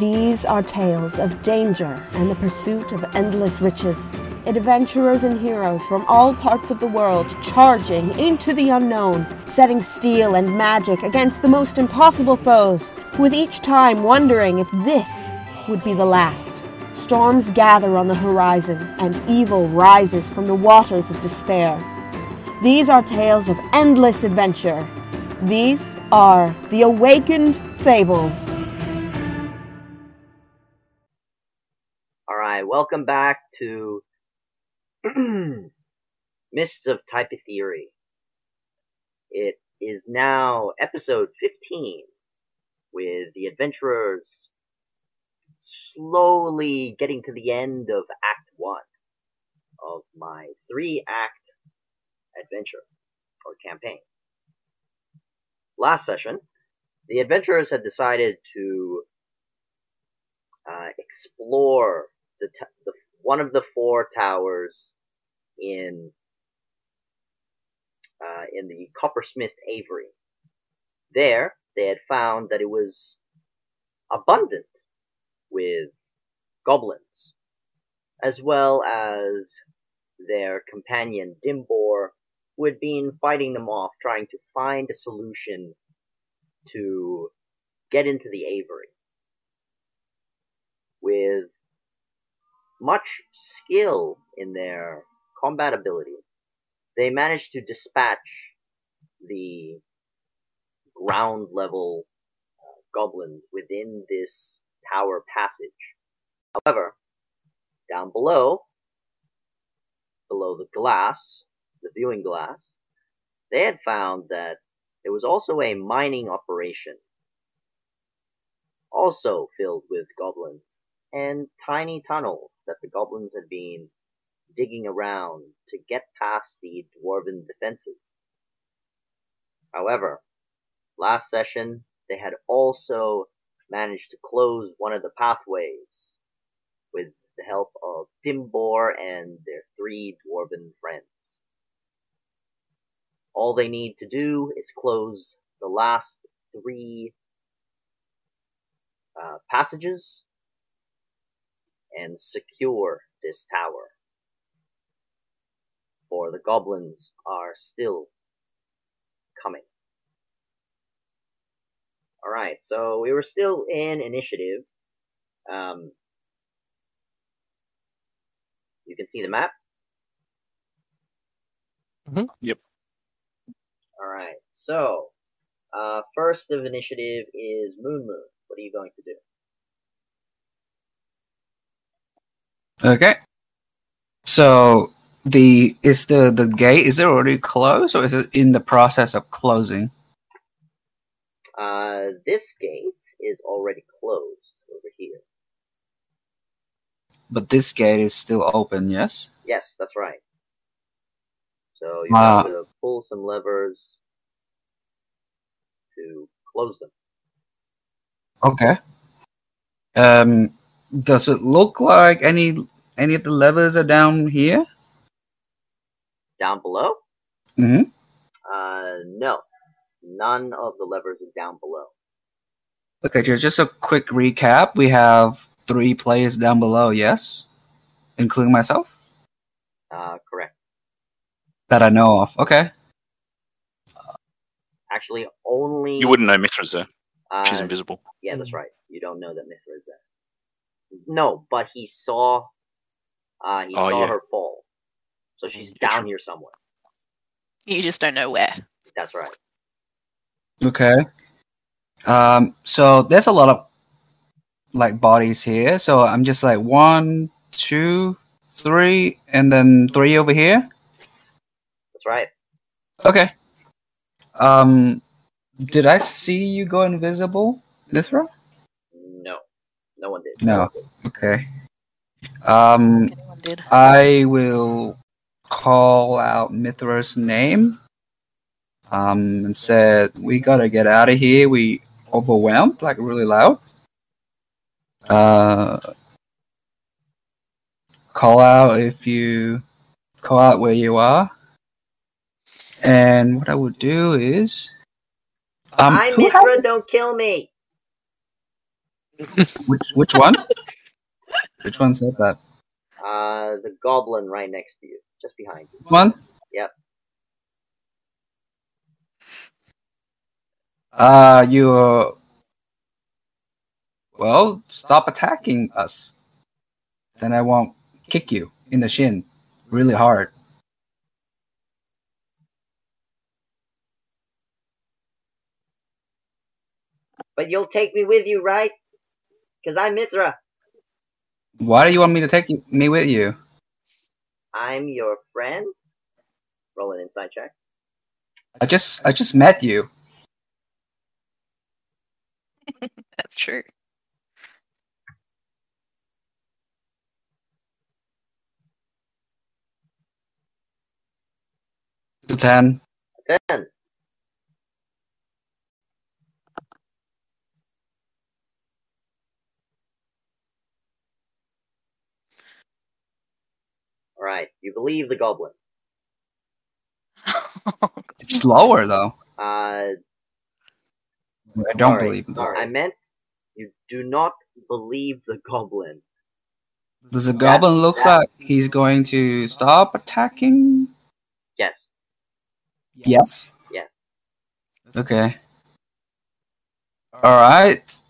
These are tales of danger and the pursuit of endless riches. Adventurers and heroes from all parts of the world charging into the unknown, setting steel and magic against the most impossible foes, with each time wondering if this would be the last. Storms gather on the horizon, and evil rises from the waters of despair. These are tales of endless adventure. These are the Awakened Fables. Welcome back to Mists of Type Theory. It is now episode 15 with the adventurers slowly getting to the end of Act 1 of my three act adventure or campaign. Last session, the adventurers had decided to uh, explore the, t- the one of the four towers in uh, in the coppersmith Avery. There, they had found that it was abundant with goblins, as well as their companion Dimbor, who had been fighting them off, trying to find a solution to get into the Avery. With much skill in their combat ability, they managed to dispatch the ground level uh, goblins within this tower passage. However, down below, below the glass, the viewing glass, they had found that there was also a mining operation, also filled with goblins, and tiny tunnels that the goblins had been digging around to get past the dwarven defenses. However, last session they had also managed to close one of the pathways with the help of Dimbor and their three dwarven friends. All they need to do is close the last three uh, passages and secure this tower. For the goblins are still coming. Alright, so we were still in initiative. Um, you can see the map? Mhm. Yep. Alright, so, uh, first of initiative is Moon Moon. What are you going to do? Okay. So the is the the gate is it already closed or is it in the process of closing? Uh, this gate is already closed over here. But this gate is still open, yes? Yes, that's right. So you Ah. have to pull some levers to close them. Okay. Um does it look like any any of the levers are down here? Down below? Mm-hmm. Uh, no. None of the levers are down below. Okay, just just a quick recap. We have three players down below, yes? Including myself? Uh, correct. That I know of. Okay. Actually, only. You wouldn't know Mithra's there. She's uh, invisible. Yeah, that's right. You don't know that Mithra is there. No, but he saw. Uh, he Oh, saw yeah. her fall. So she's Yeah, down true. here somewhere. You just don't know where. That's right. Okay. Um, so there's a lot of like bodies here. So I'm just like one, two, three, and then three over here. That's right. Okay. Um, did I see you go invisible, Mithra? No. No one did. No. Okay. Um, did. I will call out Mithra's name. Um, and said we gotta get out of here. We overwhelmed, like really loud. Uh, call out if you call out where you are. And what I would do is, um, Hi, who Mithra, has- don't kill me! Which which one? which one said that? Uh, the goblin right next to you, just behind you. One? Yep. Uh, you. Well, stop attacking us. Then I won't kick you in the shin really hard. But you'll take me with you, right? Because I'm Mithra. Why do you want me to take you, me with you? I'm your friend. Roll an insight check. I just I just met you. That's true. It's a ten. Ten. Alright, you believe the goblin. It's lower though. Uh, I don't sorry, believe. it. I meant you do not believe the goblin. Does the goblin look that- like he's going to stop attacking? Yes. Yes. Yeah. Okay. All right.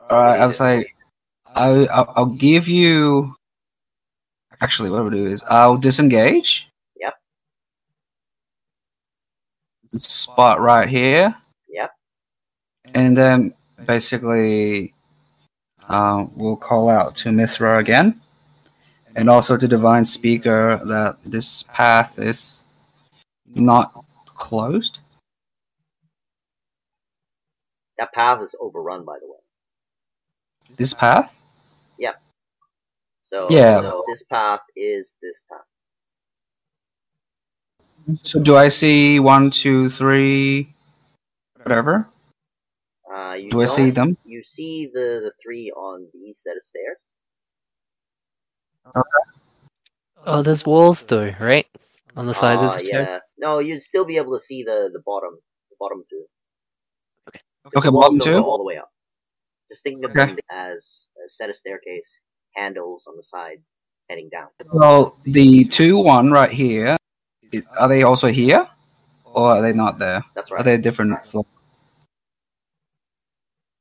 All right. I was like, I I'll, I'll give you. Actually, what I'll do is I'll disengage. Yep. Spot right here, Yep. and then basically, um, we'll call out to Mithra again, and also to Divine Speaker that this path is not closed. That path is overrun, by the way. This path? So, Yeah. so this path is this path. So do I see one, two, three, whatever? Uh, you Do I see them? You see the, the three on the set of stairs. Okay. Oh, there's walls though, right? On the sides of Uh, the stairs. yeah. No, you'd still be able to see the, the bottom, the bottom two. Okay, The walls bottom two? all the way up. Just think of Okay. them as a set of staircase handles on the side heading down. Well, the two one right here, is, are they also here, or are they not there? That's Are right. they different? Floor?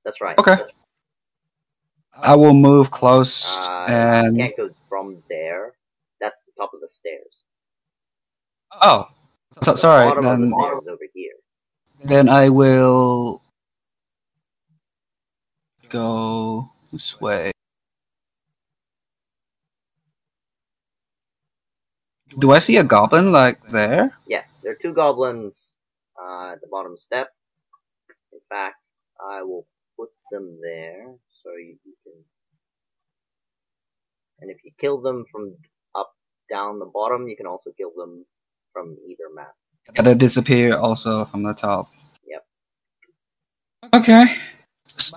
That's right. Okay. I will move close Uh, you and can't go from there. That's the top of the stairs. oh, so, The sorry. the Then here. then I will go this way. Do I see a goblin like there? Yeah, there are two goblins uh, at the bottom step. In fact, I will put them there so you, you can. And if you kill them from up, down the bottom, you can also kill them from either map. Yeah, they disappear also from the top. Yep. Okay.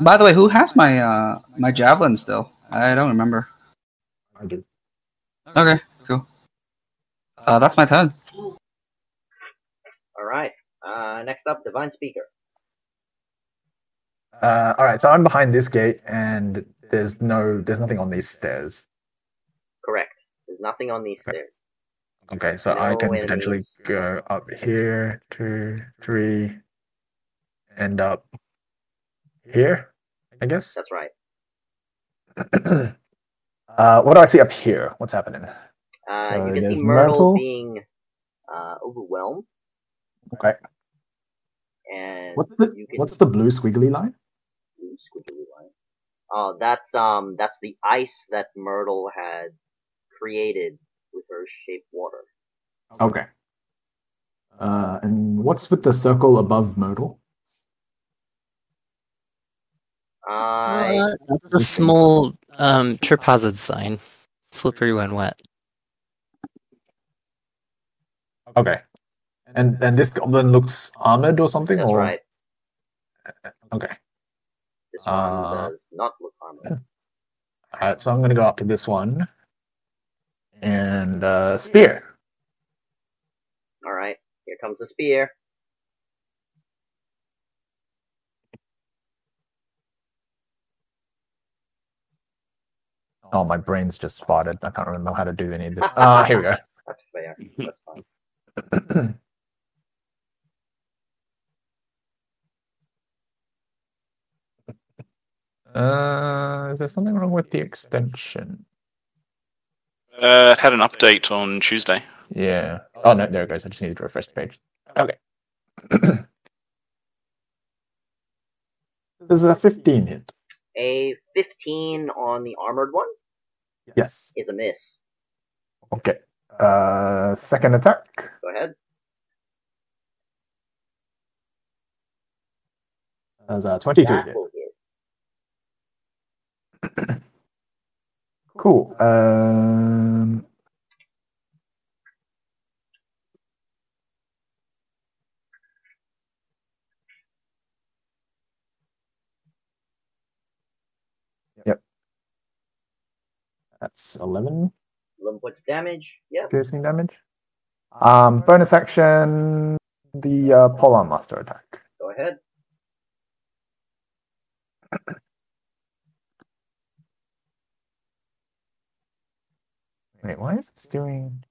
By the way, who has my uh my javelin still? I don't remember. I do. Okay, cool. Uh, that's my turn. All right. Uh, next up, divine speaker. Uh, all right, so I'm behind this gate, and there's no, there's nothing on these stairs. Correct. There's nothing on these Okay. stairs. Okay, so I No can potentially go up here, two, three, end up here, I guess. That's right. uh, what do I see up here? What's happening? Uh, So you can there's see Myrtle, Myrtle. being uh, overwhelmed, Okay. and What's the you can what's the blue squiggly line? blue squiggly line. Oh, that's um, that's the ice that Myrtle had created with her shape water. Okay. Uh, and what's with the circle above Myrtle? I Uh, that's the small um, trip hazard sign. Slippery when wet. Okay. And and this goblin looks armored or something? that's or... right. Okay. This one Uh, does not look armored. Alright, so I'm gonna go up to this one. And uh spear. All right, here comes the spear. Oh, my brain's just farted. I can't remember how to do any of this. Ah, here we go. That's fair. That's fine. uh, is there something wrong with the extension? Uh, it had an update on Tuesday. Yeah. Oh no, there it goes. I just needed to refresh the page. Okay. this is a 15 hit. A 15 on the armored one Yes. is a miss. Okay. Uh, second attack. Go ahead. As a 22 That hit. will hit. Cool. Um, yep. That's 11 11 points of damage. Yep. piercing damage. Um, bonus action, the uh, Polearm Master attack. Go ahead. Wait, why is this doing?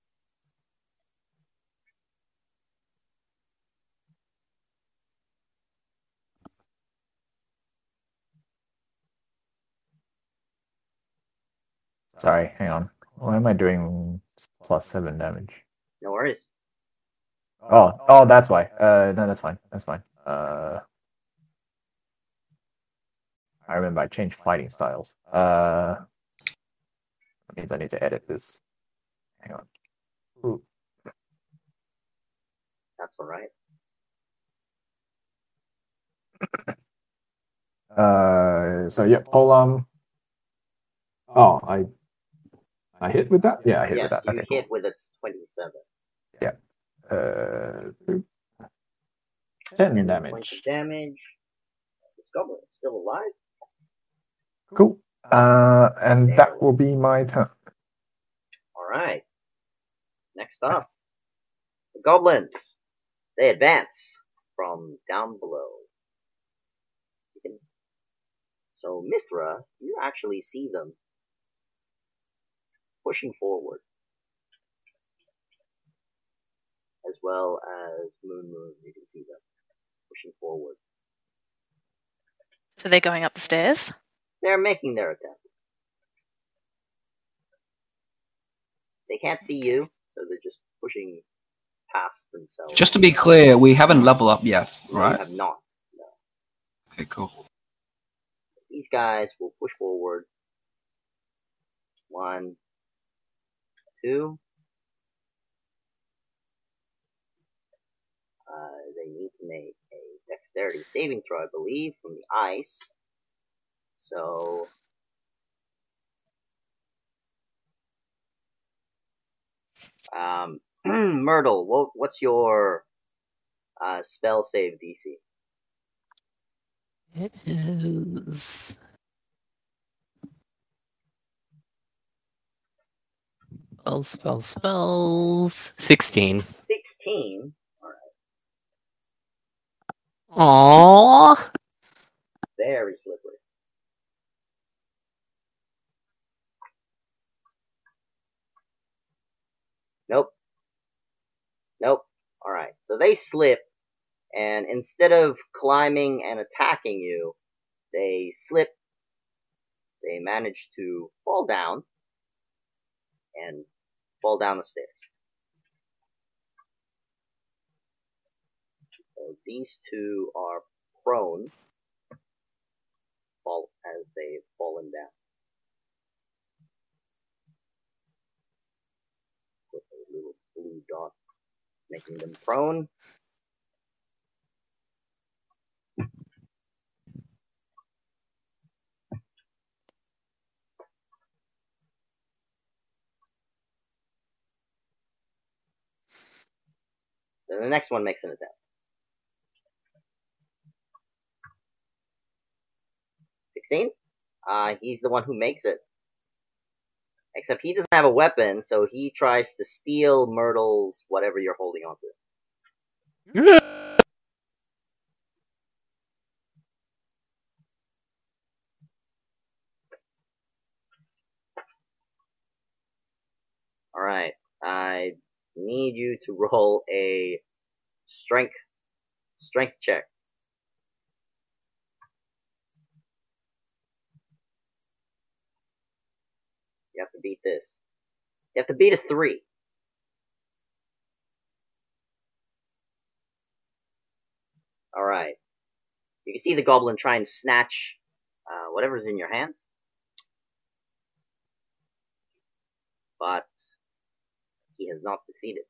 Sorry, hang on. Why am I doing plus seven damage? No worries. Oh, oh, that's why. Uh, no, that's fine. That's fine. Uh, I remember I changed fighting styles. Uh, that means I need to edit this. Hang on. Ooh. That's all right. Uh, so yeah, Polearm. Oh, I, I hit with that. Yeah, I hit yes, with that. you Okay, hit with its 27. Yeah. Uh, ten 10 damage. Damage. This goblin is still alive. Cool. Uh, and that will be my turn. All right. Next up, the goblins. They advance from down below. So Mithra, you actually see them pushing forward, as well as Moon Moon. You can see them pushing forward. So they're going up the stairs. They're making their attempt. They can't see you, so they're just pushing past themselves. Just to be clear, we haven't leveled up yet, They right? have not. No. Okay, cool. These guys will push forward. One, two. Uh, they need to make a dexterity saving throw, I believe, from the ice. So. Um, Myrtle, what, what's your uh, spell save DC? It is. Spells, spells, spells. 16. 16. Aww. Very slippery. Nope. Nope. Alright, so they slip, and instead of climbing and attacking you, they slip, they manage to fall down, and fall down the stairs. So these two are prone, fall as they've fallen down. With a little blue dot making them prone. Then the next one makes an attempt. 16? Uh, he's the one who makes it. Except he doesn't have a weapon, so he tries to steal Myrtle's whatever you're holding onto. All right. Need you to roll a strength strength check. You have to beat this. You have to beat a three. All right. You can see the goblin try and snatch uh, whatever's in your hands, but he has not succeeded.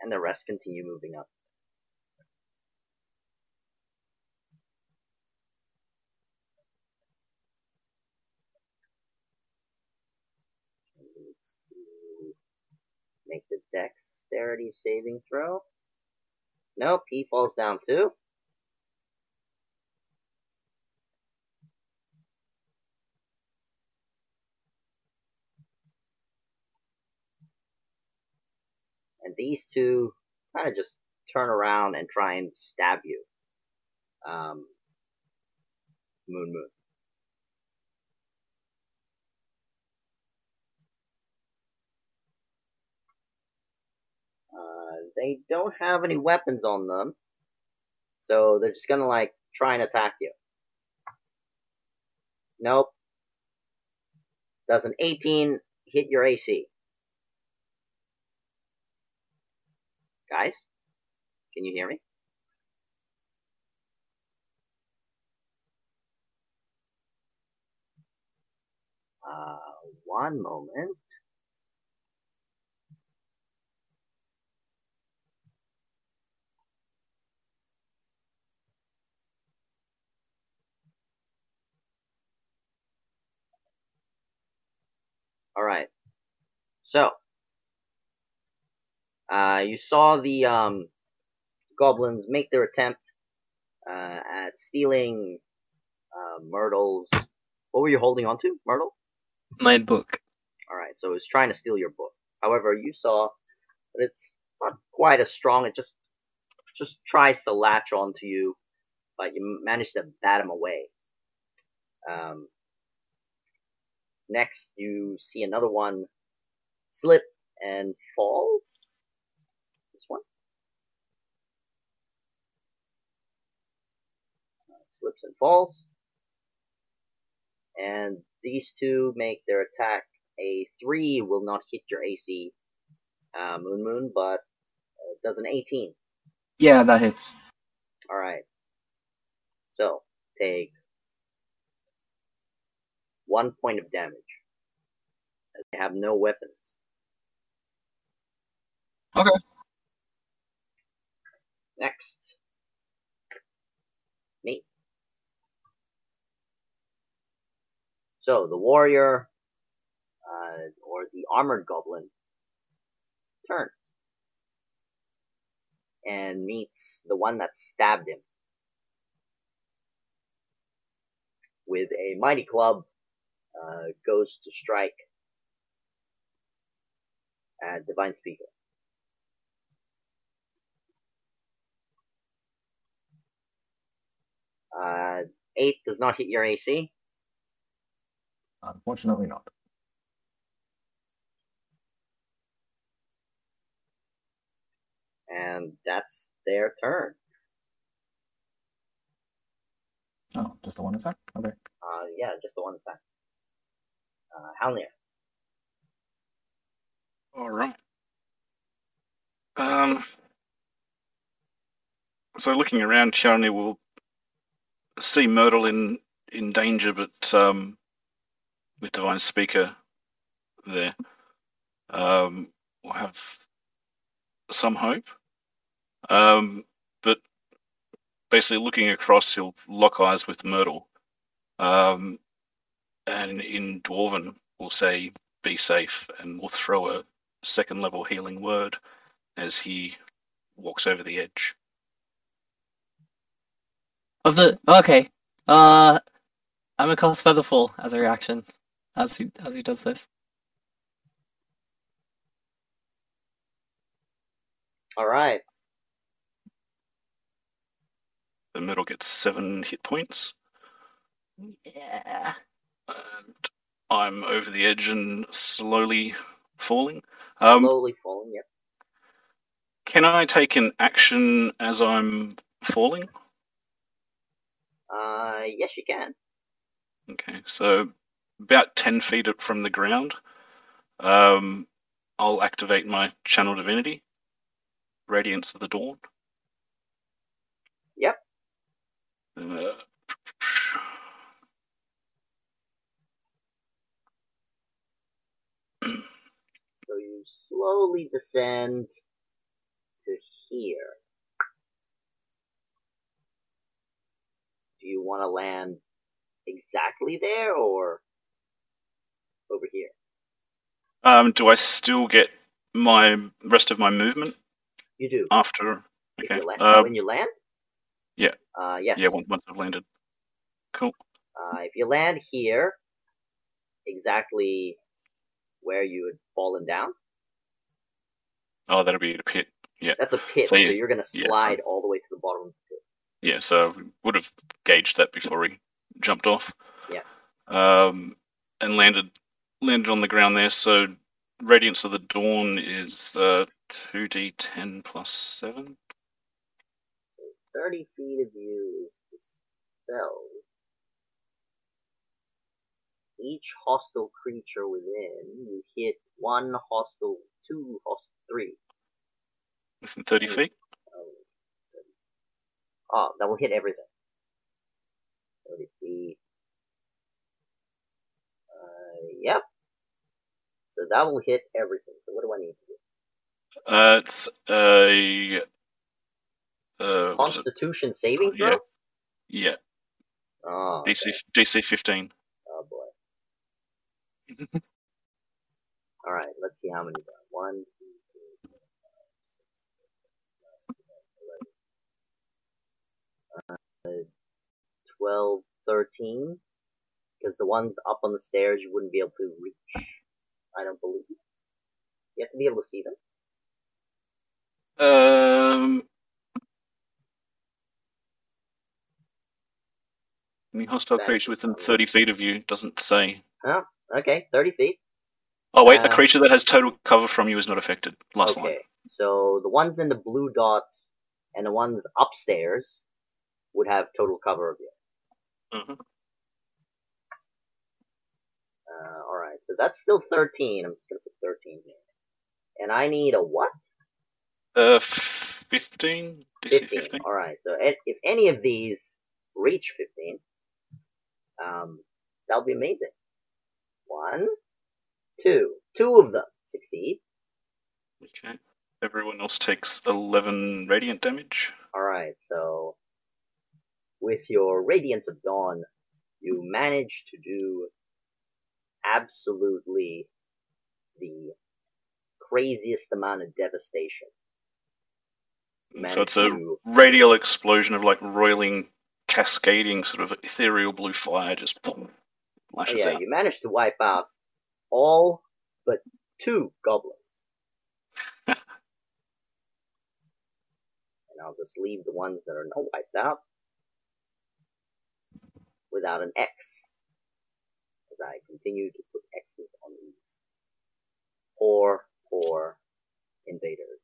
And the rest continue moving up. Make the dexterity saving throw. Nope, he falls down too. These two kind of just turn around and try and stab you. Um, moon Moon. Uh, they don't have any weapons on them, so they're just gonna like try and attack you. Nope. Does an 18 hit your AC? Guys, can you hear me? Uh, one moment. Alright. So, uh, you saw the um, goblins make their attempt uh, at stealing uh, Myrtle's. What were you holding on to, Myrtle? My book. Alright, so it was trying to steal your book. However, you saw that it's not quite as strong. It just just tries to latch onto you, but you manage to bat him away. Um, next, you see another one slip and fall. This one uh, slips and falls, and these two make their attack. A three will not hit your AC, uh, Moon Moon, but uh, does an 18. Yeah, that hits. All right. So take one point of damage. They have no weapons. Okay. Next. So the warrior, uh, or the armored goblin, turns and meets the one that stabbed him. With a mighty club, uh, goes to strike at Divine Speaker. Uh, eight does not hit your AC. Unfortunately, not. and that's their turn. Oh, just the one attack? Okay. Uh, yeah, just the one attack. Uh, Halnir. All right. Um. So looking around, Sharni will see Myrtle in in danger, but um, with Divine Speaker there, um, we'll have some hope. Um, but basically, looking across, he'll lock eyes with Myrtle, um, and in Dwarven, we'll say, "Be safe," and we'll throw a second level healing word as he walks over the edge. Of the okay. Uh I'm gonna cast Featherfall as a reaction as he as he does this. All right. The Myrtle gets seven hit points, Yeah. and I'm over the edge and slowly falling. Um, Slowly falling. Yep. can I take an action as I'm falling? Uh, yes, you can. Okay, so about 10 feet from the ground, um, I'll activate my channel divinity, Radiance of the Dawn. Yep. Uh, So you slowly descend to here. Do you want to land exactly there or over here? um, do I still get my rest of my movement You do. after? Okay. you land, Uh, when you land? yeah. Uh, yes. yeah, once, once I've landed. Cool. Uh, if you land here, exactly where you had fallen down, Oh, that'll be a pit. Yeah. That's a pit, So so, you- you're going to yeah, so- slide all the way to the bottom of the pit. Yeah, so we would have gauged that before we jumped off. Yeah. Um, and landed landed on the ground there. So Radiance of the Dawn is uh, 2d10 plus 7. 30 feet of you is dispelled. Each hostile creature within, you hit one hostile, two hostile, three. Within 30 Hmm. feet. Oh, that will hit everything. 30 feet. Uh, yep. So that will hit everything. So what do I need to do? Uh, it's a. Uh, what is it? Constitution saving throw? Yeah, Yeah. Oh, DC, okay. DC 15. oh boy. Alright, let's see how many are. One, two, three, four, five, six, seven, eight, nine, ten, eleven. Uh, 12, 13. Because the ones up on the stairs you wouldn't be able to reach. I don't believe. You have to be able to see them. Um, any hostile That- creature within 30 feet of you doesn't say. Oh, okay, 30 feet. Oh, wait, a Uh, creature that has total cover from you is not affected. Last one. okay, line. so the ones in the blue dots and the ones upstairs would have total cover of you. Mhm. Uh, so that's still 13. I'm just gonna put 13 here. And I need a what? Uh, 15? DC 15. 15? Alright, so if any of these reach 15, um, that'll be amazing. One, two. Two of them succeed. Okay. Everyone else takes 11 radiant damage. Alright, so with your Radiance of Dawn, you manage to do absolutely the craziest amount of devastation. So it's a to- radial explosion of like roiling, cascading sort of ethereal blue fire just oh lashes yeah, out. you manage to wipe out all but two goblins. and I'll just leave the ones that are not wiped out without an X. I continue to put X's on these poor, poor invaders.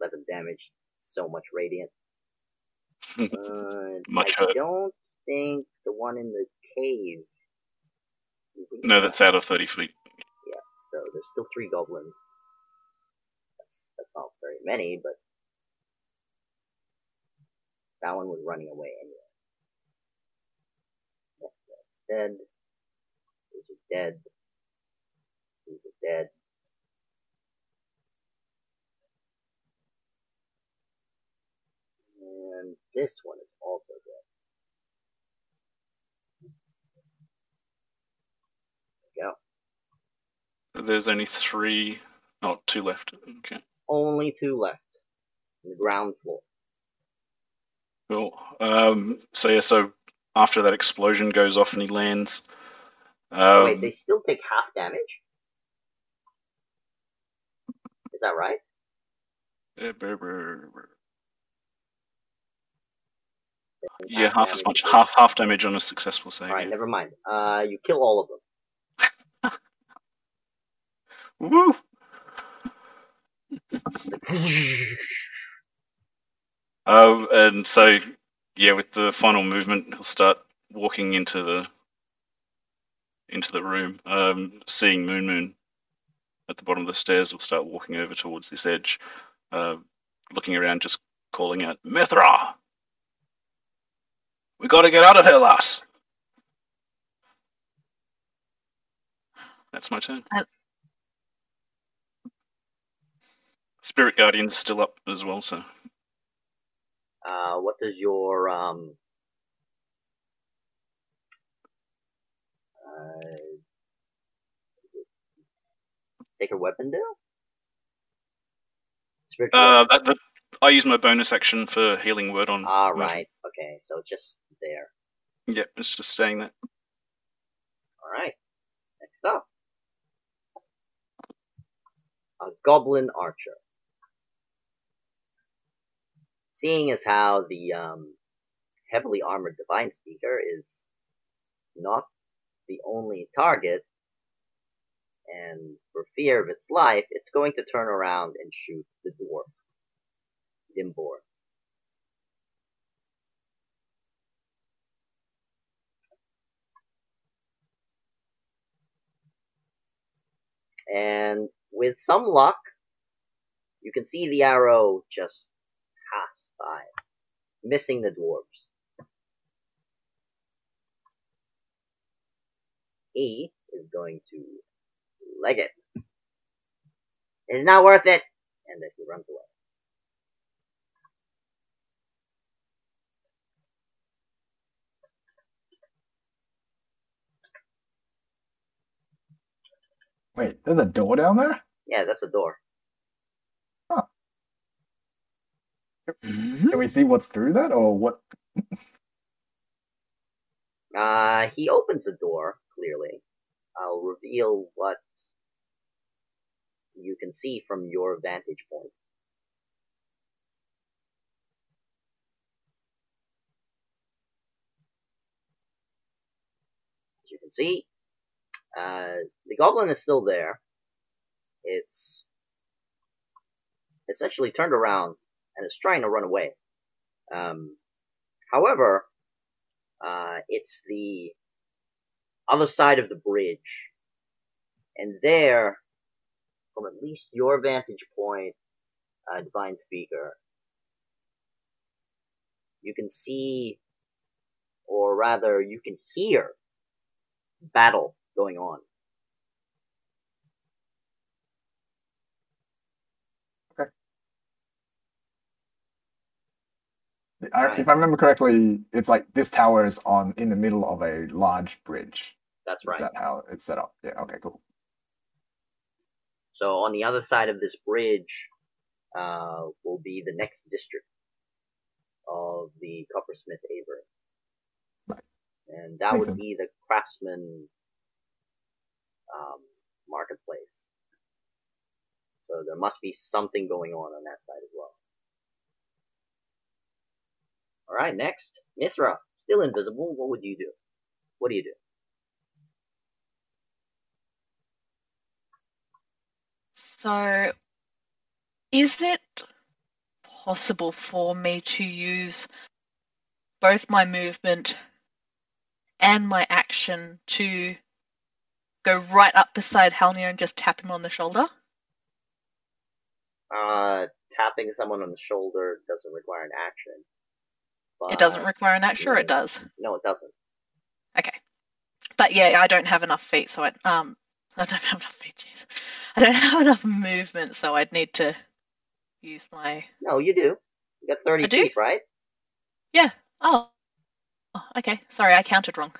Eleven damage, so much radiant. Uh, Much I hurt. don't think the one in the cave. no, that's out of 30 feet. Yeah, so there's still three goblins. That's that's not very many, but that one was running away anyway. Yep, that's dead. These are dead. These are dead. And this one is also dead. There we go. There's only three, oh, two left. Okay. Only two left. On the ground floor. Cool. Um, so yeah, so after that explosion goes off and he lands. Oh, Um, wait, they still take half damage? Is that right? brr, brr, brr. Yeah, half as much, half half damage on a successful save. Alright, yeah. never mind. Uh, you kill all of them. Woo! Uh, and so, yeah, with the final movement, he'll start walking into the into the room. Um, seeing Moon Moon at the bottom of the stairs, will start walking over towards this edge, uh, looking around, just calling out, "Mithra, we got to get out of here, lass." That's my turn. I- Spirit Guardian's still up as well, so Uh, what does your um uh, sacred weapon do? Spiritual. uh, that, that, I use my bonus action for healing word on. ah, right. Okay, so just there. Yep, it's just staying there. All right. Next up, a goblin archer. Seeing as how the um, heavily armored divine speaker is not the only target, and for fear of its life, it's going to turn around and shoot the dwarf, Dimbor. And with some luck, you can see the arrow just by, missing the dwarves. He is going to leg it. It's not worth it! And then he runs away. Wait, there's a door down there? Yeah, that's a door. Can we see what's through that, or what? Uh, he opens the door, clearly. I'll reveal what you can see from your vantage point. As you can see, uh, the goblin is still there. It's essentially turned around and is trying to run away. Um, however, uh, it's the other side of the bridge. And there, from at least your vantage point, uh, Divine Speaker, you can see, or rather, you can hear battle going on. I, if I remember correctly, it's like this tower is on in the middle of a large bridge. That's Is right. that how it's set up? Yeah. Okay. Cool. So on the other side of this bridge uh, will be the next district of the Coppersmith Avery. Right. And that Makes would sense. be the craftsman um, marketplace. So there must be something going on on that side as well. Alright, next. Mithra. Still invisible. What would you do? What do you do? So, is it possible for me to use both my movement and my action to go right up beside Halnir and just tap him on the shoulder? Uh, tapping someone on the shoulder doesn't require an action. It doesn't require an action, sure it does. No, it doesn't. Okay. But yeah, I don't have enough feet, so I um I don't have enough feet, jeez. I don't have enough movement, so I'd need to use my No, you do. You got 30 I do? feet, right? Yeah. Oh. Oh, okay. Sorry, I counted wrong.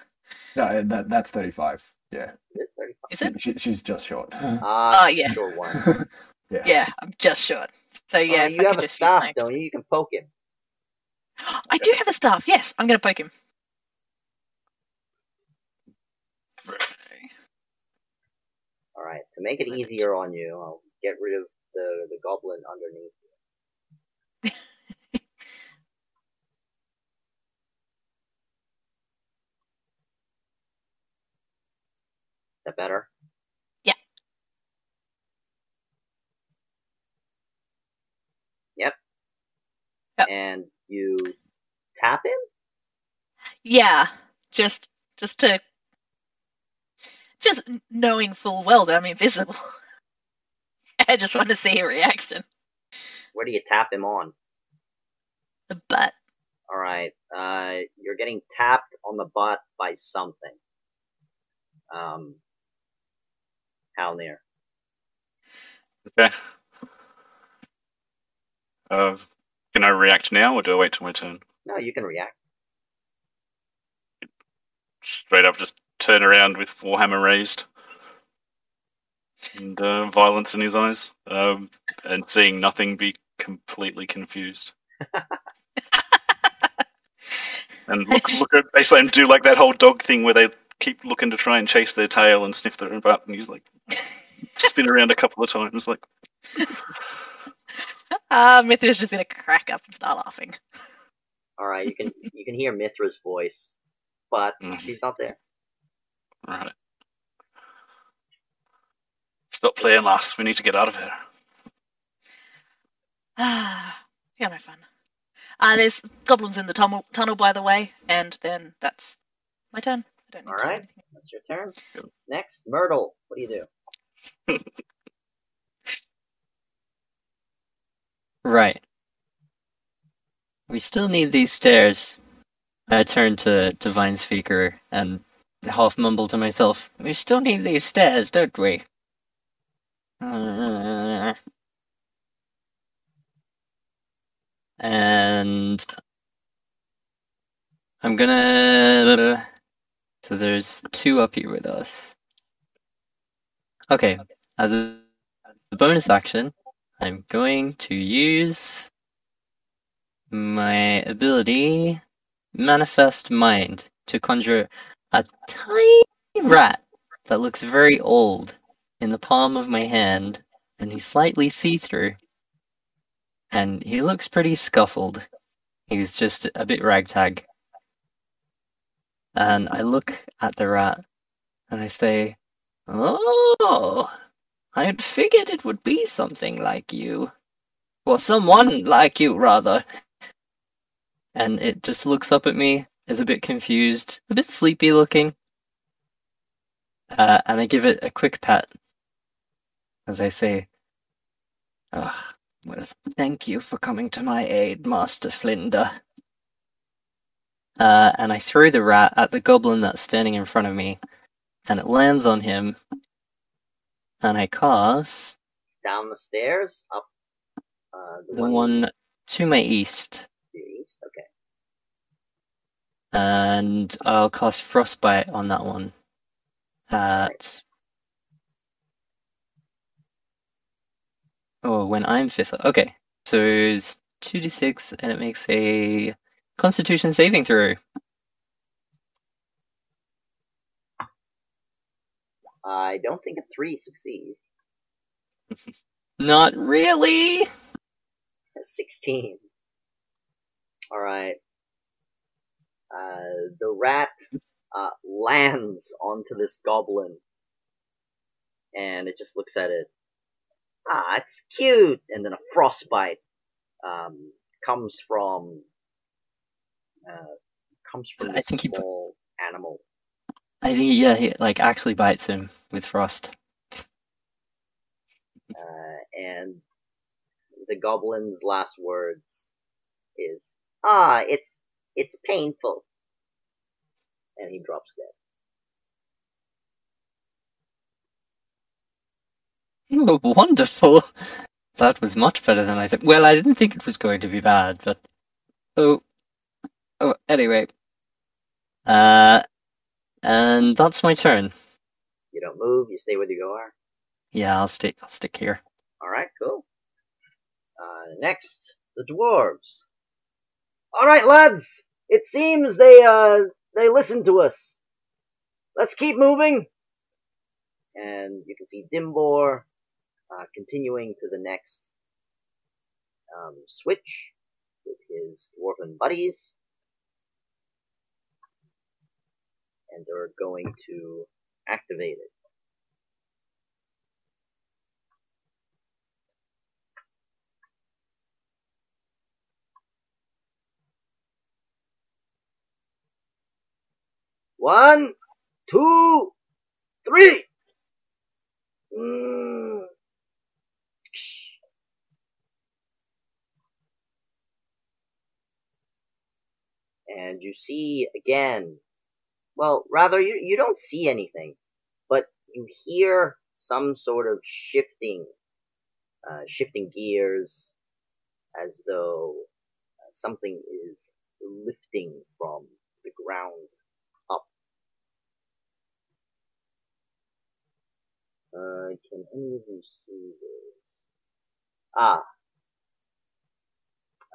No, that that's thirty-five. Yeah, It's 35. Is it? she, she's just short. Ah, Oh, yeah. sure one. yeah. Yeah, I'm just short. So yeah, Uh, if you I have can a just use staff, my don't you? You can poke him. I do have a staff. Yes, I'm going to poke him. All right. To make it easier on you, I'll get rid of the the goblin underneath. You. that better? Yeah. Yep. yep. And you tap him? Yeah, just just to just knowing full well that I'm invisible. I just want to see a reaction. Where do you tap him on? The butt. Alright. Uh, you're getting tapped on the butt by something. Um, how near? Okay. Uh, can I react now, or do I wait till my turn? No, you can react. Straight up, just turn around with Warhammer raised, and uh, violence in his eyes, um, and seeing nothing, be completely confused. And look, look at basically and do like that whole dog thing where they keep looking to try and chase their tail and sniff their butt, and he's like spin around a couple of times, like Uh, Mithra's just gonna crack up and start laughing. Alright, you can you can hear Mithra's voice, but Mhm. she's not there. right. Stop playing, lass. We need to get out of here. Ah, yeah, no fun. Uh, there's goblins in the tunnel, tunnel, by the way, and then that's my turn. I don't need to do Alright. anything. That's your turn. Good. Next, Myrtle. What do you do? Right. We still need these stairs. I turn to Divine Speaker and half mumble to myself. We still need these stairs, don't we? Uh, And I'm gonna. So there's two up here with us. Okay, as a bonus action, I'm going to use my ability Manifest Mind to conjure a tiny rat that looks very old in the palm of my hand, and he's slightly see through. And he looks pretty scuffled. He's just a bit ragtag. And I look at the rat and I say, Oh, I had figured it would be something like you. Or someone like you, rather. And it just looks up at me, is a bit confused, a bit sleepy looking. Uh, and I give it a quick pat as I say, Ah, well, thank you for coming to my aid, Master Flinder. Uh, and I throw the rat at the goblin that's standing in front of me, and it lands on him. And I cast Down the stairs, up uh, the, the one to my east, to east. Okay. and I'll cast Frostbite on that one. At oh, when I'm fifth. Okay, so it's two d six, and it makes a Constitution saving throw. I don't think a three succeeds. Not really. A Sixteen. All right. Uh, the rat uh, lands onto this goblin, and it just looks at it. Ah, it's cute. And then a frostbite um, comes from uh, comes from I this think he small animal. I think yeah, he like actually bites him with frost. Uh, and the goblin's last words is, "Ah, it's it's painful," and he drops dead. Oh, wonderful! That was much better than I thought. Well, I didn't think it was going to be bad, but oh, oh. Anyway, uh, and that's my turn. You don't move. You stay where you are. Yeah, I'll stick. I'll stick here. All right, cool. Uh, next, the dwarves. All right, lads. It seems they uh they listen to us. Let's keep moving. And you can see Dimbor uh, continuing to the next um, switch with his dwarven buddies, and they're going to activate it. One, two, three. Mm. And you see again well, rather you, you don't see anything, but you hear some sort of shifting, uh, shifting gears as though uh, something is lifting from the ground up. Uh, can any of you see this? Ah.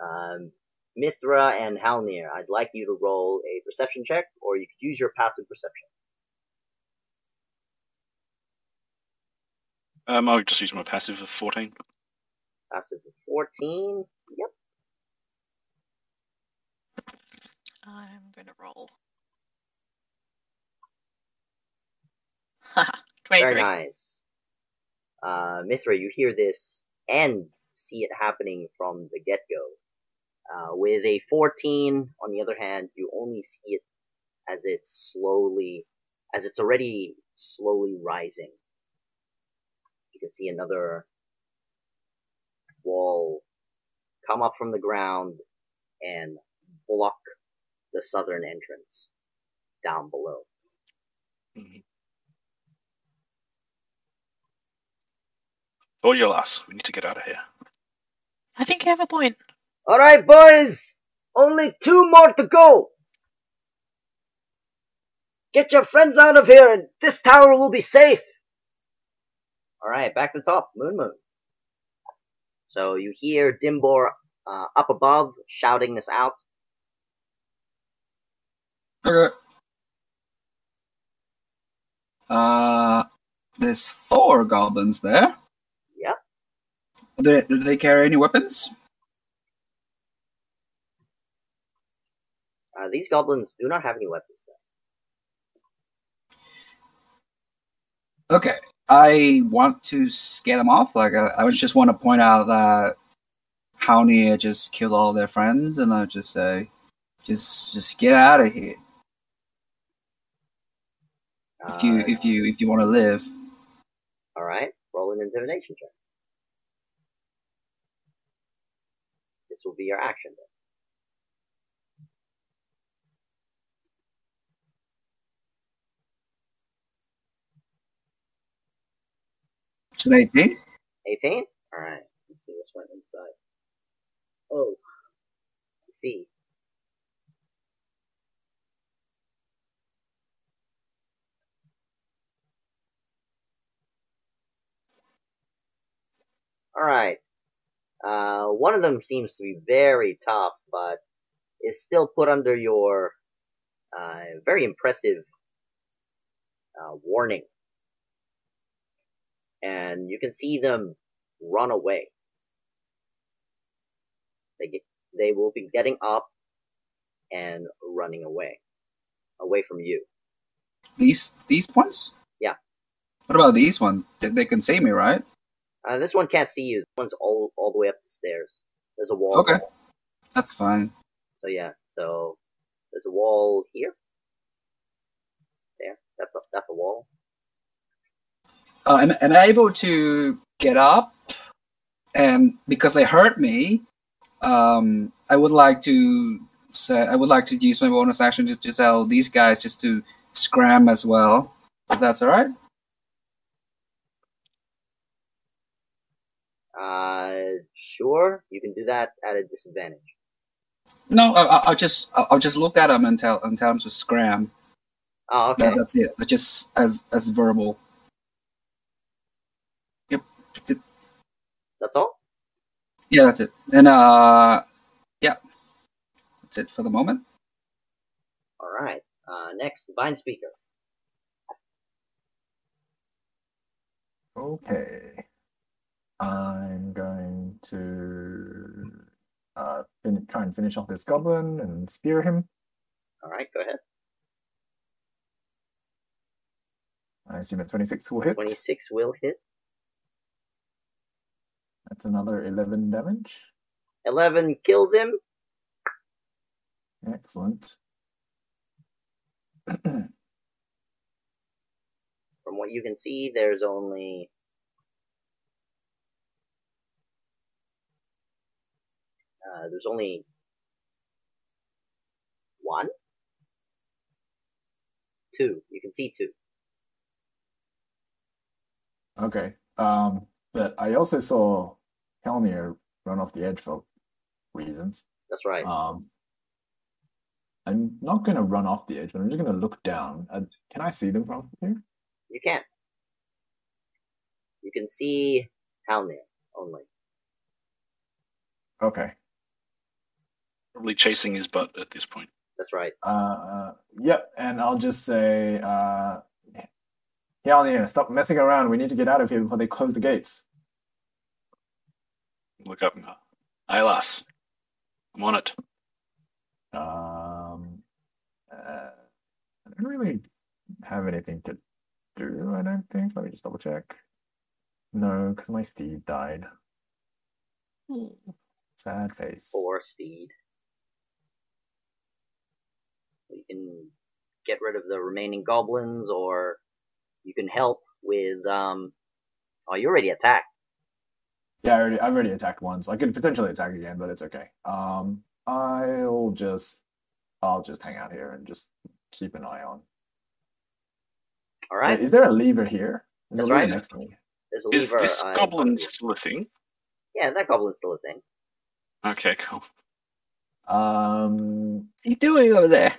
Um, Mithra and Halnir, I'd like you to roll a perception check, or you could use your passive perception. Um, I'll just use my passive of 14. Passive of 14. Yep. I'm gonna roll. Haha, 23. Very nice. Uh, Mithra, you hear this and see it happening from the get-go. Uh, with a 14, on the other hand, you only see it as it's slowly, as it's already slowly rising. You can see another wall come up from the ground and block the southern entrance down below. Mhm. Or your lass. We need to get out of here. I think you have a point. Alright, boys! Only two more to go! Get your friends out of here and this tower will be safe! Alright, back to the top. Moon Moon. So you hear Dimbor uh, up above shouting this out. Okay. Uh, there's four goblins there. Yep. Do they, do they carry any weapons? Uh, these goblins do not have any weapons. Okay. I want to scare them off. Like, I, I just want to point out that Hownia just killed all their friends, and I just say, just, just get out of here. If you, Uh, if you, if you want to live. Alright, roll an intimidation check. This will be your action then. It's an 18. 18? Alright, let's see what's went inside. Oh, see. Alright. Uh, one of them seems to be very tough, but is still put under your, uh, very impressive, uh, warning. And you can see them run away. They get, they will be getting up and running away. Away from you. These, these ones? Yeah. What about these ones? They, can see me, right? Uh, this one can't see you. This one's all, all the way up the stairs. There's a wall. Okay. there. That's fine. So yeah, so there's a wall here. There. That's a, that's a wall. Uh, am, am I able to get up? And because they hurt me, um, I would like to say I would like to use my bonus action to, to tell these guys just to scram as well. If that's all right. Uh, sure, you can do that at a disadvantage. No, I, I- I'll just I'll I'll just look at them and tell and tell them to scram. Oh, okay. That, that's it. That's just as as verbal. Yep. That's it. That's all? Yeah, that's it. And uh, yeah, that's it for the moment. Alright. Uh, next, Divine Speaker. Okay. I'm going to uh, fin- try and finish off this goblin and spear him. Alright, go ahead. I assume a 26 will hit. 26 will hit. That's another 11 damage. 11 kills him. Excellent. from what you can see, there's only uh, there's only one, two. You can see two. Okay. Um, but I also saw Helmir run off the edge for reasons. That's right. Um, I'm not going to run off the edge, but I'm just going to look down. Uh, can I see them from here? You can't. You can see Halnir only. Okay. Probably chasing his butt at this point. That's right. Uh, uh, yep. And I'll just say, uh, Helmir, stop messing around. We need to get out of here before they close the gates. Look up. Alas. I'm on it. Um, uh, I don't really have anything to do. I don't think. Let me just double check. No, because my steed died. Sad face. Four steed. You can get rid of the remaining goblins, or you can help with. Um, oh, you already attacked. Yeah, I already, I've already attacked once. I could potentially attack again, but it's okay. Um, I'll just, I'll just hang out here and just keep an eye on. All right. Wait, is there a lever here? There's That's right. next to me. There's a Is this uh, in goblin front still a thing? Yeah, that goblin's still a thing. Okay, cool. Um, What are you doing over there?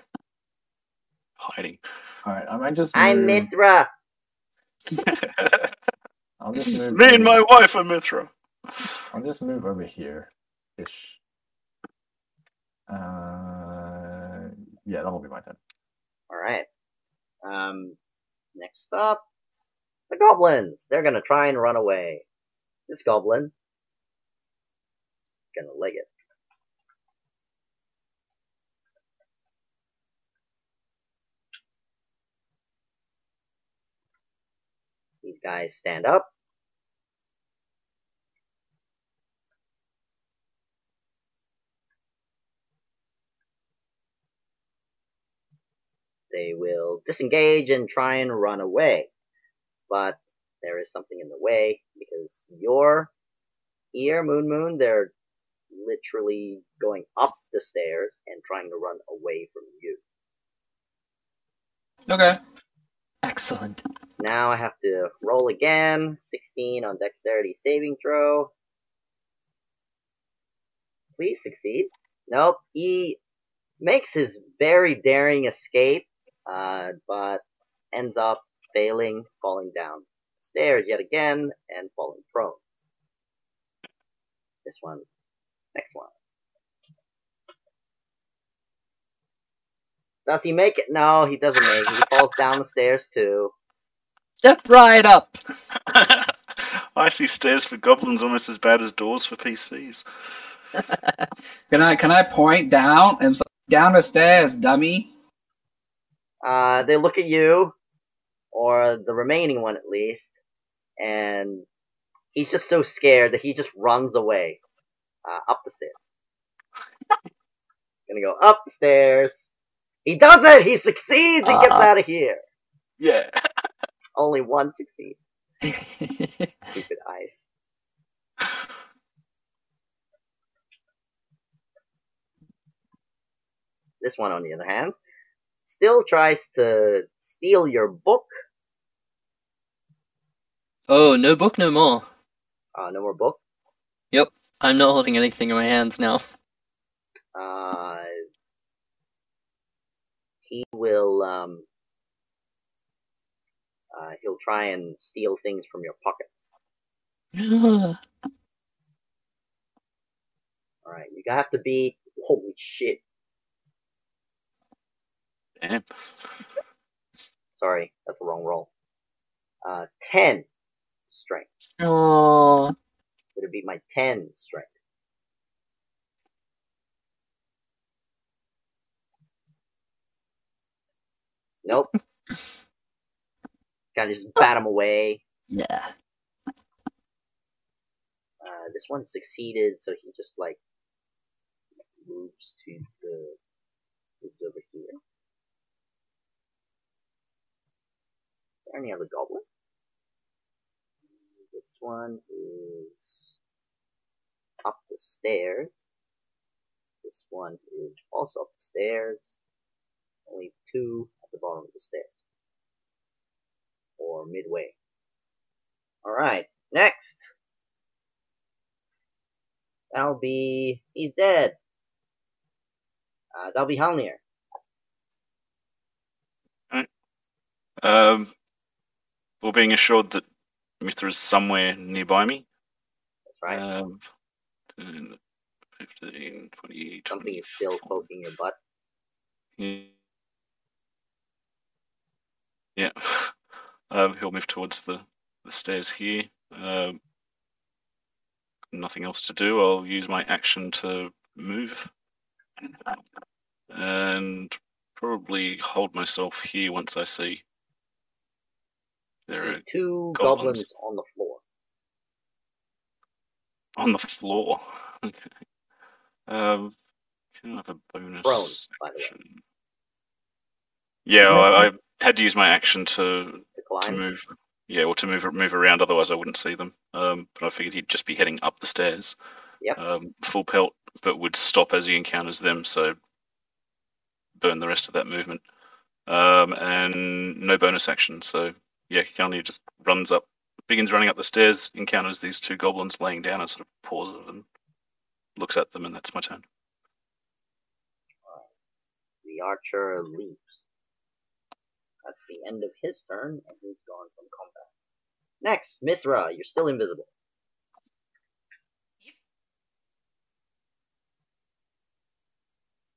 Hiding. all right. I might just. I'm Mithra. I'll just move. Me and my wife are Mithra. I'll just move over here, ish. Uh, yeah, that'll be my turn. All right. Um, next up, the goblins. They're gonna try and run away. This goblin gonna leg it. These guys stand up. They will disengage and try and run away. But there is something in the way because your ear, Moon Moon, they're literally going up the stairs and trying to run away from you. Okay. Excellent. Now I have to roll again. 16 on dexterity saving throw. Please succeed. Nope, he makes his very daring escape, uh, but ends up failing, falling down stairs yet again, and falling prone. This one. Next one. Does he make it? No, he doesn't make it. He falls down the stairs too. Step right up. I see stairs for goblins almost as bad as doors for PCs. Can I can I point down and down the stairs, dummy? Uh, they look at you, or the remaining one at least, and he's just so scared that he just runs away, uh, up the stairs. Gonna go up the stairs. He does it! He succeeds! He gets Ah. out of here! Yeah. Only one succeeds. Stupid ice. This one, on the other hand, still tries to steal your book. oh, no book, no more. Uh, no more book. Yep. I'm not holding anything in my hands now. Uh, he will, um, uh, he'll try and steal things from your pockets. Alright, you have to be, holy shit, Damn. sorry, that's the wrong roll. Uh, 10 strength. oh, It'll be my 10 strength. Nope. Kinda just bat him away. yeah. Uh, this one succeeded, so he just like moves to the moves over here. There any other goblin? This one is up the stairs. This one is also up the stairs. Only two at the bottom of the stairs. Or midway. Alright, next! That'll be... he's dead! Uh, that'll be Halnir. Um, well, being assured that Mithra is somewhere nearby me. That's right. Um, 10, 15, 20, Something is still poking your butt. Yeah. Um, he'll move towards the, the stairs here. Um, nothing else to do. I'll use my action to move. And probably hold myself here once I see there are two goblins. goblins on the floor. on the floor. Okay. Um, can I have a bonus? Prone, by the way. action? Yeah, I, I had to use my action to To to move. Yeah, or to move move around. Otherwise, I wouldn't see them. Um, but I figured he'd just be heading up the stairs. Yep. Um, full pelt, but would stop as he encounters them. So burn the rest of that movement. Um, and no bonus action. So yeah, he only just runs up, begins running up the stairs, encounters these two goblins laying down, and sort of pauses and looks at them, and that's my turn. The archer leaps. That's the end of his turn, and he's gone from combat. Next, Mithra, you're still invisible.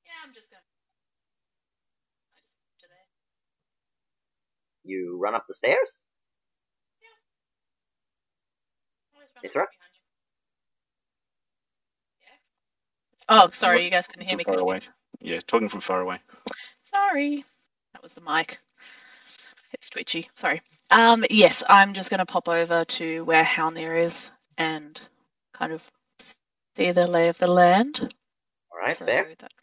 Yeah, I'm just gonna. I just to there. You run up the stairs? I'll It's right. Yeah. Oh, sorry, you guys couldn't hear me. far could you? away. Yeah, talking from far away. Sorry. That was the mic. It's twitchy. Sorry. Um, yes, I'm just going to pop over to where Halnir is and kind of see the lay of the land. Alright, so fair. that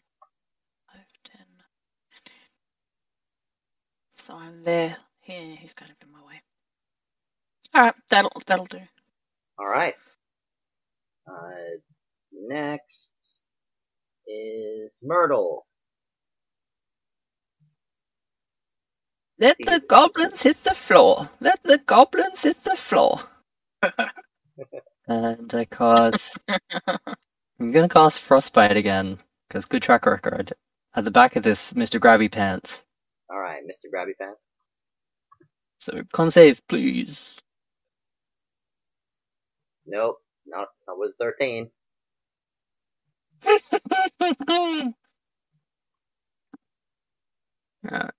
five, 10, 15. So I'm there. Here, he's kind of in my way. All right, that'll that'll do. Alright. Uh, next is Myrtle. Let the goblins hit the floor. Let the goblins hit the floor. and I cast. I'm gonna cast frostbite again because good track record. At the back of this, Mr. Grabby Pants. Alright, Mr. Grabby Fan. So con save, please. Nope, not, not with 13. Alright.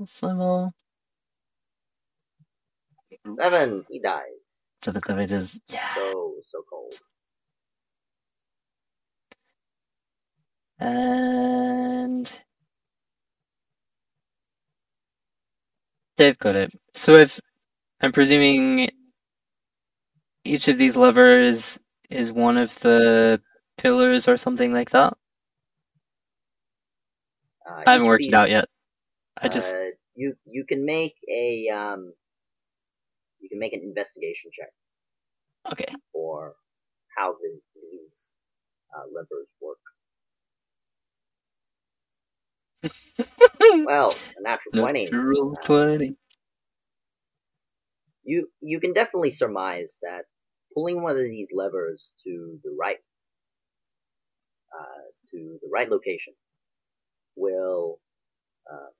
This level. Seven, he dies. Of it is yeah. So, so cold. And they've got it. So if I'm presuming each of these levers is one of the pillars or something like that. Uh, I haven't worked of it out yet. I just Uh, you, you can make a, um, you can make an investigation check okay. for how the, these uh, levers work. Well, a natural 20. Natural Uh, twenty. you you can definitely surmise that pulling one of these levers to the right uh, to the right location will uh,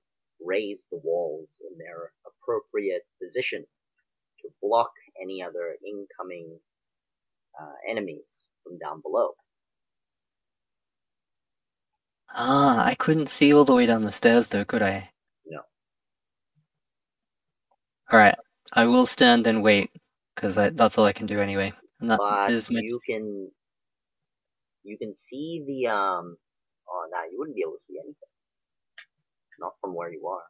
raise the walls in their appropriate position to block any other incoming uh, enemies from down below. Ah, I couldn't see all the way down the stairs though, could I? No. Alright, I will stand and wait, because that's all I can do anyway. And that but is my you can you can see the um oh no you wouldn't be able to see anything not from where you are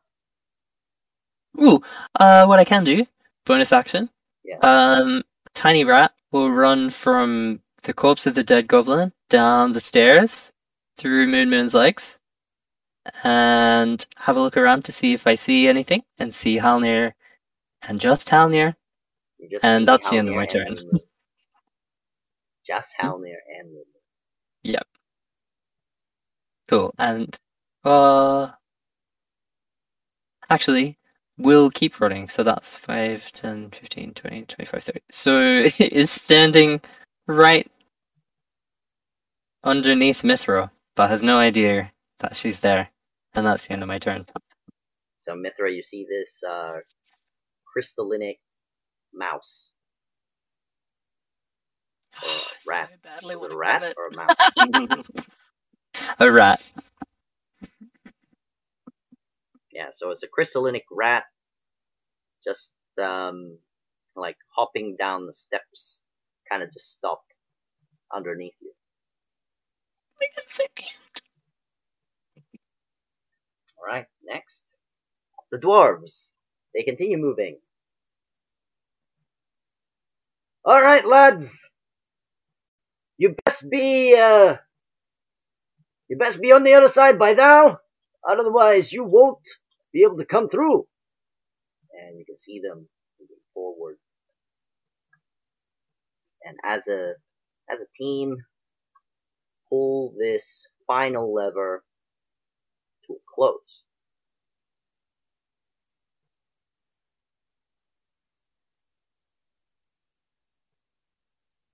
Ooh, uh, what I can do, bonus action. Yeah. Um, Tiny Rat will run from the corpse of the dead goblin down the stairs through Moon Moon's legs and have a look around to see if I see anything and see Halnir and just Halnir. Just And that's the end of my turn. Just Halnir and Moon Yep. Cool. And uh actually we'll keep running. So that's 5, 10, 15, 20, 25, 30. So it's standing right underneath Mithra, but has no idea that she's there. And that's the end of my turn. So Mithra, you see this uh, crystallinic mouse. Or rat. so badly Is want it a rat it. or a mouse? A rat. Yeah, so it's a crystallinic rat, just um, like hopping down the steps, kind of just stopped underneath you. Like, it's so cute. All right, next, the dwarves. They continue moving. All right, lads. You best be uh, you best be on the other side by now. Otherwise, you won't be able to come through. And you can see them moving forward. And as a as a team, pull this final lever to a close.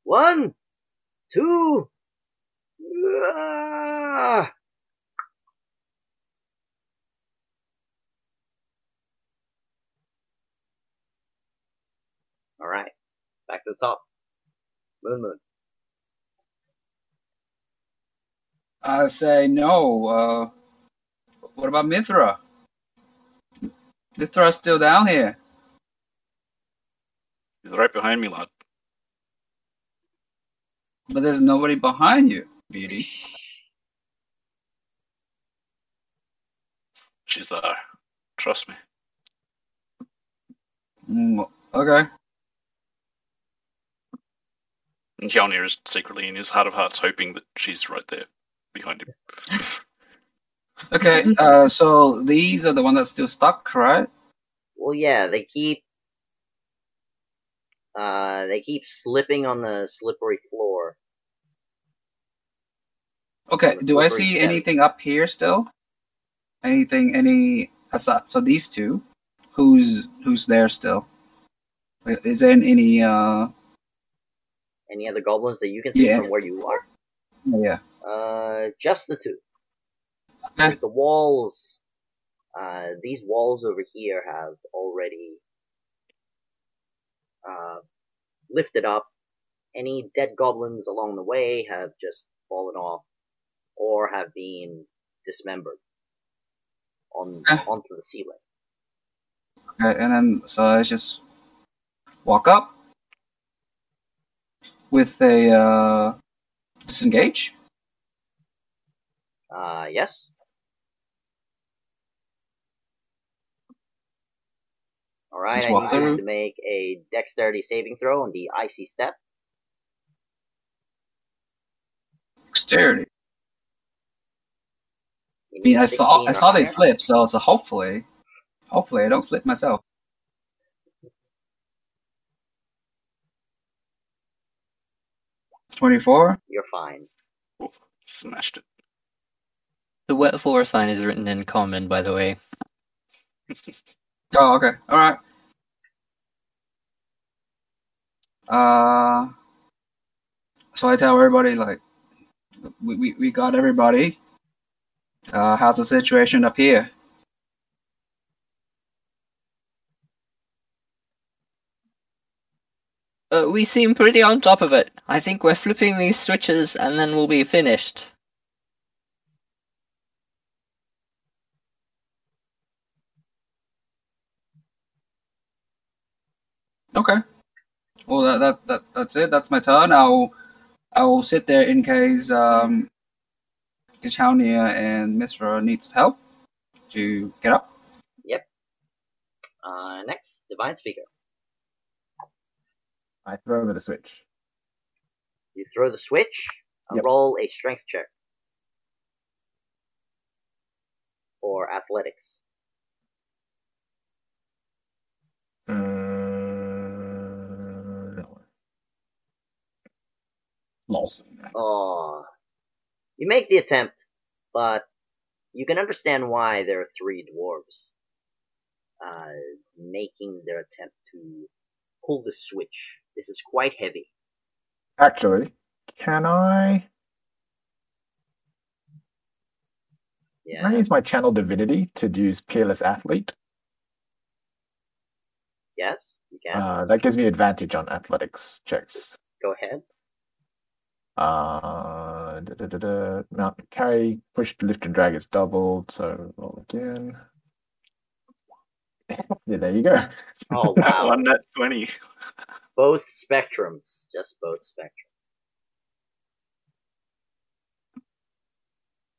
One, two, ah! All right, back to the top. Moon Moon. I say no. Uh, what about Mithra? Mithra's still down here. He's right behind me, lad. But there's nobody behind you, Beauty. She's there. Trust me. Mm, okay. And Halnir is secretly in his heart of hearts hoping that she's right there behind him. Okay. Uh, so these are the one that's still stuck, right? Well, yeah, they keep uh they keep slipping on the slippery floor. Okay. Do I see step. anything up here still? Anything? Any? So these two, who's who's there still? Is there any? Uh, Any other goblins that you can see Yeah. from where you are? yeah. Uh, just the two. Okay. The walls, uh, these walls over here have already uh, lifted up. Any dead goblins along the way have just fallen off, or have been dismembered on Okay. onto the ceiling. Okay, and then so I just walk up with a uh, disengage. Uh, yes. All right, Just I walk need through. to make a dexterity saving throw on the icy step. Dexterity. I mean, I saw 16 I or saw they higher. slip, so so hopefully, hopefully I don't slip myself. Twenty four. You're fine. Oh, smashed it. The wet floor sign is written in common, by the way. Oh, okay. All right. Uh, so I tell everybody like, we we, we got everybody. Uh, how's the situation up here? Uh, we seem pretty on top of it. I think we're flipping these switches and then we'll be finished. Okay. Well, that, that that that's it. That's my turn. I'll I'll sit there in case um, Gishaunia and Mithra needs help to get up. Yep. Uh, next, Divine Speaker. I throw over the switch. You throw the switch. Uh, Yep. Roll a strength check. Or athletics. Uh, Oh, you make the attempt, but you can understand why there are three dwarves uh, making their attempt to pull the switch. This is quite heavy. Actually, can I? Can I use my channel divinity to use peerless athlete? Yes, you can. Uh, that gives me advantage on athletics checks. Go ahead. Uh, da, da, da, da. Mount carry, push, lift, and drag is doubled. So roll again. yeah, there you go. Oh wow. one net twenty. both spectrums. Just both spectrums.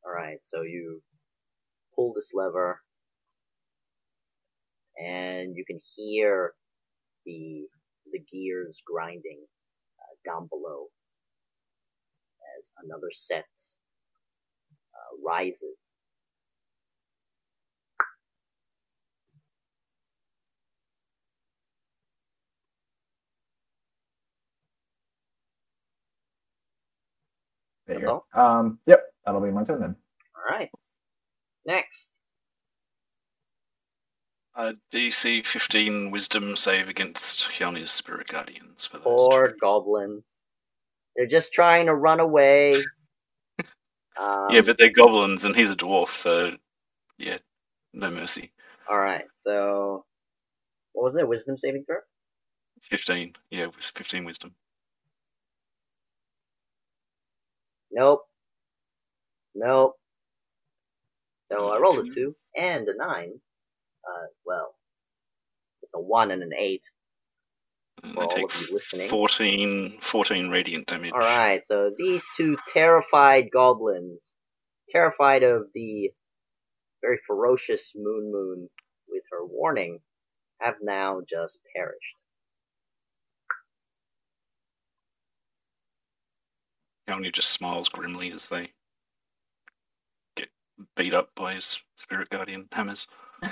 Alright, so you pull this lever and you can hear the the gears grinding uh, down below as another set uh, rises. There you go. Um, yep, that'll be my turn then. Alright. Next. Uh, DC 15 Wisdom save against Hyani's Spirit Guardians for those. Poor two. goblins. They're just trying to run away. Um, Yeah, but they're goblins and he's a dwarf, so yeah, no mercy. Alright, so. What was it? Wisdom saving throw? 15, yeah, with 15 Wisdom. Nope. Nope. So I rolled a 2 and a 9. Uh, well, it's a 1 and an 8. And all take of you listening. 14, 14 radiant damage. Alright, so these two terrified goblins, terrified of the very ferocious Moon Moon with her warning, have now just perished. Hyani just smiles grimly as they get beat up by his Spirit Guardian hammers.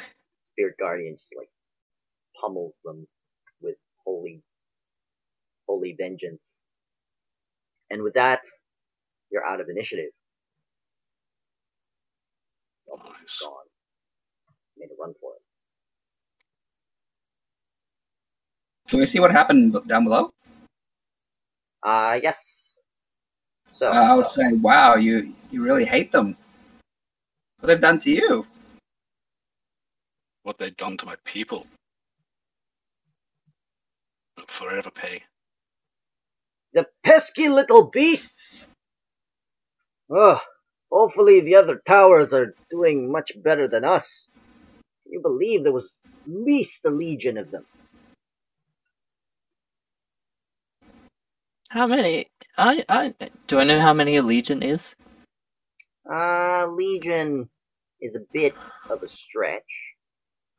Spirit Guardian just like pummels them holy, holy vengeance. And with that, you're out of initiative. Goblin's Nice. gone. Made a run for it. Can we see what happened down below? Uh, yes. So, Uh, I would say, wow, you you really hate them. What they've done to you? What they've done to my people. They'll forever pay. the pesky little beasts! Ugh. Hopefully the other towers are doing much better than us. Can you believe there was at least a legion of them? How many? I I do I know how many a legion is? Uh, Legion is a bit of a stretch.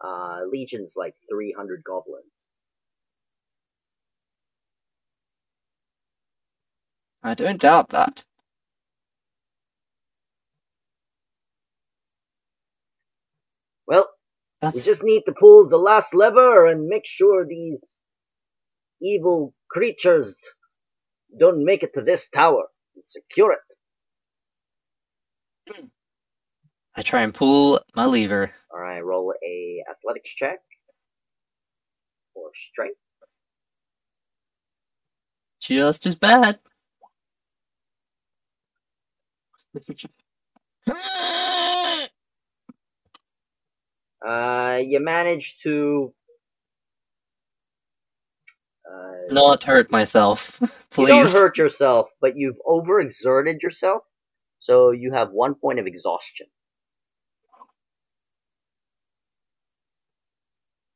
Uh, Legion's like 300 goblins. I don't doubt that. Well, we just need to pull the last lever and make sure these evil creatures don't make it to this tower and secure it. I try and pull my lever. Alright, roll a athletics check. Or strength. Just as bad. Uh, you manage to. Uh, Not hurt myself, please. You don't hurt yourself, but you've overexerted yourself, so you have one point of exhaustion.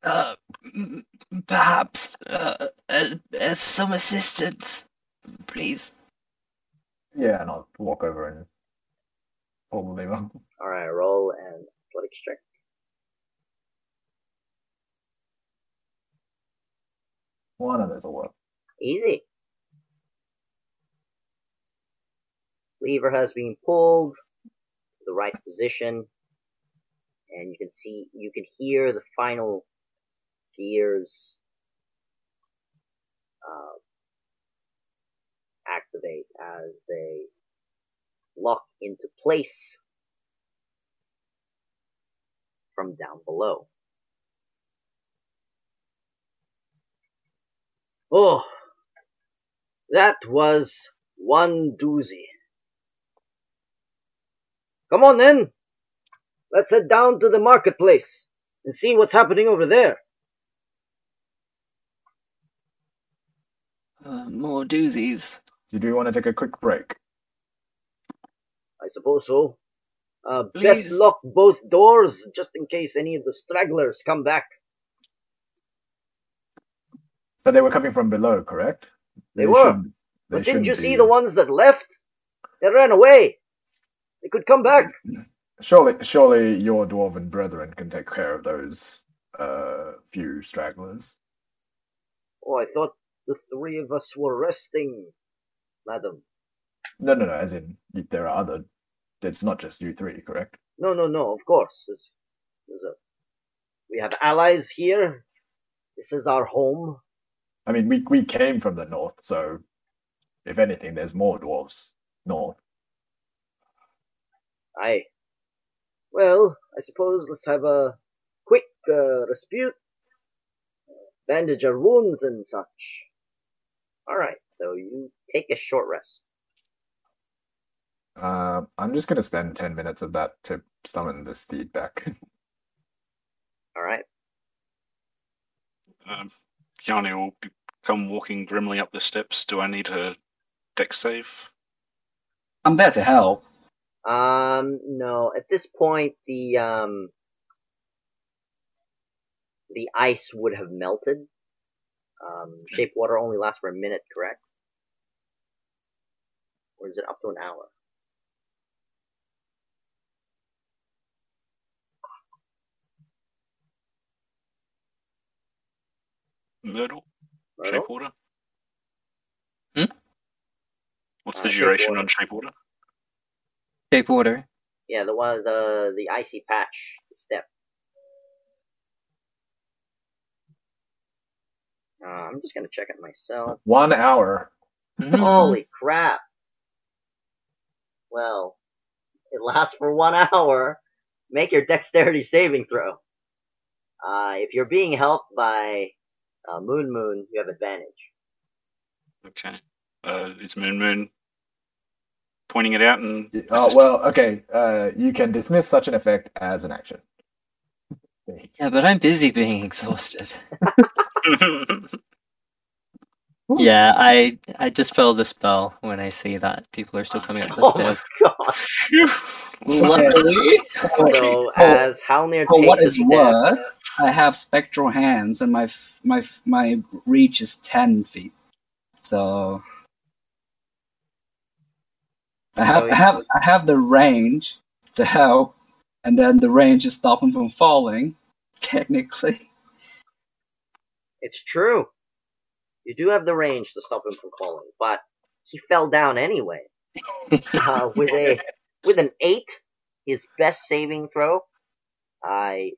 Uh, perhaps uh, uh, uh, some assistance, please. Yeah, and I'll walk over and pull the lever. Alright, roll an athletics check. One of those will work. Easy. Lever has been pulled to the right position, and you can see, you can hear the final gears uh, activate as they lock into place from down below. Oh, that was one doozy. Come on then. Let's head down to the marketplace and see what's happening over there. Uh, more doozies. Do we want to take a quick break? I suppose so. Uh, best lock both doors just in case any of the stragglers come back. But they were coming from below, correct? They were. shouldn't- they But didn't you shouldn't see be- the ones that left? They ran away. They could come back. Surely, surely your dwarven brethren can take care of those uh, few stragglers. Oh, I thought the three of us were resting, madam. No, no, no. As in, there are other. It's not just you three, correct? No, no, no, of course. There's, there's a, we have allies here. This is our home. I mean, we we came from the north, so if anything, there's more dwarves north. Aye. Well, I suppose let's have a quick uh, dispute. Bandage our wounds and such. Alright, so you take a short rest. Uh, I'm just gonna spend ten minutes of that to summon the steed back. Alright. Um, Yanni will be, come walking grimly up the steps. Do I need a Dex save? I'm there to help. Um, no, at this point, the, um, the ice would have melted. Um, shape water only lasts for a minute, correct? Or is it up to an hour? Myrtle? Myrtle? Shape water? Hmm? What's Uh, the shape duration water. on shape water? Shape water. Yeah, the one, the, the icy patch step. Uh, I'm just gonna check it myself. One hour. Mhm. Holy crap! Well, it lasts for one hour. Make your dexterity saving throw. Uh, if you're being helped by uh, Moon Moon, you have advantage. Okay. Uh, is Moon Moon pointing it out and Y- Oh assist- well, okay. Uh, you can dismiss such an effect as an action. Yeah, but I'm busy being exhausted. Yeah, I I just dispel the spell when I see that people are still coming up the Oh stairs. god! Phew. Luckily, So Oh, as Halnir For takes what a worth, I have spectral hands, and my my my reach is ten feet. So I have I have I have the range to help, and then the range is stop him from falling. Technically, it's true. You do have the range to stop him from falling, but he fell down anyway. uh, with a with an eight, his best saving throw. I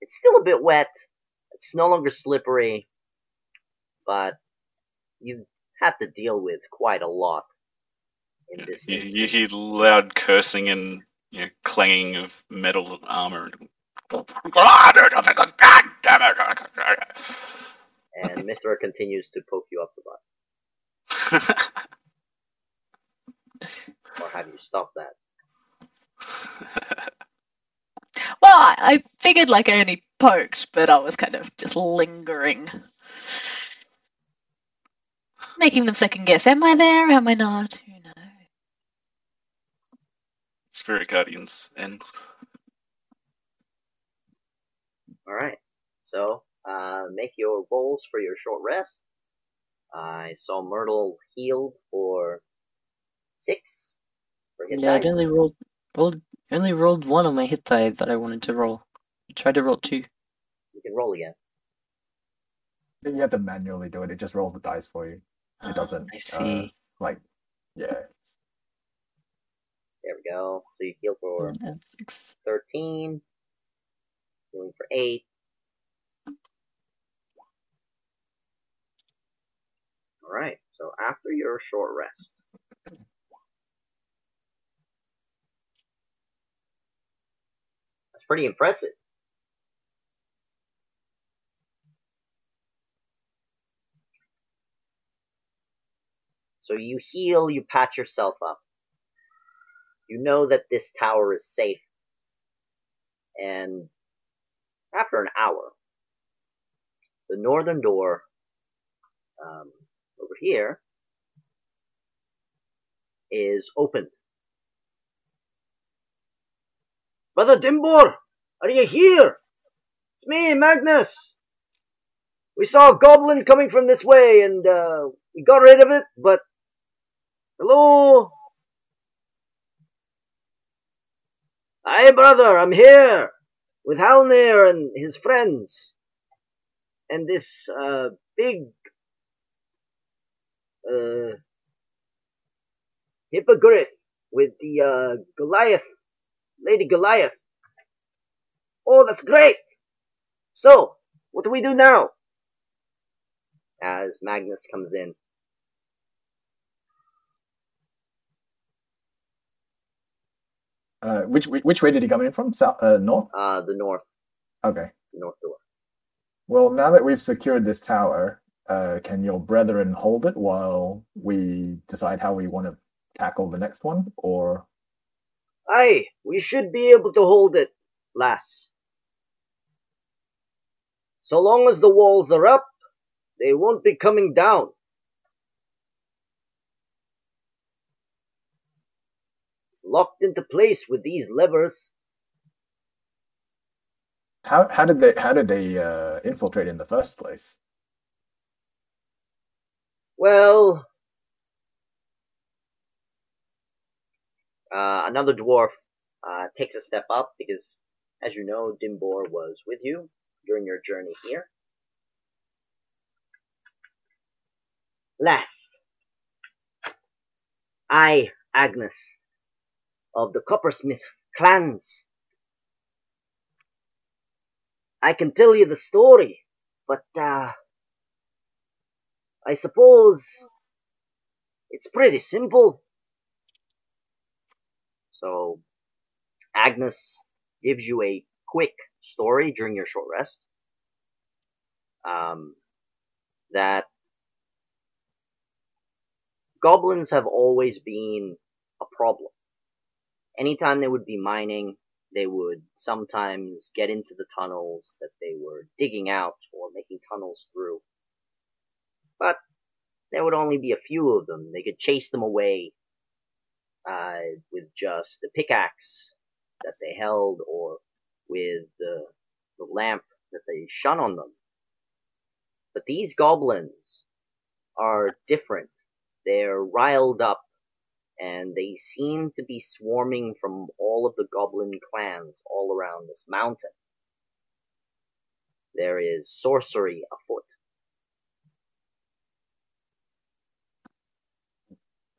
it's still a bit wet. It's no longer slippery, but you have to deal with quite a lot in this. You, you hear loud cursing and you know, clanging of metal armor. And Mithra continues to poke you up the butt, or have you stop that? Well, I, I figured like I only poked, but I was kind of just lingering. Making them second guess. Am I there? Am I not? Who knows? Spirit Guardians ends. All right. So, uh, make your rolls for your short rest. I saw Myrtle healed for six. For hit yeah, I die. only rolled rolled I only rolled one on my hit die that I wanted to roll. I tried to roll two. You can roll again. You have to manually do it. It just rolls the dice for you. It ah, doesn't. I uh, see. Uh, like, yeah. There we go. So you heal for six. 13, healing for 8. Alright, so after your short rest, pretty impressive. So you heal, you patch yourself up. You know that this tower is safe. And after an hour, the northern door um, over here is opened. Brother Dimbor, are you here? It's me, Magnus. We saw a goblin coming from this way and uh, we got rid of it, but hello? Hi, brother, I'm here with Halnir and his friends and this uh, big uh, hippogriff with the uh, Goliath, Lady Goliath. Oh, that's great! So, what do we do now? As Magnus comes in. Uh, which which which way did he come in from? South, uh, north. Uh, the north, Okay. north door. Well, now that we've secured this tower, uh, can your brethren hold it while we decide how we want to tackle the next one? Or Aye, we should be able to hold it, lass. So long as the walls are up, they won't be coming down. It's locked into place with these levers. how how did they how did they uh, infiltrate in the first place? Well, uh, another dwarf uh, takes a step up because, as you know, Dimbor was with you during your journey here. Lass, I, Agnes, of the Coppersmith clans. I can tell you the story, but uh, I suppose it's pretty simple. So, Agnes gives you a quick story during your short rest. Um, that goblins have always been a problem. Anytime they would be mining, they would sometimes get into the tunnels that they were digging out or making tunnels through. But there would only be a few of them. They could chase them away uh, with just the pickaxe that they held or with the, the lamp that they shone on them. But these goblins are different. They're riled up and they seem to be swarming from all of the goblin clans all around this mountain. There is sorcery afoot.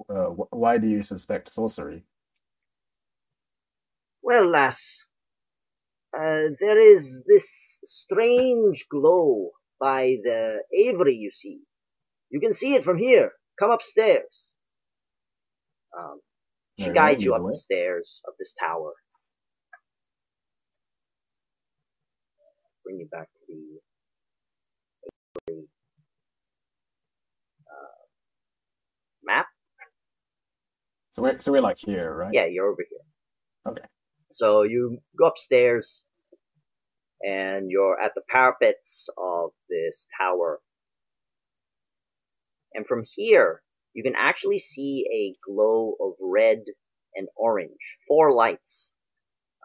Uh, wh- why do you suspect sorcery? Well, lass, uh, there is this strange glow by the Aviary, you see. You can see it from here. Come upstairs. Um, she guides you up the the stairs of this tower. Bring you back to the Aviary, uh, map. So we're so we're like here, right? Yeah, you're over here. Okay. So you go upstairs, and you're at the parapets of this tower. And from here, you can actually see a glow of red and orange, four lights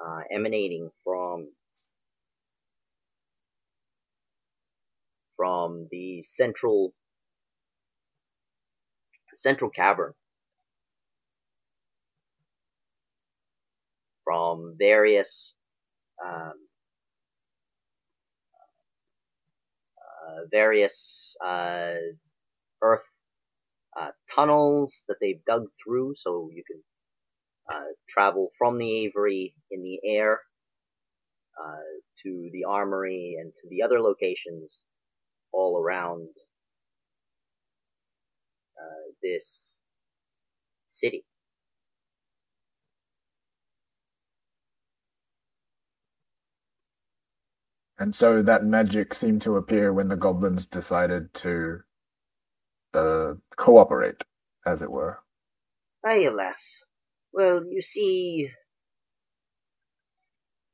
uh, emanating from from the central central cavern. From various um, uh, various uh, earth uh, tunnels that they've dug through, so you can uh, travel from the Aviary in the air uh, to the armory and to the other locations all around uh, this city. And so that magic seemed to appear when the goblins decided to uh, cooperate, as it were. Aye, alas. Well, you see,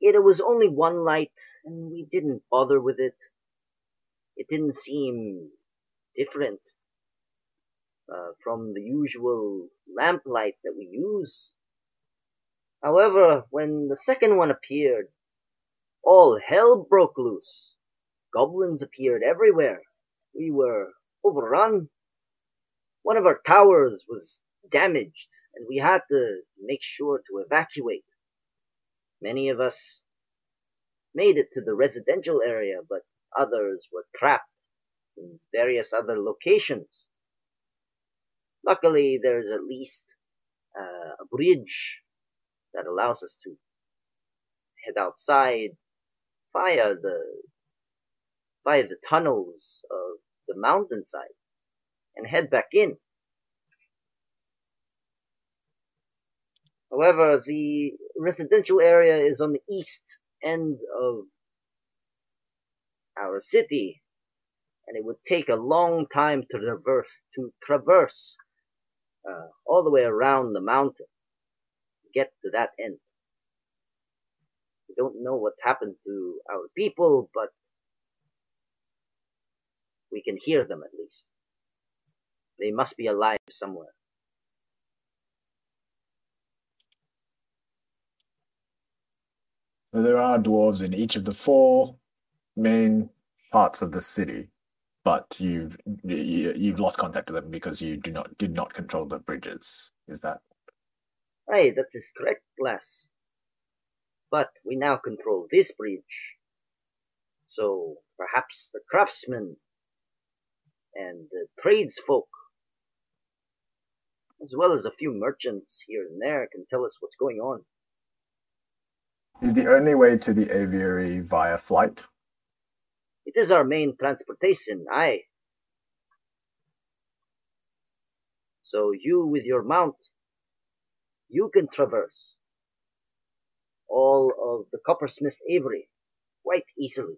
it was only one light, and we didn't bother with it. It didn't seem different uh, from the usual lamplight that we use. However, when the second one appeared, all hell broke loose. Goblins appeared everywhere. We were overrun. One of our towers was damaged, and we had to make sure to evacuate. Many of us made it to the residential area, but others were trapped in various other locations. Luckily, there's at least uh, a bridge that allows us to head outside via the via the tunnels of the mountainside and head back in. However, the residential area is on the east end of our city, and it would take a long time to traverse to traverse uh, all the way around the mountain to get to that end. We don't know what's happened to our people, but we can hear them at least. They must be alive somewhere. So there are dwarves in each of the four main parts of the city, but you've you, you've lost contact with them because you do not did not control the bridges. Is that Hey, that is correct, Glass. But we now control this bridge. So perhaps the craftsmen and the tradesfolk, as well as a few merchants here and there, can tell us what's going on. is the only way to the aviary via flight? It is our main transportation, aye. So you with your mount, you can traverse all of the coppersmith Aviary quite easily.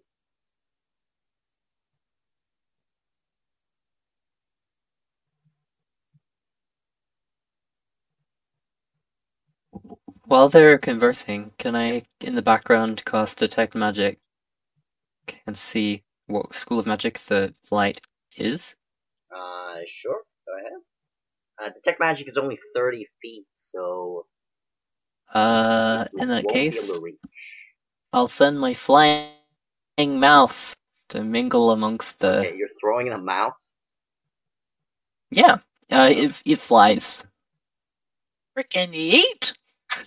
While they're conversing, can I, in the background, cast Detect Magic and see what school of magic the light is? Uh, sure, go ahead. Uh, detect magic is only 30 feet, so. Uh, in that won't be able case. I'll send my flying mouse to mingle amongst the. Okay, you're throwing a mouse? Yeah, uh, it it flies. Frickin' yeet!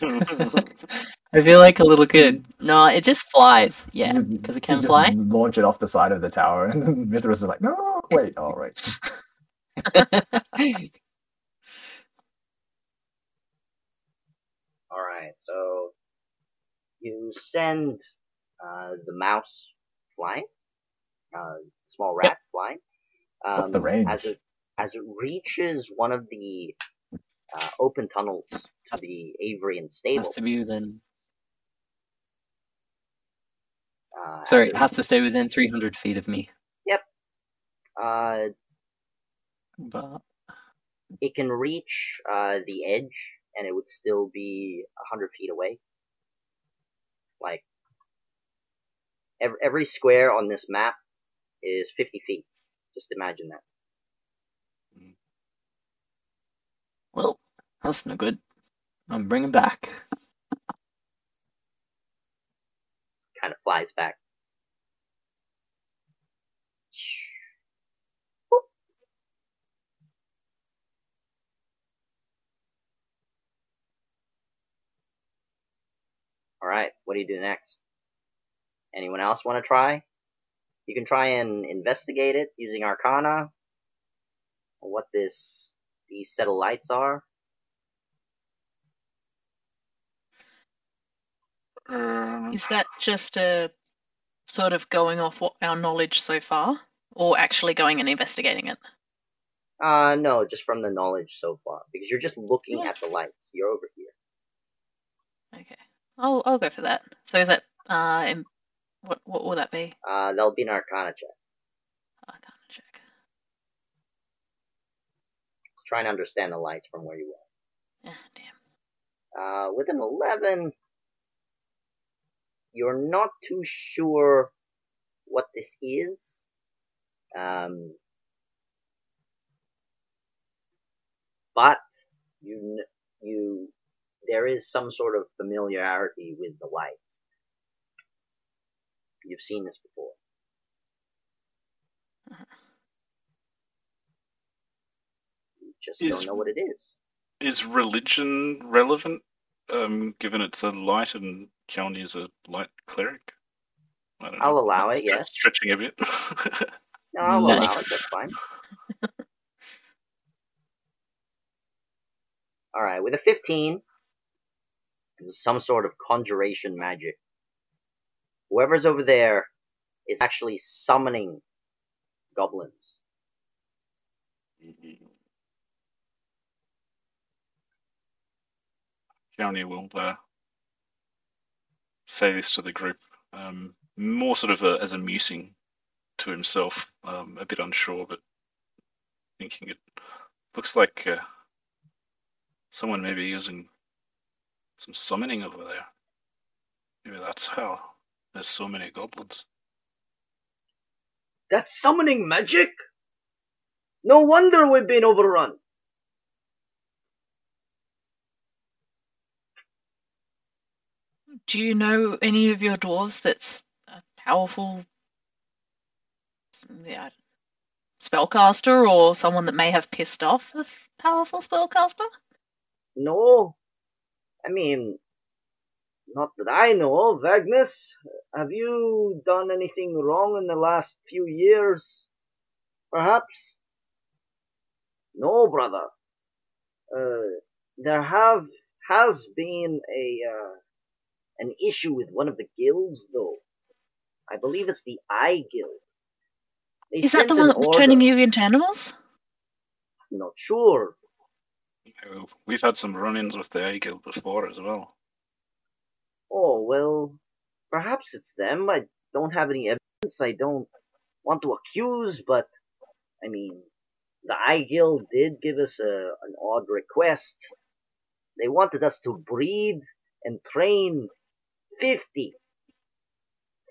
I feel like a little kid. No, it just flies. Yeah, because it you can just fly. Launch it off the side of the tower, and then Mithras is like, "No, wait, all right." Alright, so. You send uh, the mouse flying, uh, small rat flying. Um, What's the range? As it, as it reaches one of the uh, open tunnels to the Aviary and stable. has to be within. uh, Sorry, it it has to stay within 300 feet of me. Yep. Uh, But it can reach uh, the edge, and it would still be a hundred feet away. Like every, every square on this map is fifty feet. Just imagine that. well, that's no good. I'm bringing back. Kind of flies back. All right, what do you do next? Anyone else want to try? You can try and investigate it using Arcana. What this these set of lights are. Uh, Is that just a sort of going off what our knowledge so far, or actually going and investigating it? Uh, no, just from the knowledge so far, because you're just looking Yeah. at the lights. You're over here. Okay. I'll I'll go for that. So is that uh in, what what will that be? Uh, that'll be an Arcana check. Arcana check. Trying to understand the lights from where you are. Ah, damn. Uh, with an 11, you're not too sure what this is. Um, but you you there is some sort of familiarity with the light. You've seen this before. You just Is- don't know what it is. Is religion relevant, um, given it's a light and Chalny is a light cleric? I don't I'll allow it, Stre- yes. Stretching a bit. No, I'll allow it. Nice. That's fine. All right, with a 15, it's some sort of conjuration magic. Whoever's over there is actually summoning goblins. Chalny will uh, say this to the group, um, more sort of a, as a musing to himself, um, a bit unsure, but thinking it looks like uh, someone may be using some summoning over there. Maybe that's how there's so many goblins. That's summoning magic? No wonder we've been overrun. Do you know any of your dwarves that's a powerful yeah, spellcaster or someone that may have pissed off a powerful spellcaster? No. I mean, not that I know of, Agnes. Have you done anything wrong in the last few years? Perhaps? No, brother. Uh, there have, has been a, uh, an issue with one of the guilds, though. I believe it's the Eye Guild. They Is that the one that was order. turning you into animals? Not sure. We've had some run-ins with the A Guild before as well. Oh, well, perhaps it's them. I don't have any evidence. I don't want to accuse, but, I mean, the Eye Guild did give us a, an odd request. They wanted us to breed and train 50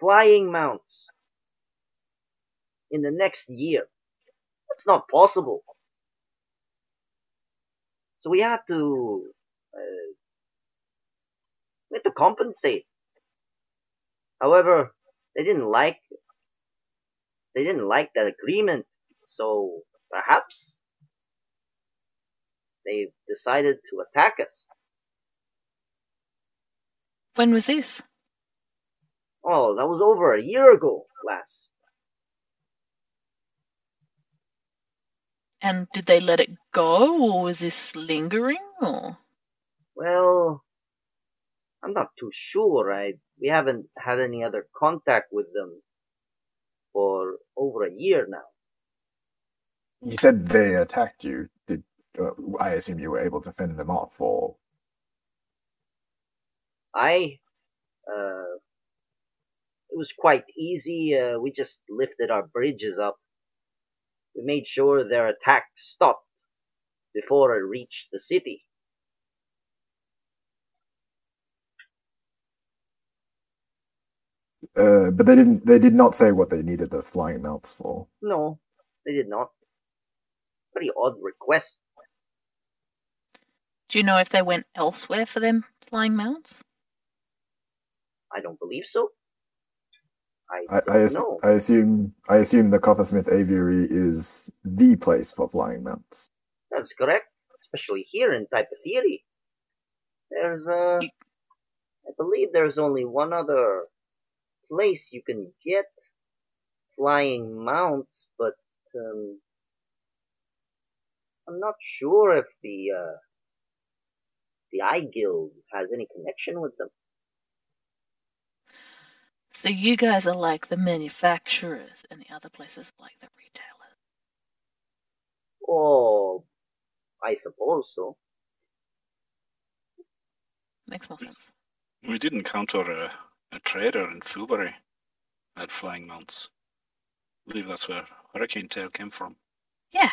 flying mounts in the next year. That's not possible. So we had to uh, we had to compensate. However, they didn't like they didn't like that agreement, so perhaps they decided to attack us. When was this? Oh, that was over a year ago, lass. And did they let it go, or was this lingering, or? Well, I'm not too sure. I we haven't had any other contact with them for over a year now. You said they attacked you. Did uh, I assume you were able to fend them off, or I, uh, it was quite easy. Uh, we just lifted our bridges up. We made sure their attack stopped before it reached the city. uh, but they didn't. They did not say what they needed the flying mounts for. No, they did not. Pretty odd request. Do you know if they went elsewhere for them flying mounts? I don't believe so. I, I, I, ass- know. I assume. I assume the Coppersmith Aviary is the place for flying mounts. That's correct, especially here in Typertheria. There's uh, I believe there's only one other place you can get flying mounts, but um, I'm not sure if the uh, the Eye Guild has any connection with them. So you guys are like the manufacturers, and the other places are like the retailers. Oh, I suppose so. Makes more sense. We did encounter a, a trader in Fulbury at Flying Mounts. I believe that's where Hurricane Tail came from. Yeah.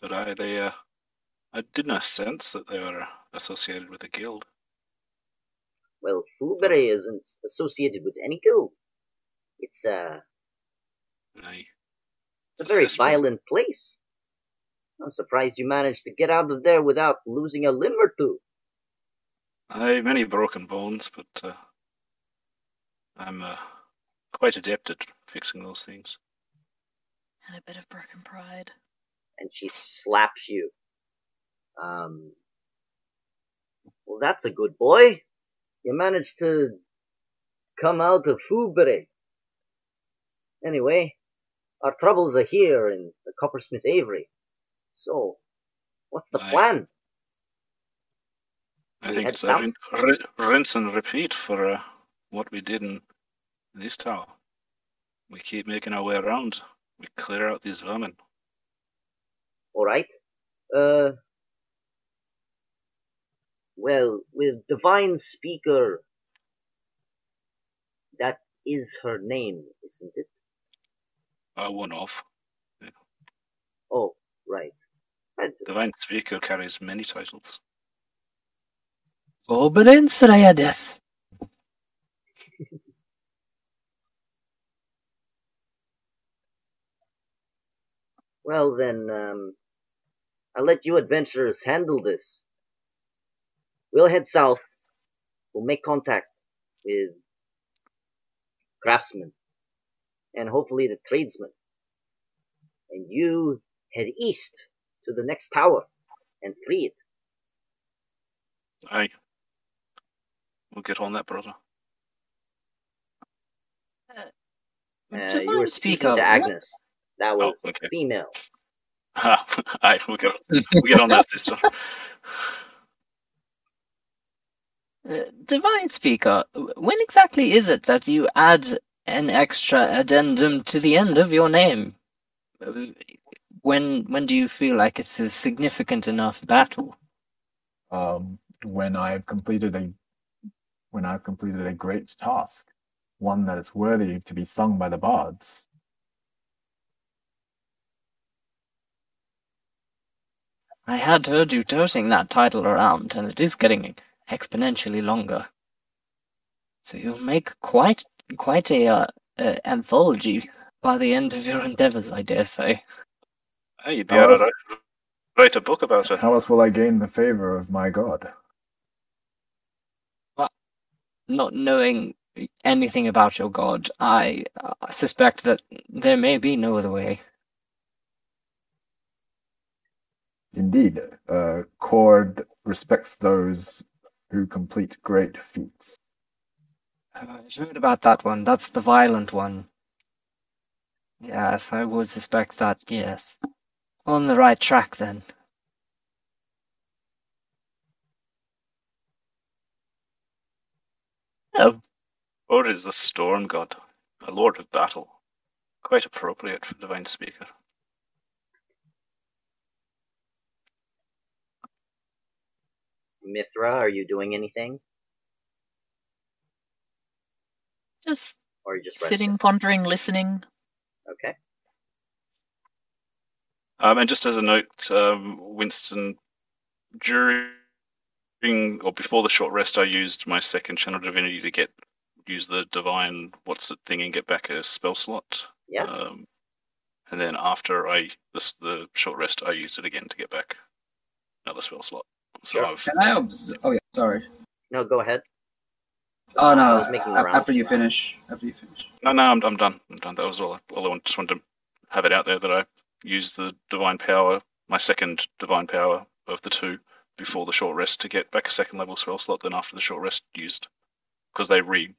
But I, they, uh, I didn't sense that they were associated with the guild. Well, Fulbury isn't associated with any guild. It's uh, Aye. it's a very violent place. I'm surprised you managed to get out of there without losing a limb or two. Aye, many broken bones, but uh, I'm uh, quite adept at fixing those things. And a bit of broken pride. And she slaps you. Um, well, that's a good boy. You managed to come out of Fulbury. Anyway, our troubles are here in the Coppersmith Aviary. So, what's the Aye. plan? I We think it's a south? rinse and repeat for uh, what we did in this tower. We keep making our way around. We clear out these vermin. Alright. Uh, well, with Divine Speaker, that is her name, isn't it? Uh, one off. Oh, right. I- Divine Speaker carries many titles. Oberlin Srayades. Well then, um, I'll let you adventurers handle this. We'll head south. We'll make contact with craftsmen and hopefully the tradesmen. And you head east to the next tower and free it. Aye. We'll get on that, brother. Uh, you Divine were speaking Speaker. to what- Agnes. That Oh, was okay. female. Aye, we'll get, we'll get on that, sister. Uh, Divine Speaker, when exactly is it that you add an extra addendum to the end of your name? When when do you feel like it's a significant enough battle? Um, when I've completed a when I've completed a great task, one that is worthy to be sung by the bards. I had heard you tossing that title around, and it is getting exponentially longer. So you'll make quite quite a uh, uh, anthology by the end of your endeavors, I dare say. Hey, you'd be How able else- write, write a book about it. How else will I gain the favor of my god? Well, Not knowing anything about your god, I uh, suspect that there may be no other way. Indeed, uh, Kord respects those who complete great feats. Uh, I've heard about that one. That's the violent one. Yes, I would suspect that, yes. On the right track then. Oh, Or is the storm god, a lord of battle. Quite appropriate for Divine Speaker. Mithra, are you doing anything? Just Or just sitting, resting? pondering, listening. Okay. Um, and just as a note, um, Winston, during or before the short rest, I used my second channel divinity to get use the divine what's it thing and get back a spell slot. Yeah. Um, and then after I this the short rest, I used it again to get back another spell slot. So Sure. I've Can I obs- Oh yeah, sorry. No, go ahead. Oh no, I was making a- rounds. after you finish. After you finish. no no I'm I'm done. I'm done. That was all. I, all I want- just wanted to have it out there that I used the divine power, my second divine power of the two before the short rest to get back a second level spell slot. Then after the short rest used because they re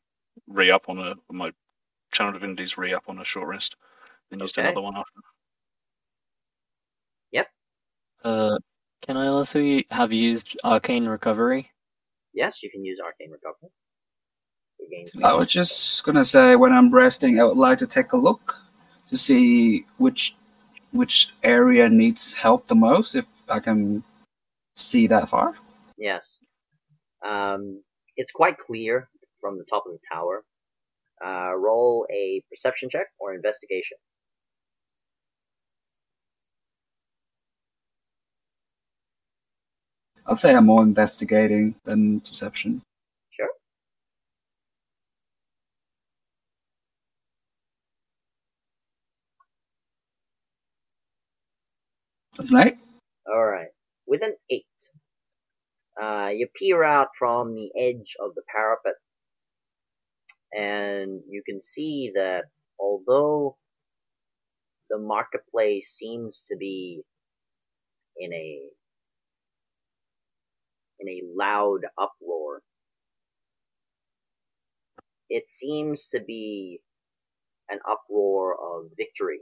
re up on a my channel divinities re up on a short rest. Then used Okay. another one after. Yep. Uh, can I also have used Arcane Recovery? Yes, you can use Arcane Recovery. I was just gonna say when I'm resting, I would like to take a look to see which which area needs help the most. If I can see that far. Yes. Um, it's quite clear from the top of the tower. Uh, roll a perception check or investigation. I'd say I'm more investigating than perception. Sure. That's right. All right. With an eight, uh, you peer out from the edge of the parapet, and you can see that although the marketplace seems to be in a in a loud uproar, it seems to be an uproar of victory.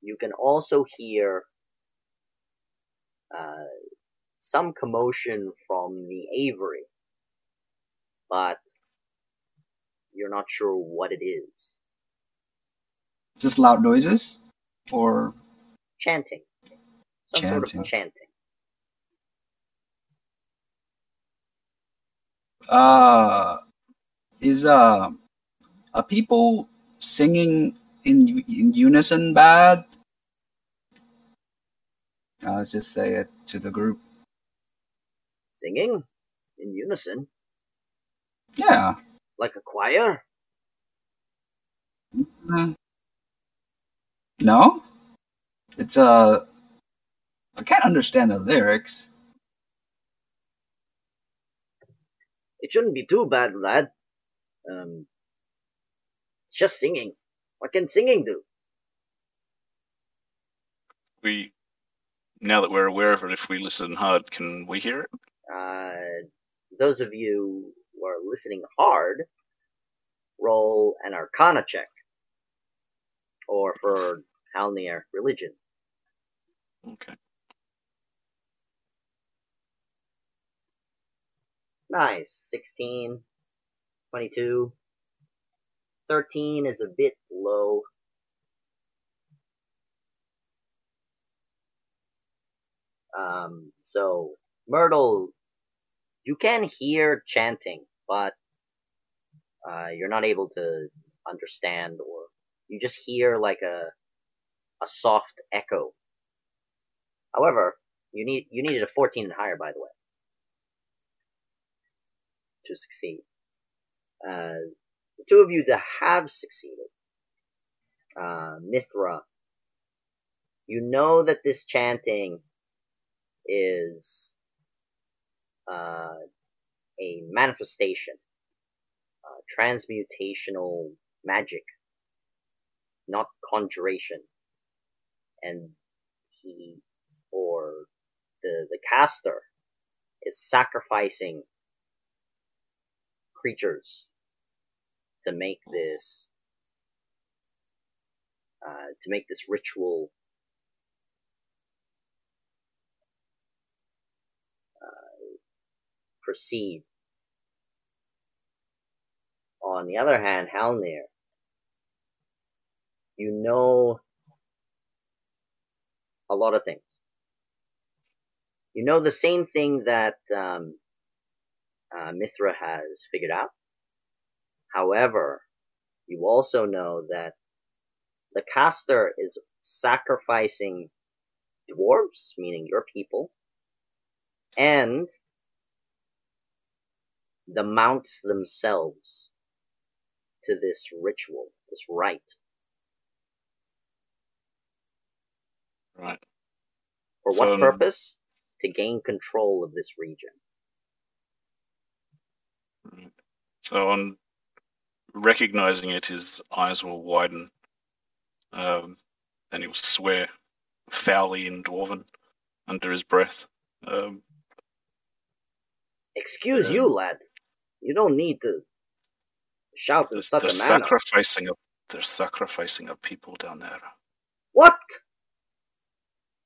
You can also hear uh, some commotion from the Aviary, but you're not sure what it is. Just loud noises, or Chanting. Some sort Chanting. of chanting. uh, is uh, are people singing in in unison bad? Let's just say it to the group. Singing in unison, Yeah. like a choir. Uh, no, it's uh, I can't understand the lyrics. It shouldn't be too bad, lad. Um, it's just singing. What can singing do? We now that we're aware of it, if we listen hard, can we hear it? Uh, those of you who are listening hard, roll an Arcana check. Or for Halnir, religion. Okay. Nice. 16, 22. 13 is a bit low. Um, so, Myrtle, you can hear chanting, but uh, you're not able to understand, or you just hear like a a soft echo. However, you need you needed a 14 and higher, by the way, to succeed. Uh, the two of you that have succeeded, uh, Mithra, you know that this chanting is uh, a manifestation, uh, transmutational magic, not conjuration. And he, or the, the caster, is sacrificing creatures to make this, uh, to make this ritual proceed. On the other hand, Halnir, you know a lot of things. You know the same thing that um, uh, Mithra has figured out. However, you also know that the caster is sacrificing dwarves, meaning your people, and the mounts themselves to this ritual, this rite. Right. For So, what um, purpose? To gain control of this region. Right. So on recognizing it, his eyes will widen, um, and he'll swear foully in Dwarven under his breath. Um, Excuse Yeah. you, lad. You don't need to shout in they're such they're a manner. sacrificing a they're sacrificing a people down there. What?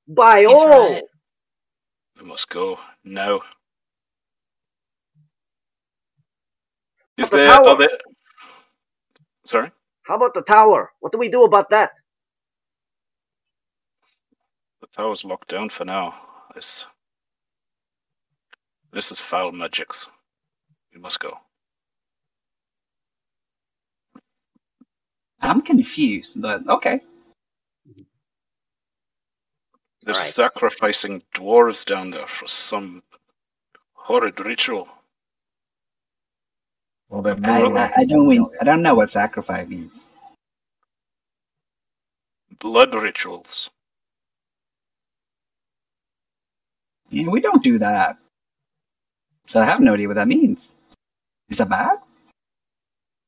By He's all! right. We must go now. Is the there tower. are there Sorry? How about the tower? What do we do about that? The tower's locked down for now. This. This is foul magics. We must go. I'm confused, but okay. They're Alright. sacrificing dwarves down there for some horrid ritual. Well, then I, I, I don't mean, I don't know what sacrifice means. Blood rituals. Yeah, we don't do that. So I have no idea what that means. Is that bad?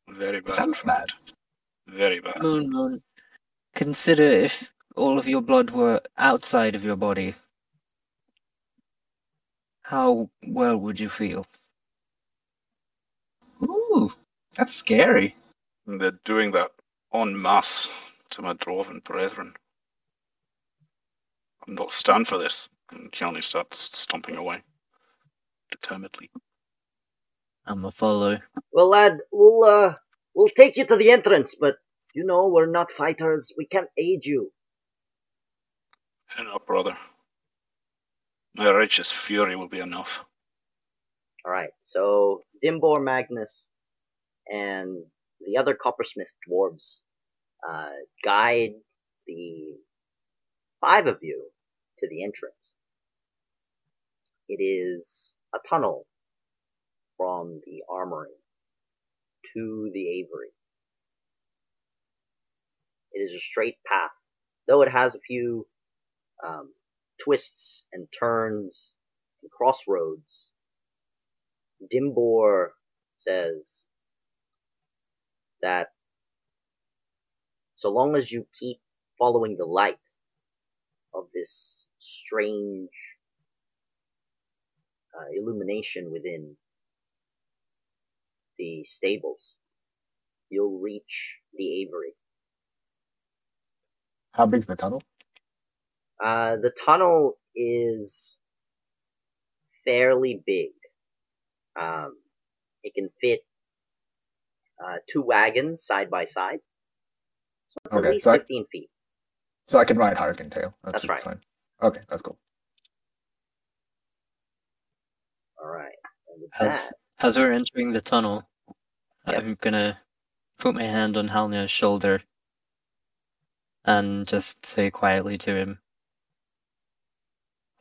Very bad. sounds bad. Very bad. Moon Moon, consider if all of your blood were outside of your body. How well would you feel? Ooh, that's scary. And they're doing that en masse to my dwarven brethren. I'm not stand for this. And Keanu starts stomping away. Determinedly. I'm a follow. Well, lad, we'll uh, we'll take you to the entrance, but you know we're not fighters. We can't aid you. Enough, brother. My righteous fury will be enough. All right. So Dimbor Magnus and the other coppersmith dwarves uh, guide the five of you to the entrance. It is a tunnel from the armory to the aviary. It is a straight path, though it has a few um, twists and turns and crossroads. Dimbor says that so long as you keep following the light of this strange uh, illumination within the stables, you'll reach the aviary. How big's the tunnel? Uh, the tunnel is fairly big. Um, it can fit uh, two wagons side by side. So it's Okay, at least so I- 15 feet. So I can ride Hurricane Tail. That's, That's right. Fine. Okay, that's cool. All right. As that, as we're entering the tunnel, Yep. I'm gonna put my hand on Halnir's shoulder and just say quietly to him,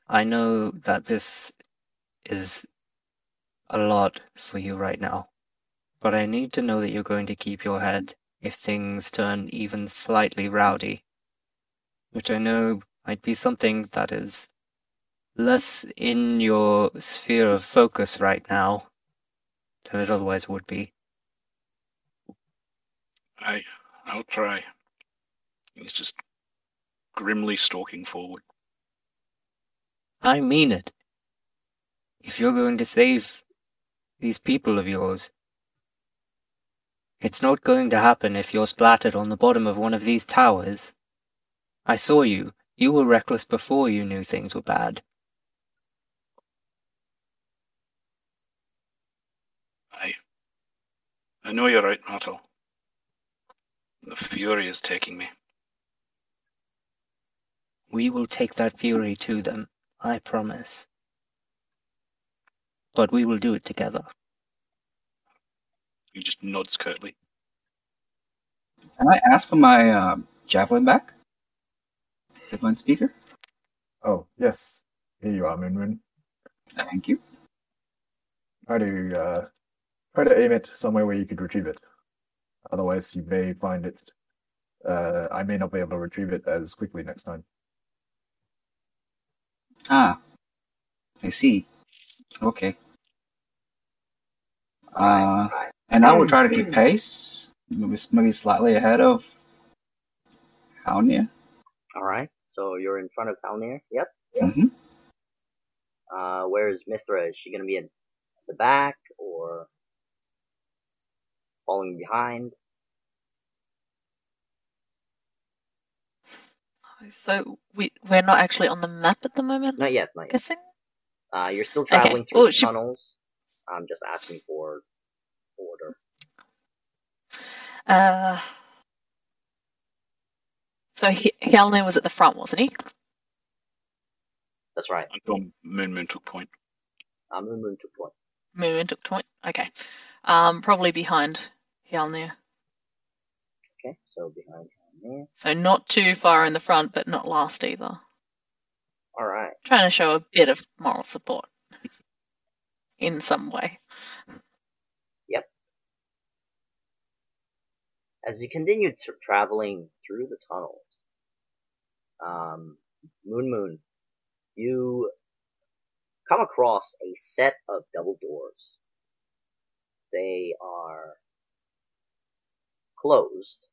I know that this is a lot for you right now, but I need to know that you're going to keep your head if things turn even slightly rowdy, which I know might be something that is less in your sphere of focus right now than it otherwise would be. I, I'll try. He's just grimly stalking forward. I mean it. If you're going to save these people of yours, it's not going to happen if you're splattered on the bottom of one of these towers. I saw you. You were reckless before you knew things were bad. I, I know you're right, Natal. The fury is taking me. We will take that fury to them, I promise. But we will do it together. He just nods curtly. Can I ask for my uh, javelin back? Divine speaker. Oh, yes. Here you are, Moon Moon. Thank you. Try to uh, try to aim it somewhere where you could retrieve it. Otherwise, you may find it. Uh, I may not be able to retrieve it as quickly next time. Ah, I see. Okay. Uh, and I will try to keep pace, maybe, maybe slightly ahead of Halnir. all right. So you're in front of Halnir. Yep. hmm Uh, where's Mithra? Is she going to be at the back or following behind? So we we're not actually on the map at the moment. Not yet. Not yet. Guessing. Uh, you're still Okay. traveling through Oh, the she- tunnels. I'm just asking for order. Uh, so he- Halnir was at the front, wasn't he? That's right. Until Moon Moon took point. Um, Moon Moon took point. Moon took point. Okay. Um, probably behind Halnir. Okay, so behind him there. So not too far in the front, but not last either. All right. Trying to show a bit of moral support in some way. As you continue tra- traveling through the tunnels, um, Moon Moon, you come across a set of double doors. They are closed,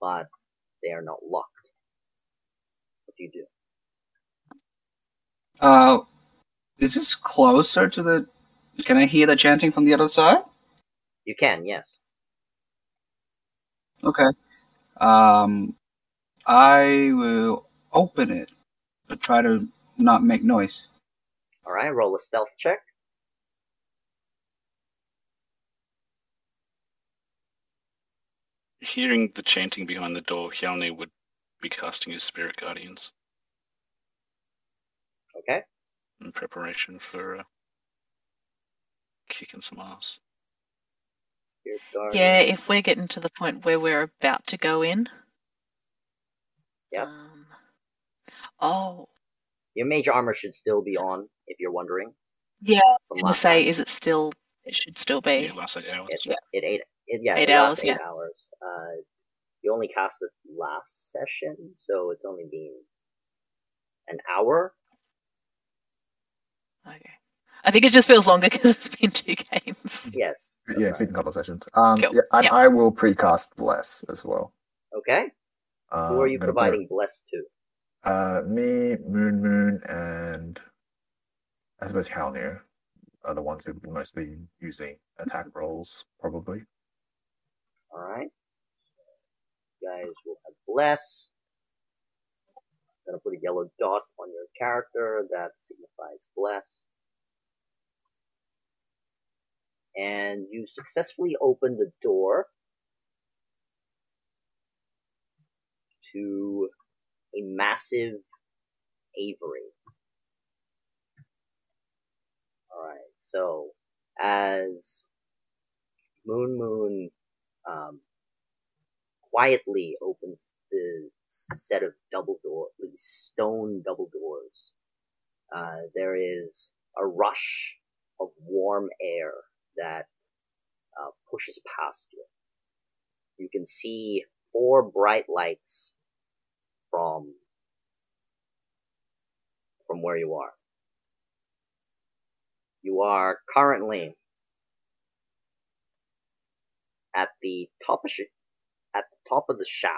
but they are not locked. What do you do? Uh, is this closer to the? Can I hear the chanting from the other side? You can, yes. Okay. Um, I will open it, but try to not make noise. All right, roll a stealth check. Hearing the chanting behind the door, Halnir would be casting his spirit guardians Okay. in preparation for uh, kicking some ass. Spirit. Yeah, if we're getting to the point where we're about to go in. Yep. Um, oh, Your mage armor should still be on, if you're wondering. yeah. From I'm gonna say, time. is it still? It should still be. Yeah, last eight hours. It, Yeah. it eight. It, yeah, Eight it hours, Eight yeah. hours. Uh, you only cast it last session, so it's only been an hour. Okay. I think it just feels longer because it's been two games. Yes. Yeah, it's been a couple of sessions. Um, Cool. yeah, and Yeah. I will precast bless as well. Okay. Um, Who are you I'm put- providing bless to? Uh, me, Moon Moon, and I suppose Halnir are the ones who would be mostly using attack rolls, probably. All right. You guys will have bless. I'm Gonna put a yellow dot on your character that signifies bless. And you successfully open the door to a massive aviary. Alright, so as Moon Moon um, quietly opens the set of double doors, these stone double doors. Uh, there is a rush of warm air that uh, pushes past you. You can see four bright lights from from where you are. You are currently at the top of at the top of the shaft,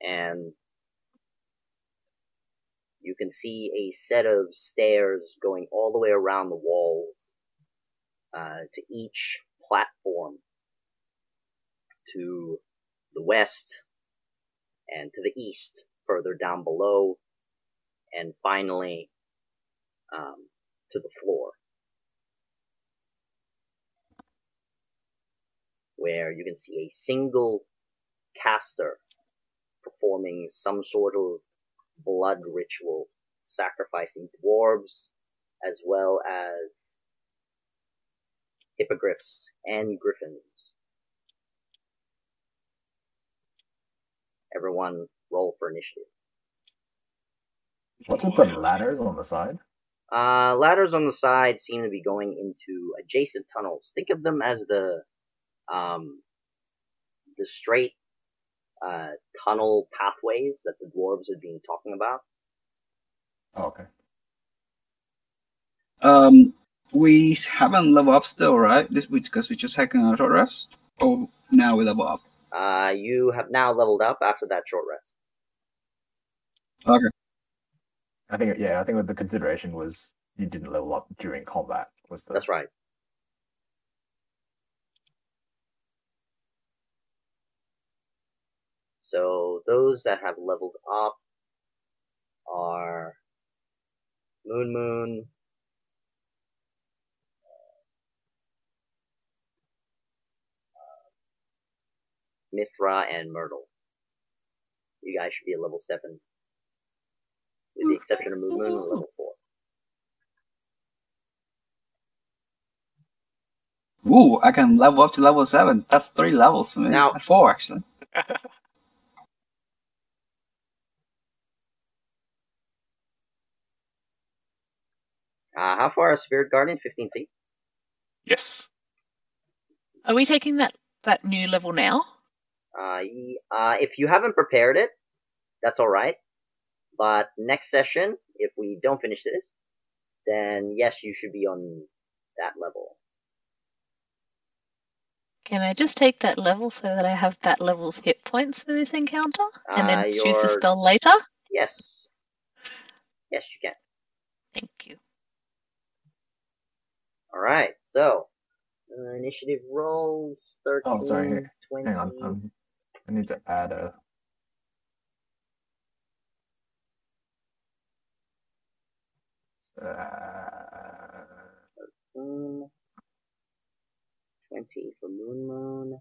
and you can see a set of stairs going all the way around the walls uh, to each platform to the west and to the east, further down below, and finally um, to the floor. where you can see a single caster performing some sort of blood ritual, sacrificing dwarves as well as hippogriffs and griffins. Everyone roll for initiative. What's with the ladders on the side? Uh, ladders on the side seem to be going into adjacent tunnels. Think of them as the um, the straight uh, tunnel pathways that the dwarves had been talking about. Oh, okay. Um, we haven't leveled up still, right? This week because we just taking a short rest. Oh, now we level up. Uh, you have now leveled up after that short rest. Okay. I think yeah, I think what the consideration was you didn't level up during combat. Was the That's right. So those that have leveled up are Moon Moon, uh, Mithra, and Myrtle. You guys should be at level 7. With the exception of Moon Moon, level 4. Ooh, I can level up to level 7. That's 3 levels for me. Now, 4 actually. Uh, how far is Spirit Guardian? 15 feet? Yes. Are we taking that that new level now? Uh, uh, if you haven't prepared it, that's alright. But next session, if we don't finish this, then yes, you should be on that level. Can I just take that level so that I have that level's hit points for this encounter, and then Uh, choose the spell later? Yes. Yes, you can. Thank you. Alright, so, uh, initiative rolls 13, Oh, sorry, hang- 20. Hang on, um, I need to add a. Uh, Moon. 20 for Moon Moon.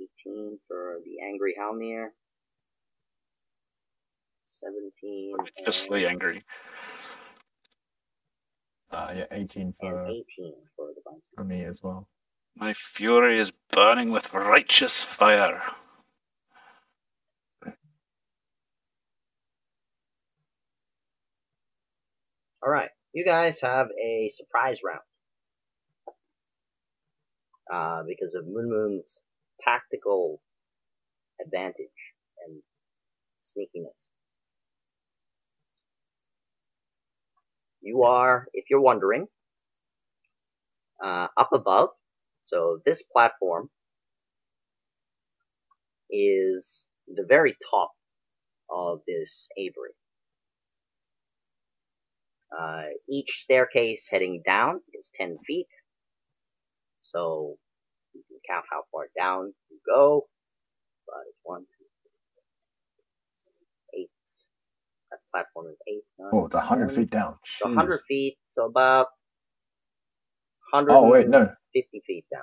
18 for the Angry Halnir. 17 Righteously and, angry. Uh, yeah, 18 for 18 for the for me as well. My fury is burning with righteous fire. Alright, you guys have a surprise round. Uh, because of Moon Moon's tactical advantage and sneakiness. You are, if you're wondering, uh, up above. So this platform is the very top of this aviary. Uh, each staircase heading down is 10 feet. So you can count how far down you go. But it's one, two, three, four, five, six, seven, eight. That platform is eight. nine, Oh, it's 100 feet down. So 100 feet, so about 150 Oh, wait, no. fifty feet down.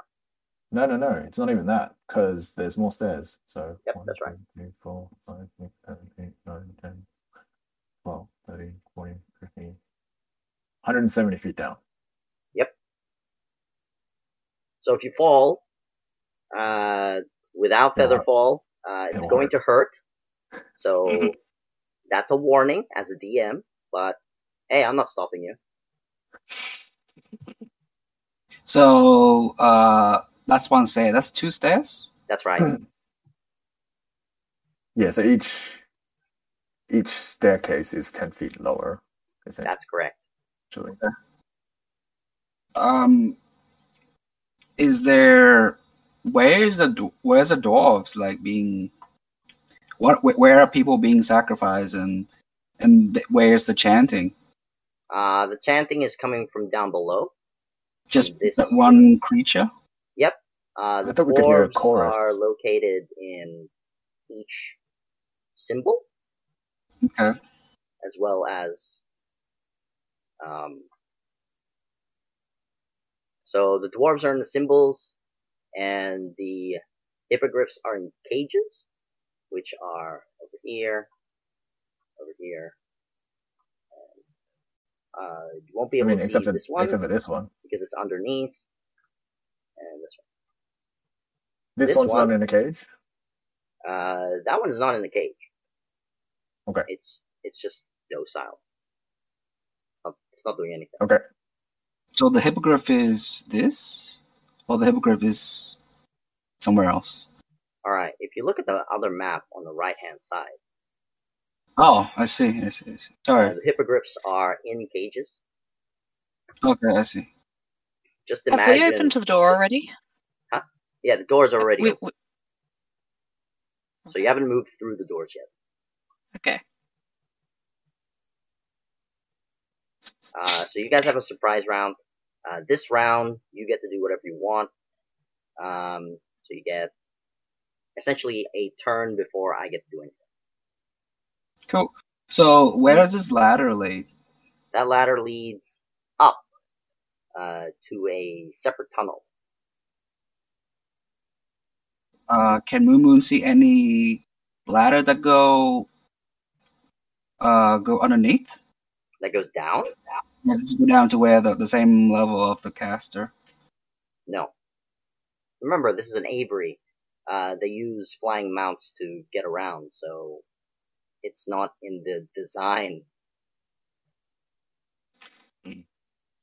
No, no, no. It's not even that because there's more stairs. So Yep, 1, that's right. 2, 3, 4, 5, 6, 7, 8, 9, 10, 12, 13, 14, 15. 170 feet down. Yep. So if you fall, uh, without feather fall, uh, it's going to hurt. So that's a warning as a DM, but hey, I'm not stopping you. So uh, that's one stair. That's two stairs. That's right. Yeah, so each each staircase is 10 feet lower, essentially. That's correct. Actually, Um, is there? Where is the d- where's the dwarves like being? What wh- where are people being sacrificed and and th- where's the chanting? Uh, the chanting is coming from down below. Just This- that one creature. Yep. Uh, the I thought we could hear a dwarves are located in each symbol, Okay. as well as um. So the dwarves are in the symbols, and the hippogriffs are in cages, which are over here, over here. And, uh, you won't be I able mean, to except see for, this one except for this one. because it's underneath, and this This, This one's one? not in the cage. Uh, that one is not in the cage. Okay. It's it's just docile. It's not, it's not doing anything. Okay. So the hippogriff is this, or the hippogriff is somewhere else. All right. If you look at the other map on the right hand side, Oh, I see. I see. I see. uh, Sorry. the hippogriffs are in cages. Okay, I see. Just imagine. Have we opened to the door already? Huh? Yeah, the doors are already We- open, we- so you haven't moved through the doors yet. okay. Uh, so you guys have a surprise round. Uh, this round, you get to do whatever you want. Um, so you get essentially a turn before I get to do anything. Cool. So where does this ladder lead? That ladder leads up uh, to a separate tunnel. uh, can Moon Moon see any ladder that go uh, go underneath? That goes down? Yeah, just go down to where the, the same level of the caster. No. Remember, this is an aviary. Uh, they use flying mounts to get around, so it's not in the design.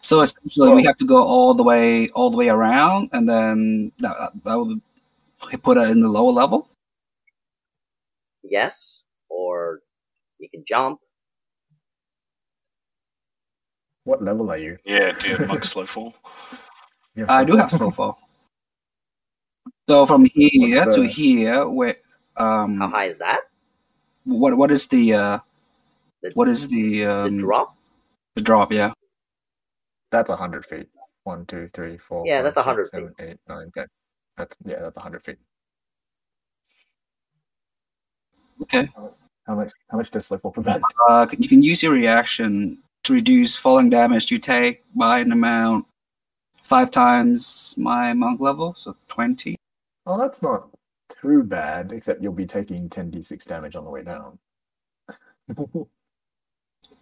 So essentially, we Oh. have to go all the way all the way around, and then that, that would put it in the lower level. Yes, or you can jump. What level are you? Yeah, do you have monk slow fall? I do some- have slow fall. So from here What's to the- here, where um, How high is that? what what is the uh, The, what is the the um, drop? the drop? Yeah. That's a hundred feet. One, two, three, four. Yeah, five, that's six, 100 seven, eight, nine, ten. That's yeah, that's a hundred feet. Okay. How much? How much does slip will prevent? Uh, you can use your reaction to reduce falling damage you take by an amount five times my monk level, so twenty. Oh, that's not too bad. Except you'll be taking ten d6 damage on the way down,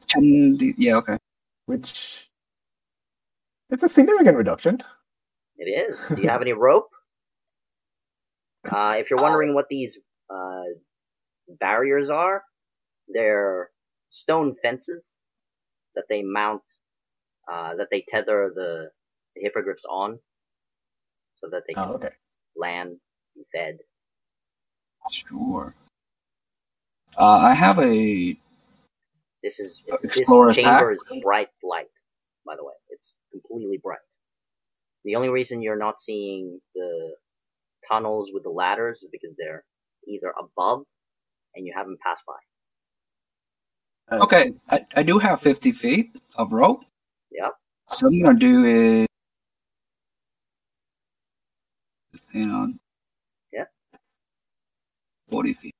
10 d- yeah, okay. which it's a significant reduction. It is. Do you have any rope? Uh, if you're wondering what these uh, barriers are, they're stone fences that they mount, uh, that they tether the, the hippogriffs on, so that they can Oh, okay. Land, be said. Sure. Uh, I have a This is Uh, this Explorer's chamber pack? is bright light, by the way. It's completely bright. The only reason you're not seeing the tunnels with the ladders is because they're either above and you haven't passed by. Uh, okay. I, I do have fifty feet of rope. Yep. So I'm gonna do is, you know, Yeah. forty feet.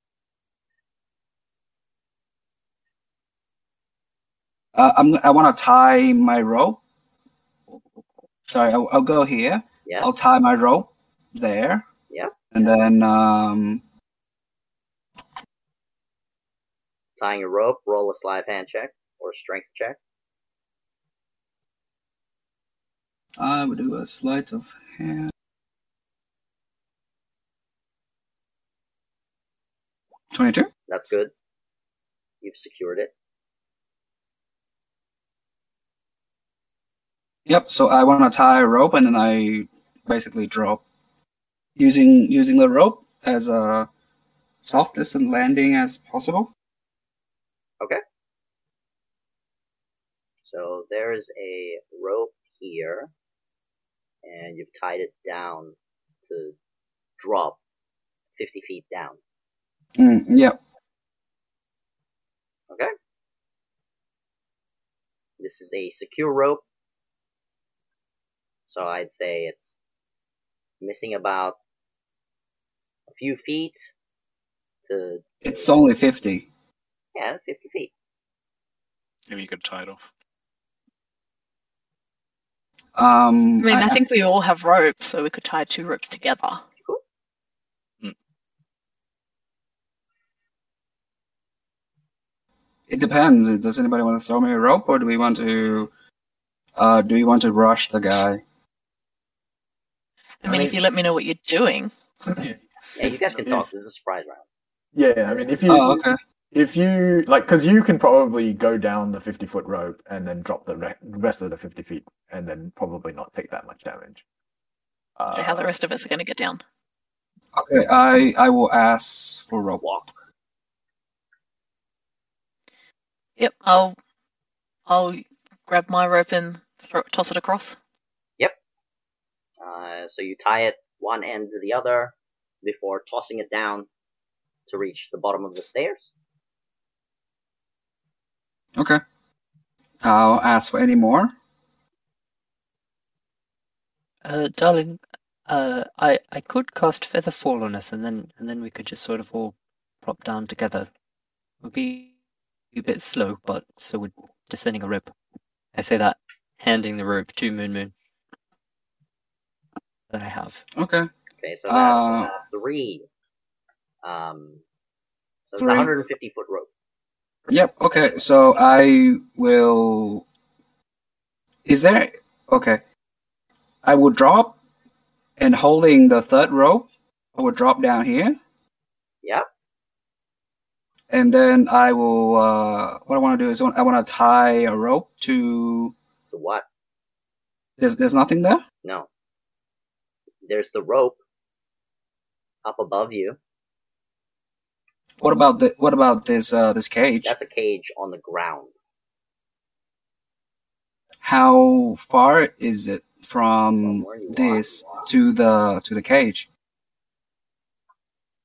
Uh, I'm. I want to tie my rope. Sorry, I'll, I'll go here. Yes. I'll tie my rope there. Yeah. And then um, Tying a rope, roll a of hand check or a strength check. I will do a sleight of hand. Twenty-two. That's good. You've secured it. Yep. So I want to tie a rope, and then I basically drop using using the rope as a softest and landing as possible. Okay. So there's a rope here, and you've tied it down to drop 50 feet down. Mm, yep. Okay? This is a secure rope. So I'd say it's missing about a few feet to, It's only fifty. yeah, 50 feet. Maybe you could tie it off. Um, I mean, I, think we all have ropes, so we could tie two ropes together. It depends. Does anybody want to throw me a rope, or do we want to? Uh, do we want to rush the guy? I mean, if you let me know what you're doing. Yeah, you guys can talk. This is a surprise round. Yeah, I mean, if you Oh, okay. if you like, because you can probably go down the fifty foot rope and then drop the re- rest of the fifty feet, and then probably not take that much damage. Uh, how the rest of us are going to get down. Okay, I I will ask for a rope. Walk. Yep, I'll I'll grab my rope and throw, toss it across. Yep. Uh, so you tie it one end to the other before tossing it down to reach the bottom of the stairs. Okay. I'll ask for any more. Uh, darling, uh, I I could cast Feather Fall on us, and then and then we could just sort of all plop down together. It would be a bit slow, but so would descending a rope. I say that, handing the rope to Moon Moon that I have. Okay. Okay, so that's Uh, three. Um, so it's Three. a 150 foot rope. Yep. Okay. So I will. Is there? Okay. I will drop, and holding the third rope, I will drop down here, Yep. And then I will. Uh, what I want to do is I want to tie a rope to. The what? There's there's nothing there. No. There's the rope up above you. What about the What about this uh this cage? That's a cage on the ground. How far is it From from where you are. this to the to the cage?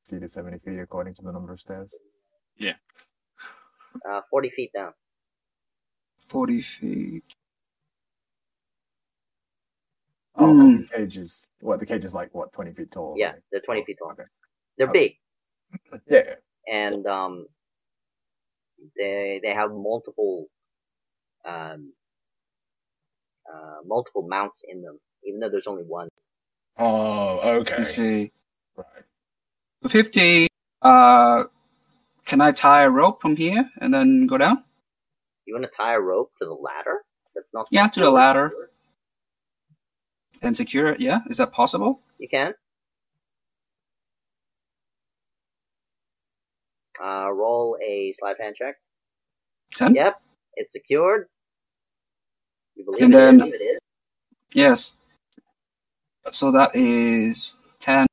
50 to 70 feet according to the number of stairs. Uh, 40 feet down. Forty feet. Oh, Hmm. the cage is what? The cage is like what? 20 feet tall. Yeah, something? they're 20 feet tall. Okay. They're Okay. big, Yeah. and um, they they have multiple um, uh, multiple mounts in them, even though there's only one. Oh, okay. You see. Right. 50 uh can i tie a rope from here and then go down You want to tie a rope to the ladder? That's not. Yeah, to the secure. ladder. and secure it yeah is that possible You can. Uh, roll a slide hand check. 10 Yep, it's secured. You believe And it then- is? It is. yes so that is 10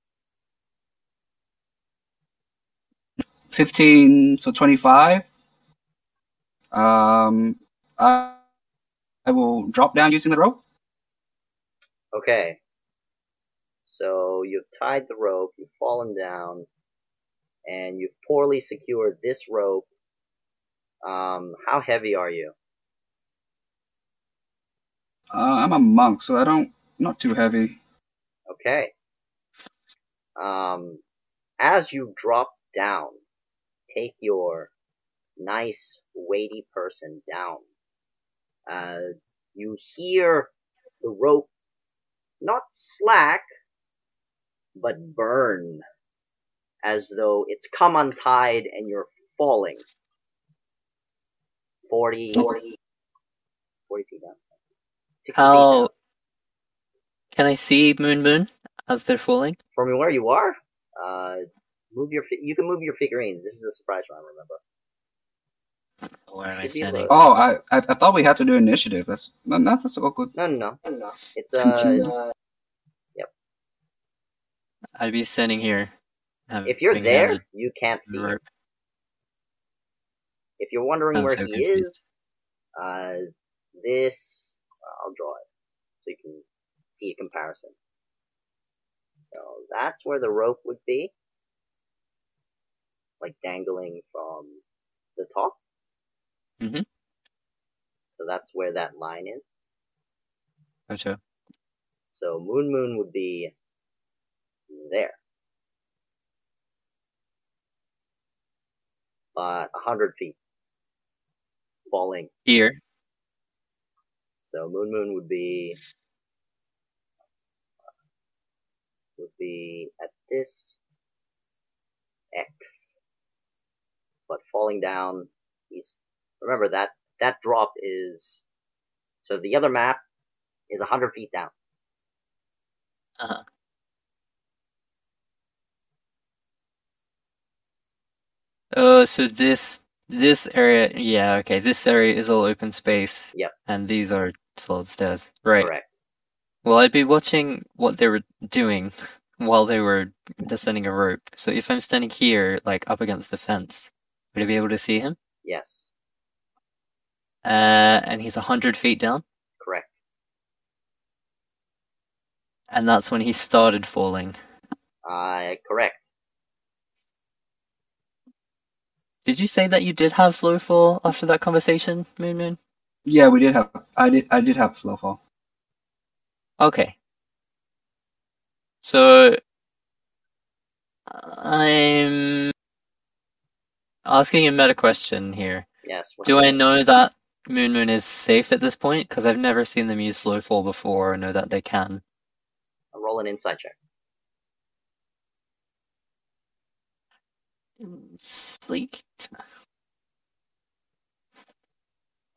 15 so 25 um i i will drop down using the rope Okay. So you've tied the rope, you've fallen down, and you've poorly secured this rope. Um, how heavy are you? uh, i'm a monk so i don't not too heavy Okay. Um, as you drop down, take your nice weighty person down. Uh, you hear the rope not slack, but burn, as though it's come untied and you're falling. 40, 40, 40 feet down. 60 feet How down. can I see Moon Moon as they're falling? from where you are, uh, move your fi- you can move your figurines. This is a surprise round, remember? Where am I standing? oh i i, I thought we had to do initiative that's not no, that's all good No, no, no, no. It's uh, Continue. uh, I'd be standing here. having- if you're there, handed you can't see. him. If you're wondering I'm where so he confused. is, uh, this I'll draw it so you can see a comparison. So that's where the rope would be, like dangling from the top. Mhm. So that's where that line is. Gotcha. So Moon Moon would be there. But a hundred feet. Falling. Here. So Moon Moon would be would be at this X. But falling down he's remember that that drop is so the other map is a hundred feet down. Uh-huh. Oh, so this this area, yeah, okay. This area is all open space. Yep. And these are solid stairs. Right. Correct. Well, I'd be watching what they were doing while they were descending a rope. So if I'm standing here, like up against the fence, would I be able to see him? Yes. Uh, and he's a hundred feet down, Correct. and that's when he started falling. Uh correct. Did you say that you did have slow fall after that conversation, Moon Moon? yeah we did have i did i did have slow fall Okay. So I'm asking a meta question here. Yes. Do I know that Moon Moon is safe at this point? Because I've never seen them use slow fall before. I know that they can. I roll an insight check. Sleek.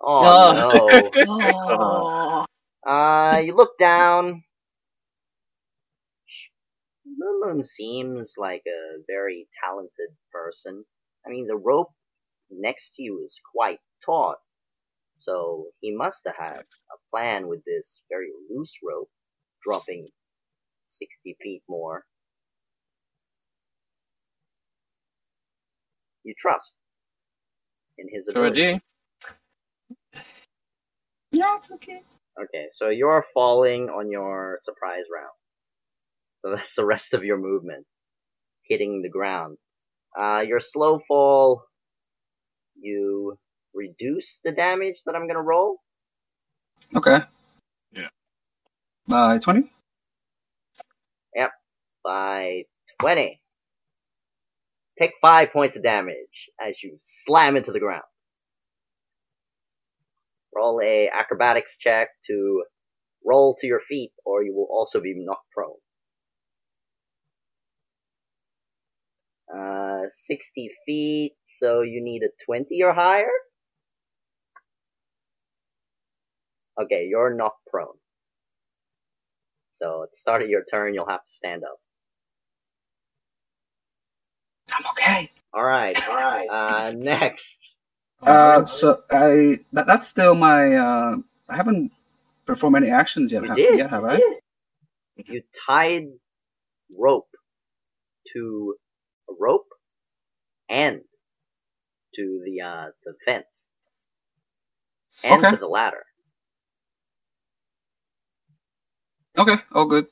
Oh, oh. no. oh. Uh, you look down. Moon Moon seems like a very talented person. I mean, the rope next to you is quite taut, so he must have had a plan with this very loose rope, dropping 60 feet more. You trust in his Sure ability. do. Yeah, it's okay. Okay, so you're falling on your surprise round. So that's the rest of your movement. Hitting the ground. Uh, your slow fall, you reduce the damage that I'm gonna roll. Okay. Yeah. By 20? Yep. by 20. Take 5 points of damage as you slam into the ground. Roll a acrobatics check to roll to your feet or you will also be knocked prone. Uh, 60 feet, so you need a 20 or higher? Okay, you're knocked prone. So at the start of your turn, you'll have to stand up. I'm okay. Alright, alright. Uh, next. Uh, so I that, that's still my uh I haven't performed any actions yet. You have, did. yet, have you I? did. You tied rope to a rope and to the uh to the fence and Okay. to the ladder. Okay, all good.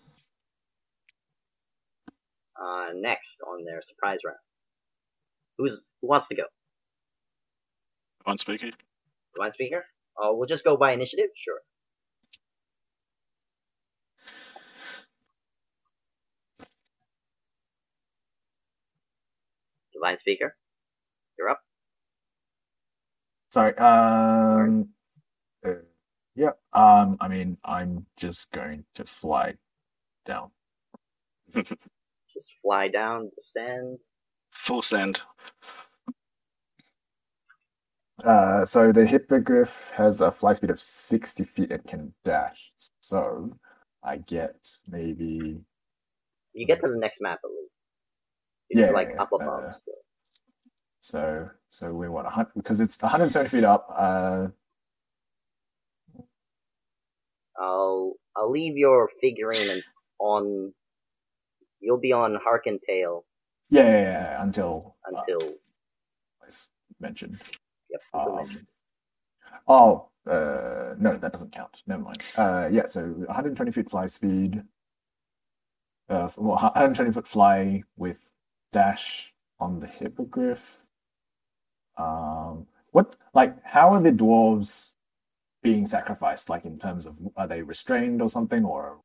Uh, next on their surprise round. Who's who wants to go? One speaker. Divine speaker? Oh, we'll just go by initiative. Sure. Divine speaker, you're up. Sorry. Um. uh, yeah. Um. I mean, I'm just going to fly down. Just fly down, descend. Full send. Uh, so the hippogriff has a fly speed of 60 feet and can dash. So I get maybe You get to the next map at least. Yeah, like yeah, up above uh, still. so so we want a hundred because it's 170 feet up. Uh, I'll I'll leave your figurine and- on. You'll be on Harken Tail yeah, yeah, yeah, until uh, until as mentioned. yep. Um, mentioned. oh, uh, no, that doesn't count. Never mind. Uh, yeah, so 120 feet fly speed. Uh, well, 120 foot fly with dash on the hippogriff. Um, what like how are the dwarves being sacrificed? Like in terms of are they restrained or something, or are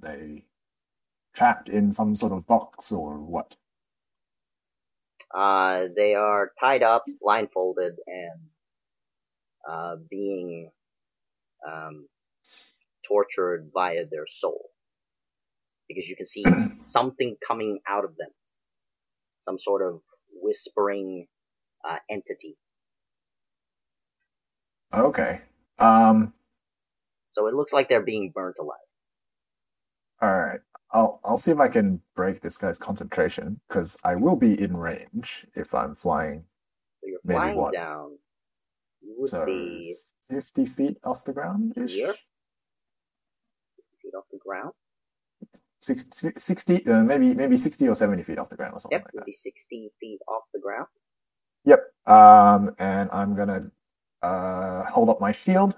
they trapped in some sort of box or what? Uh, they are tied up, blindfolded, and uh, being um, tortured via their soul. Because you can see something coming out of them. Some sort of whispering uh, entity. Okay. Um. So it looks like they're being burnt alive. All right. I'll I'll see if I can break this guy's concentration because I will be in range if I'm flying. So you're Maybe flying what? down. You would So be 50 feet off the ground ish. Here? feet off the ground. 60, 60 uh, maybe maybe 60 or 70 feet off the ground or something Yep, like that. 60 feet off the ground. Yep. Um, and I'm gonna uh, hold up my shield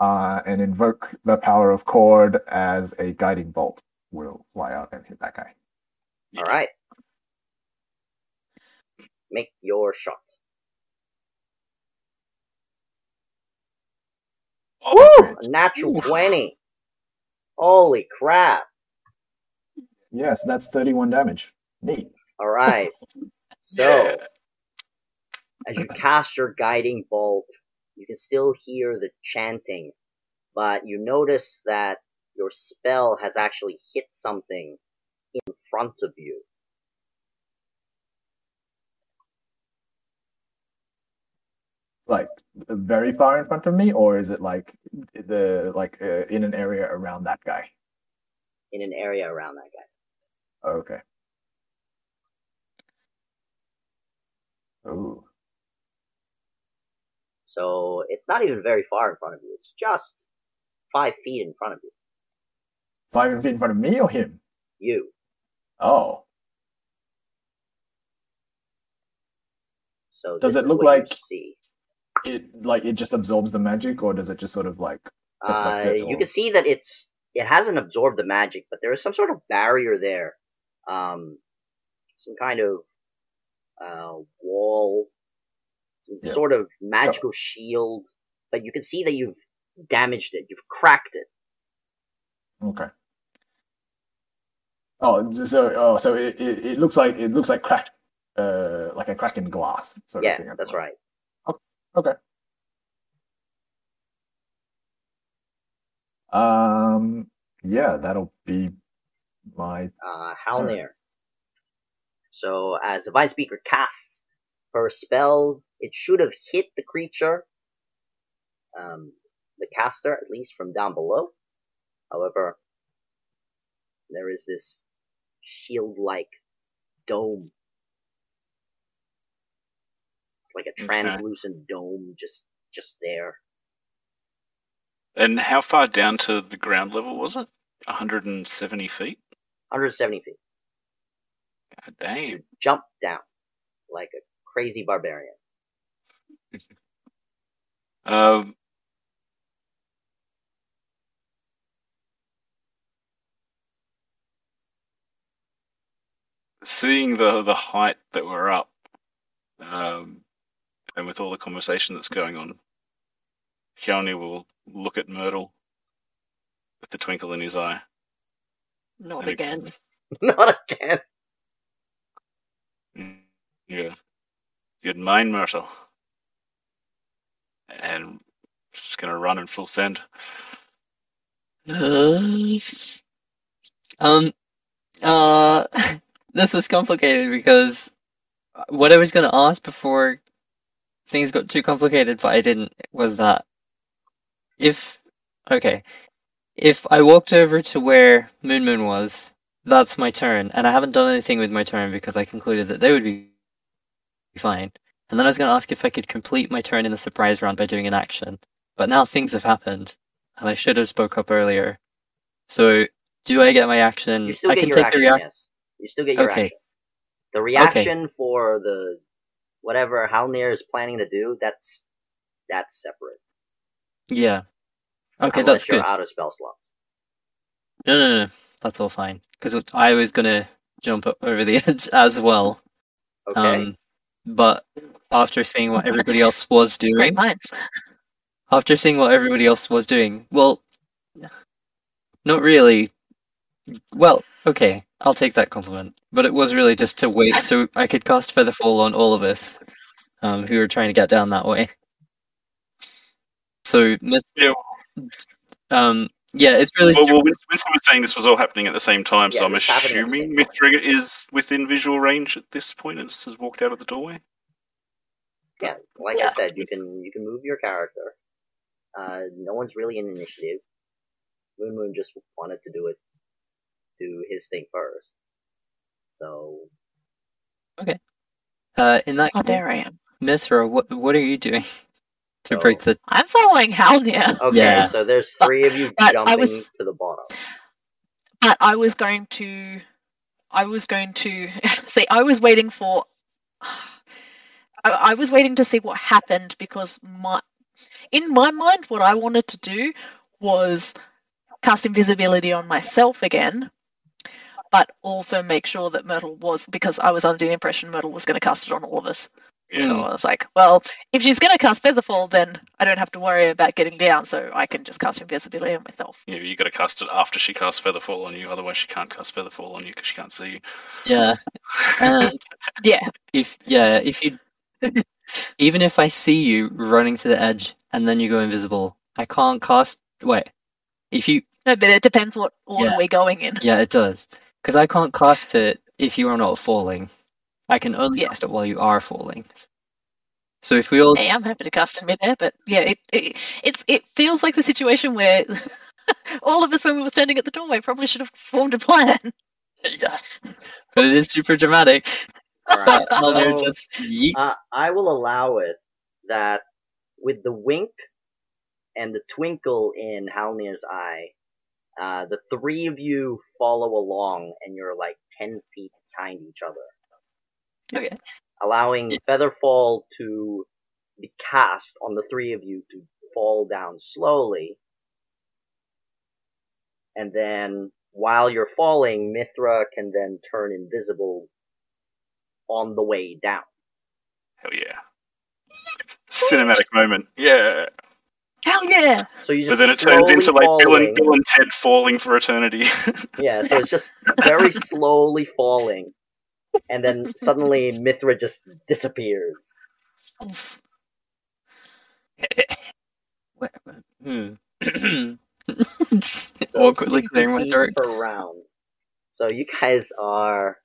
uh, and invoke the power of Kord as a guiding bolt will fly out and hit that guy. All right. Make your shot. Oh, A natural Oof. 20. Holy crap. Yes, that's 31 damage. Neat. All right. so, as you cast your guiding bolt, you can still hear the chanting, but you notice that your spell has actually hit something in front of you. Like very far in front of me, or is it like the like uh, in an area around that guy? In an area around that guy. Okay. Oh, So it's not even very far in front of you. It's just five feet in front of you. five feet in front of me or him? You. Oh, So Does it look like- it like it just absorbs the magic, or does it just sort of like Uh, it, you can see that it's it hasn't absorbed the magic, but there is some sort of barrier there. Um, some kind of uh, wall, some sort of magical shield. But you can see that you've damaged it. You've cracked it. Okay. Oh, so oh, so it, it, it looks like it looks like cracked, uh, like a crack in glass. Sort of yeah, that's right. Okay. Um. Yeah, that'll be my. uh, Halnir. So as Divine Speaker casts her spell, it should have hit the creature, um, the caster, at least from down below. However, there is this shield-like dome, like a Okay. translucent dome, just just there. And how far down to the ground level was it? 170 feet? 170 feet. God damn. Jump down like a crazy barbarian. Um, seeing the the height that we're up, um, and with all the conversation that's going on, Halnir will look at Myrtle with the twinkle in his eye. Not Okay. again. Not again. Yeah, you'd mind Myrtle, and just gonna run in full send. um, uh, this is complicated because what I was going to ask before things got too complicated, but I didn't, was that if, okay, if I walked over to where Moon Moon was, that's my turn, and I haven't done anything with my turn because I concluded that they would be fine. And then I was going to ask if I could complete my turn in the surprise round by doing an action, but now things have happened, and I should have spoke up earlier. So, do I get my action? You still I get can your take action, the reaction. yes. You still get your Okay. action. The reaction for the whatever Halnir is planning to do, that's that's separate. Yeah. Okay, that's good. out of spell slots. No, no, no, that's all fine. Because I was gonna jump over the edge as well. Okay. Um, but after seeing what everybody else was Great doing, minds. after seeing what everybody else was doing, well, not really. Well, okay, I'll take that compliment. But it was really just to wait so I could cast Featherfall on all of us, um, who were trying to get down that way. So, Yeah. Um, yeah, it's really Well, well Winston Winston was saying this was all happening at the same time, so I'm it's happening at the assuming same time. Mithriga is within visual range at this point and has walked out of the doorway. yeah, like Yeah. I said, you can you can move your character. Uh, no one's really in initiative. Moon Moon just wanted to do it, do his thing first. So Okay. uh, in that Oh, case, there I am. Mithra, what what are you doing to So- break the? I'm following Halnir, okay, Yeah. so there's three of you But I jumping was- to the bottom. but I was going to, I was going to see. I was waiting for. I, I was waiting to see what happened because my, in my mind, what I wanted to do was cast invisibility on myself again, but also make sure that Myrtle was because I was under the impression Myrtle was going to cast it on all of us. Yeah. So I was like, well, if she's going to cast Featherfall, then I don't have to worry about getting down, so I can just cast invisibility on myself. Yeah, you got to cast it after she casts Featherfall on you, otherwise she can't cast Featherfall on you because she can't see you. Yeah, and Yeah. if yeah, if you even if I see you running to the edge and then you go invisible, I can't cast. Wait, if you No, but it depends what order Yeah. we're going in. yeah, it does because I can't cast it if you are not falling. I can only Yeah. cast it while you are falling. So if we all Hey, I'm happy to cast in midair, but yeah, it, it it's it feels like the situation where all of us when we were standing at the doorway probably should have formed a plan. yeah, but it is super dramatic. Alright, That so, just yeet. uh, I will allow it that with the wink and the twinkle in Halnir's eye, uh, the three of you follow along and you're like 10 feet behind each other, Okay. allowing Featherfall to be cast on the three of you to fall down slowly. And then while you're falling, Mithra can then turn invisible on the way down. Hell yeah. Cinematic moment. Yeah. Hell yeah! So you just But then it turns into like Bill and, Bill and Ted falling for eternity. Yeah, so it's just very slowly falling. And then suddenly Mithra just disappears. Oof. Where- Hmm. Just So awkwardly clearing my throat. Per round. So you guys are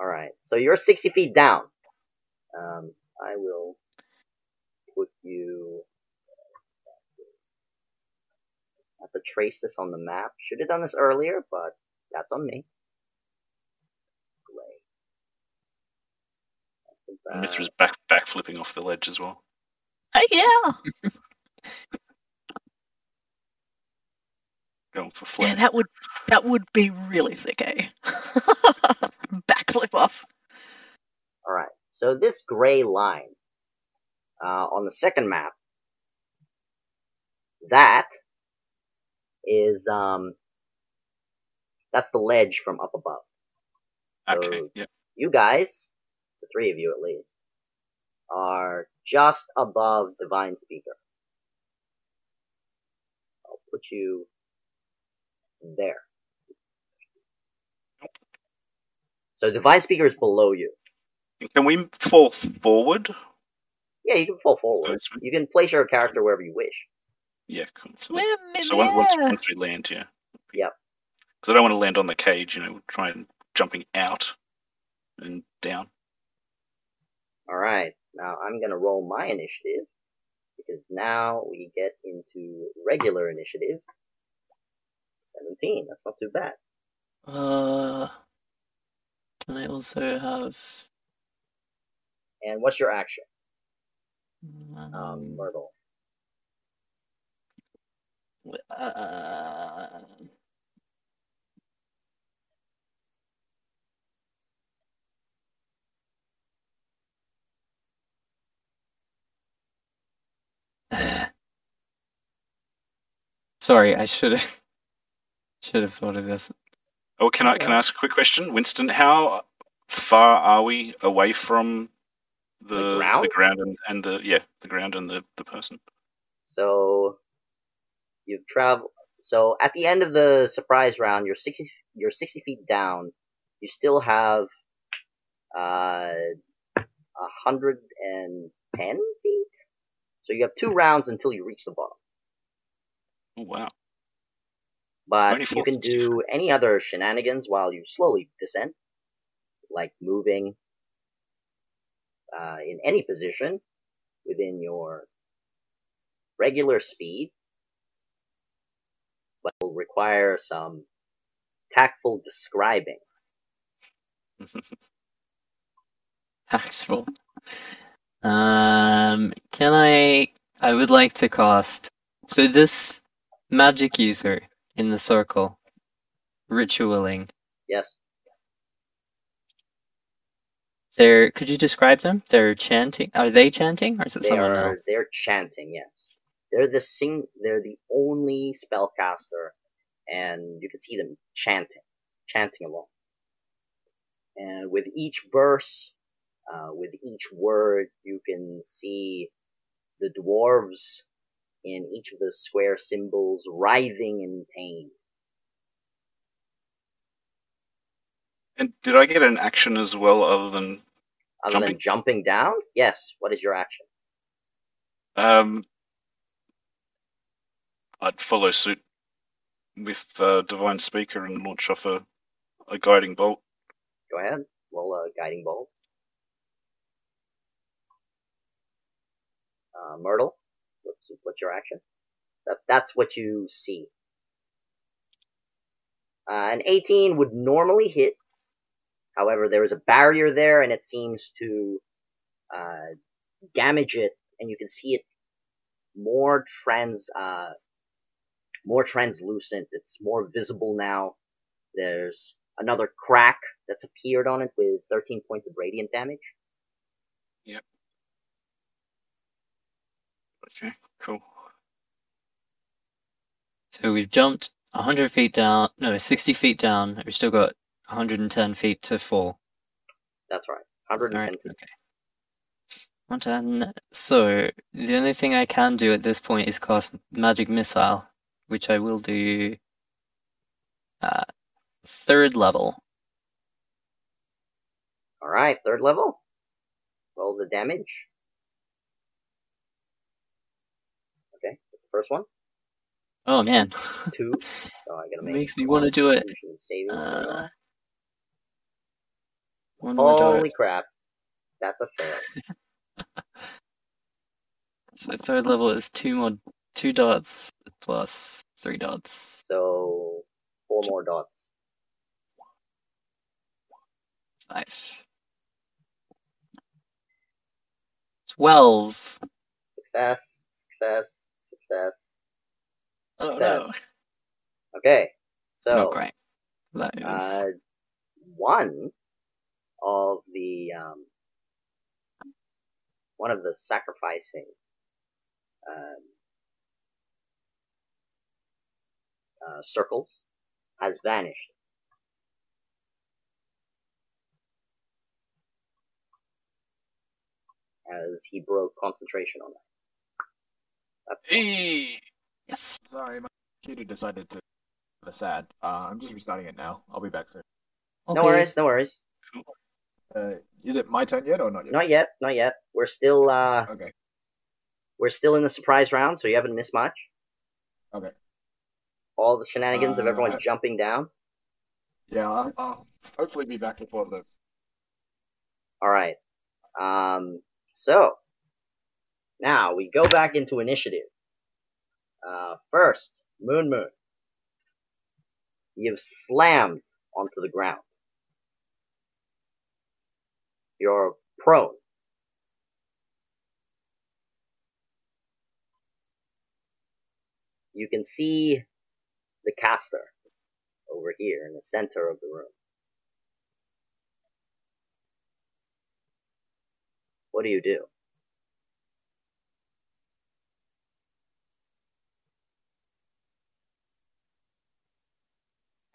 alright. So you're sixty feet down. Um I will put you I have to trace this on the map. Should have done this earlier, but that's on me. That's And Mithra's back back flipping off the ledge as well. Uh, yeah, Going for yeah, flat. that would that would be really sick, eh? Backflip off. Alright, so this gray line uh, on the second map, that is, um, that's the ledge from up above. Okay. So- Yeah. You guys, the three of you at least, are just above Divine Speaker. I'll put you there. So Divine Speaker is below you. Can we fall forward? Yeah, you can fall forward. You can place your character wherever you wish. Yeah. Cool. So, Swim in so once, once there. once we land, here. yeah. Yep. Because I don't want to land on the cage. You know, try and jumping out and down. Alright, now I'm gonna roll my initiative, because now we get into regular initiative. 17, that's not too bad. Uh, can I also have? And what's your action, um, Um, Myrtle? uh, Sorry, I should have should have thought of this. Oh, can I can I ask a quick question, Winston? How far are we away from the The ground? ground and, and the yeah the ground and the, the person? So, you've traveled, so at the end of the surprise round, you're 60, you're 60 feet down, you still have, uh, 110 feet? So you have two rounds until you reach the bottom. Oh wow. But you can do any other shenanigans while you slowly descend, like moving uh, in any position within your regular speed, but will require some tactful describing. Axel. Um, can I? I would like to cast. So this magic user in the circle, ritualing. Yes, They're. Could you describe them? They're chanting. Are they chanting, or is it they someone are. else? They're chanting. Yes, they're the sing. They're the only spellcaster, and you can see them chanting, chanting along. And with each verse, uh, with each word, you can see the dwarves in each of the square symbols writhing in pain. And did I get an action as well, other than Other Jumping? than jumping down, yes. What is your action? um, I'd follow suit with uh, Divine Speaker and launch off a, a guiding bolt. Go ahead. Roll a guiding bolt. Uh, Myrtle, what's, what's your action? That, that's what you see. Uh, an 18 would normally hit. However, there is a barrier there, and it seems to uh, damage it, and you can see it more trans, uh, more translucent. It's more visible now. There's another crack that's appeared on it with 13 points of radiant damage. Okay, cool. So we've jumped 100 feet down, no, 60 feet down. We've still got 110 feet to fall. That's right. 110 Alright, feet. okay. 110. So the only thing I can do at this point is cast Magic Missile, which I will do uh, third level. Alright, third level. Roll the damage. Okay, that's the first one. Oh man, Two. So I gotta make makes me want to do it. Constitution saving throw. Uh, one more Holy dart. crap. That's a fail. So third level is two more, two dots plus three dots. So four more dots. Five. Twelve. Success, success, Oh no. Okay. So Not great. Is. uh, one of the um, one of the sacrificing um, uh, circles has vanished. As he broke concentration on that. That's. Hey, yes. Sorry, my computer decided to. That's sad. Uh, I'm just restarting it now. I'll be back soon. no worries, no worries. Uh, is it my turn yet or not yet? Not yet, not yet. We're still uh, Okay. we're still in the surprise round, so you haven't missed much. Okay. All the shenanigans of everyone Uh, jumping down. Yeah, I'll, I'll hopefully be back before the. All right. Um, so now we go back into initiative. Uh, first, Moon Moon. You've slammed onto the ground. You're prone. You can see the caster over here in the center of the room. What do you do?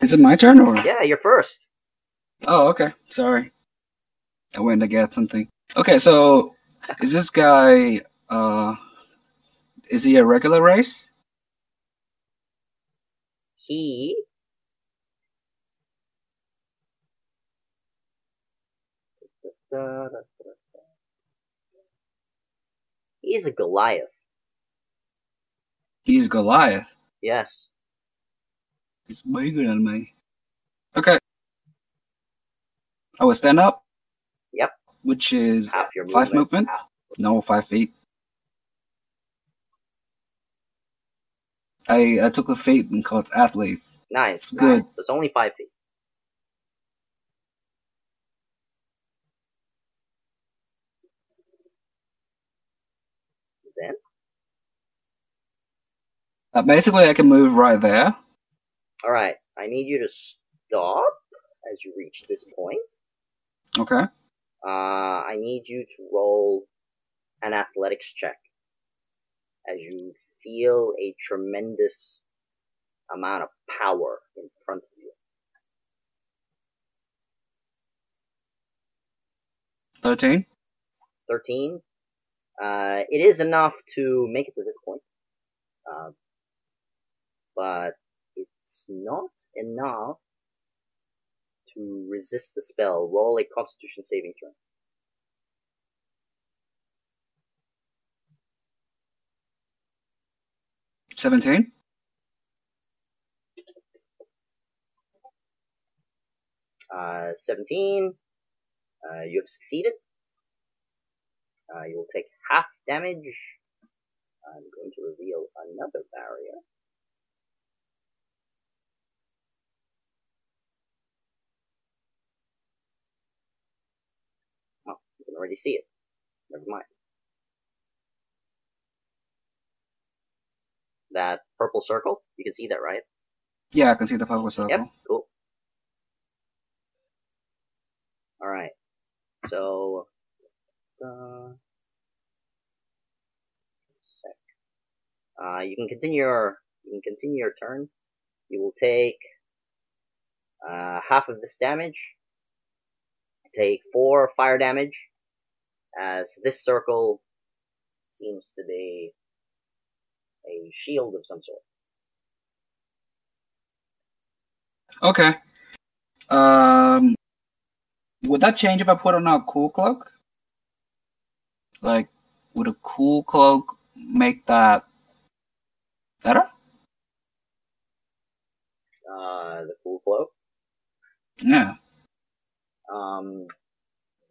Is it my turn or? Yeah, you're first. Oh, okay. Sorry. I went to get something. Okay, so is this guy uh is he a regular race? He He's a Goliath. He's Goliath. Yes. He's bigger than me. Okay. I will stand up. Yep. Which is Half your five movement. movement. No, five feet. I I took a feat and called it athlete. Nice. It's good. So it's only five feet. Then, Uh, basically, I can move right there. All right. I need you to stop as you reach this point. Okay. Uh, I need you to roll an athletics check as you feel a tremendous amount of power in front of you. Thirteen. 13. Uh, it is enough to make it to this point. Uh, but not enough to resist the spell. Roll a constitution saving throw. Seventeen. Uh, 17. Uh, you have succeeded. Uh, you will take half damage I'm going to reveal another barrier. Oh, you can already see it. Never mind. That purple circle, you can see that, right? Yeah, I can see the purple circle. Yep, cool. Alright. So, uh, sec. Uh, you can continue your, you can continue your turn. You will take, uh, half of this damage. Take four fire damage, as this circle seems to be a shield of some sort. Okay. Um, would that change if I put on a cool cloak? Like, would a cool cloak make that better? Uh, the cool cloak. Yeah. Um,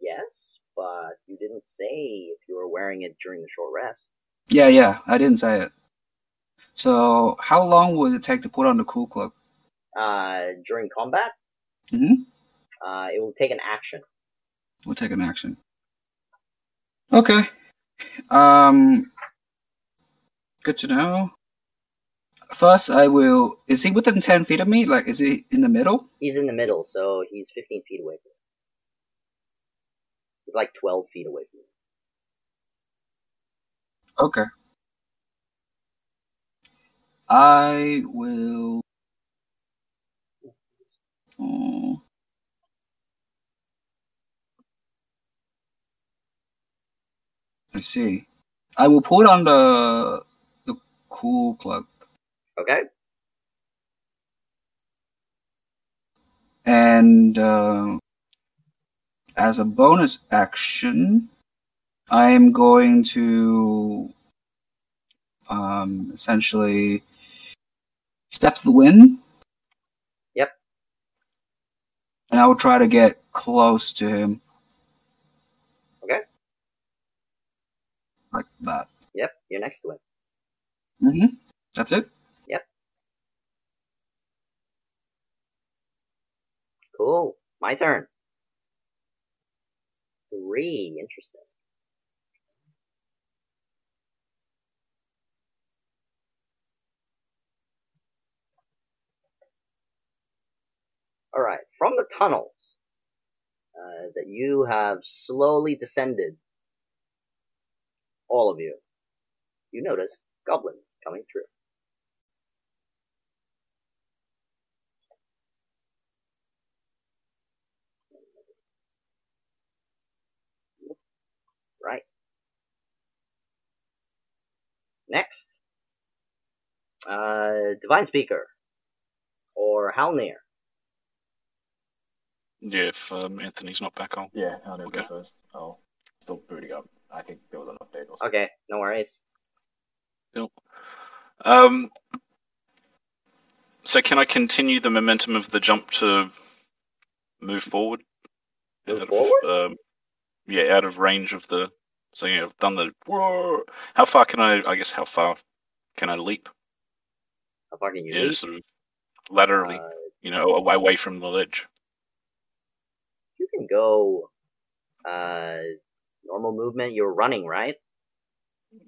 yes, but you didn't say if you were wearing it during the short rest. Yeah, yeah. I didn't say it. So, how long would it take to put on the cool cloak? Uh, during combat, Mm-hmm. uh, it will take an action. We'll take an action. Okay. Um. Good to know. First, I will. Is he within ten feet of me? Like, is he in the middle? He's in the middle, so he's 15 feet away from you. He's like 12 feet away from you. Okay. I will. Oh. I see. I will put on the the cool cloak, Okay? and uh, as a bonus action, I am going to um, essentially step the wind. Yep. And I will try to get close to him. Okay. Like that. Yep, you're next to him. Mm-hmm. That's it. Yep. Cool. My turn. Three. Interesting. Alright, from the tunnels uh, that you have slowly descended, all of you, you notice goblins coming through. Right. Next. Uh, Divine Speaker. Or Halnir. Yeah, if um, Anthony's not back on. Yeah, I'll go Okay. first. Oh, still booting up. I think there was an update or something. Okay, no worries. Um, so can I continue the momentum of the jump to move forward? Move Out of. Um, yeah, out of range of the. So yeah, I've done the. Whoa! How far can I? I guess how far can I leap? How far can you Yeah, leap? sort of laterally. Uh, you know, away, away from the ledge. you can go uh normal movement you're running right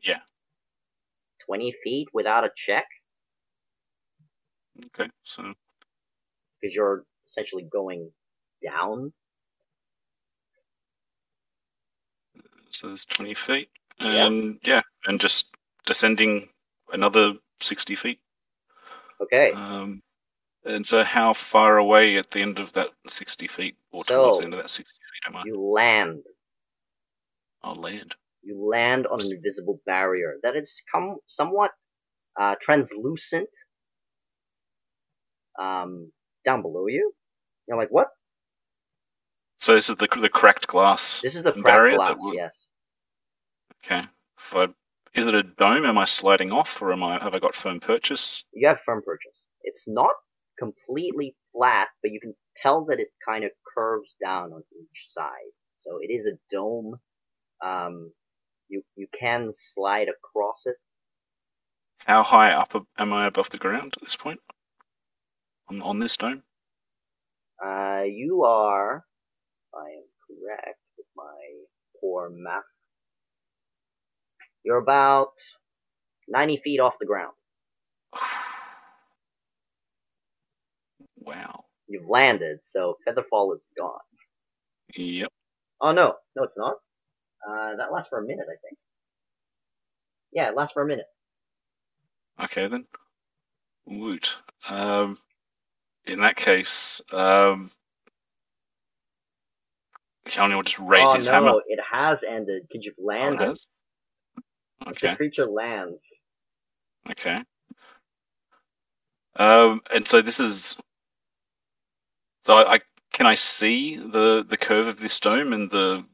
Yeah. 20 feet without a check Okay. So because you're essentially going down so there's 20 feet, Yeah. and yeah, and just descending another 60 feet. okay Um, and so how far away at the end of that 60 feet, or towards the end of that 60 feet am I? you land I'll land. you land on an invisible barrier that is come somewhat uh translucent um down below you you're like what So this is the the cracked glass. this is the cracked barrier glass yes Okay. If I, is it a dome? Am I sliding off, or am I have I got firm purchase? you have firm purchase. It's not completely flat, but you can tell that it kind of curves down on each side. So it is a dome. Um, you you can slide across it how high up am I above the ground at this point? On on this dome? Uh, you are, I am correct with my poor math, you're about 90 feet off the ground. Wow. You've landed, so Featherfall is gone. Yep. Oh no, no it's not. Uh, that lasts for a minute, I think. Yeah, it lasts for a minute. Okay then. Woot. Um, in that case, um, Keanu will just raise oh his no, hammer. it has ended because you land Oh, it landed. Has? The Okay. creature lands. Okay. Um, and so this is. So I, I can I see the the curve of this dome and the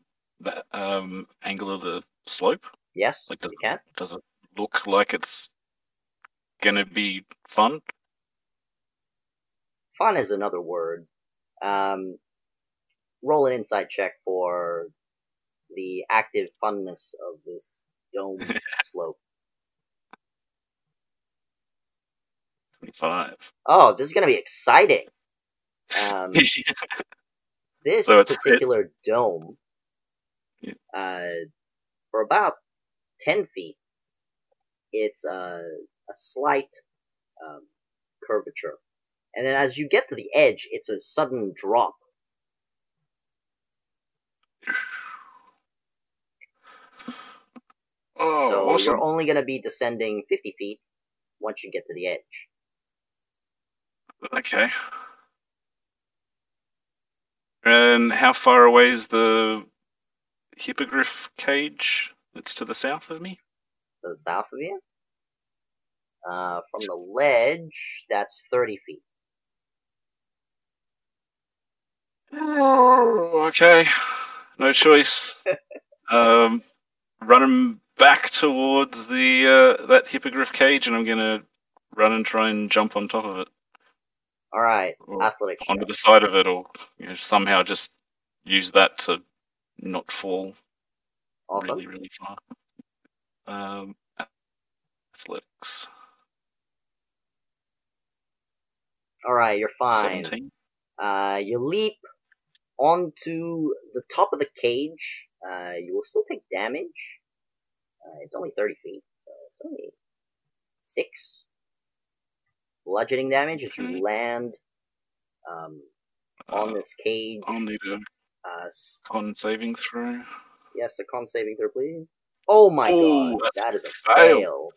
the um angle of the slope? Yes, Like does you can. does it look like it's gonna be fun? Fun is another word. Um, roll an insight check for the active funness of this dome slope. Twenty five. Oh, this is gonna be exciting. Um, this So it's- it- particular dome, Yeah. uh, for about ten feet, it's a, a slight um, curvature, and then as you get to the edge, it's a sudden drop. oh, so awesome. you're only going to be descending fifty feet once you get to the edge. Okay. And how far away is the hippogriff cage that's to the south of me? To the south of you, uh, from the ledge, that's thirty feet. Oh, okay. No choice. um, running back towards the uh, that hippogriff cage, and I'm gonna run and try and jump on top of it, All right, or athletics. check. onto the side of it, or you know, somehow just use that to not fall Awesome. really, really far. Um, athletics. All right, you're fine. Seventeen. Uh, you leap onto the top of the cage. Uh, you will still take damage. Uh, it's only 30 feet, so it's only 6 bludgeoning damage as Okay. you land um, on Uh, this cage. I'll need a Uh, s- con saving throw. yes, a con saving throw, please. Oh my Ooh, god, that's a a fail. fail.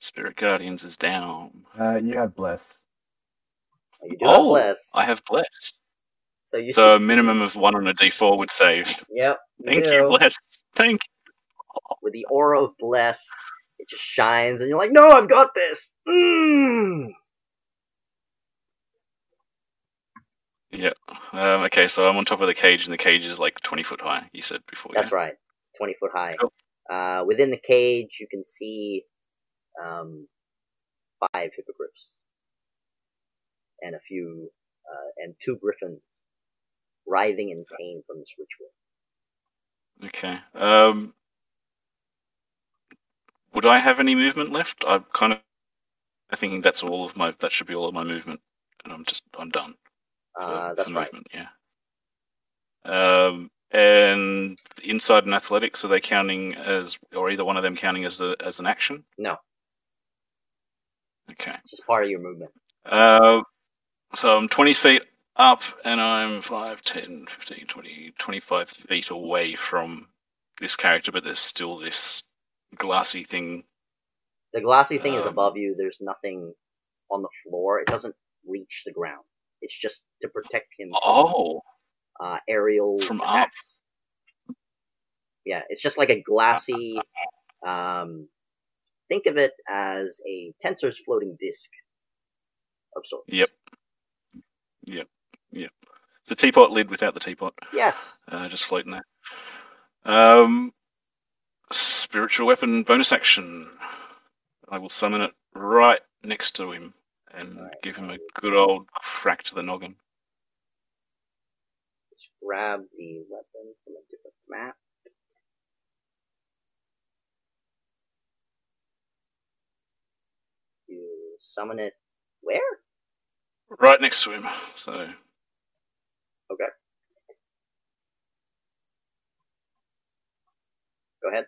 Spirit Guardians is down. Uh, you have bless. You do have Oh, bless. I have blessed. So you So a minimum of one on a d4 would save. Yep. Thank do. you, bless. Thank with the aura of bless. It just shines, and you're like, "No, I've got this." Mm. Yeah. Um, okay, so I'm on top of the cage, and the cage is like 20 foot high. You said before. That's yeah? right. It's 20 foot high. Cool. Uh, within the cage, you can see um, five hippogriffs and a few uh, and two griffins writhing in pain from this ritual. Okay. Um, would I have any movement left? I'm kind of. I think that's all of my. That should be all of my movement, and I'm just. I'm done. For, Uh, that's right. movement. Yeah. Um, and insight and athletics are they counting as, or either one of them counting as a as an action? No, Okay. it's just part of your movement. Uh, so I'm 20 feet up, and I'm 5, 10, 15, 20, 25 feet away from this character, but there's still this glassy thing. The glassy thing is Um, above you. There's nothing on the floor. It doesn't reach the ground. It's just to protect him from Oh, uh, aerial From up. Yeah, it's just like a glassy. Um, think of it as a Tenser's floating disc of sorts. yep. Yep. Yep. The teapot lid without the teapot, Yes. uh, just floating there. Um, spiritual weapon bonus action. I will summon it right next to him and Alright. give him a good old crack to the noggin. Just grab the weapon from a different map. You summon it where? Right next to him. So Okay. Go ahead.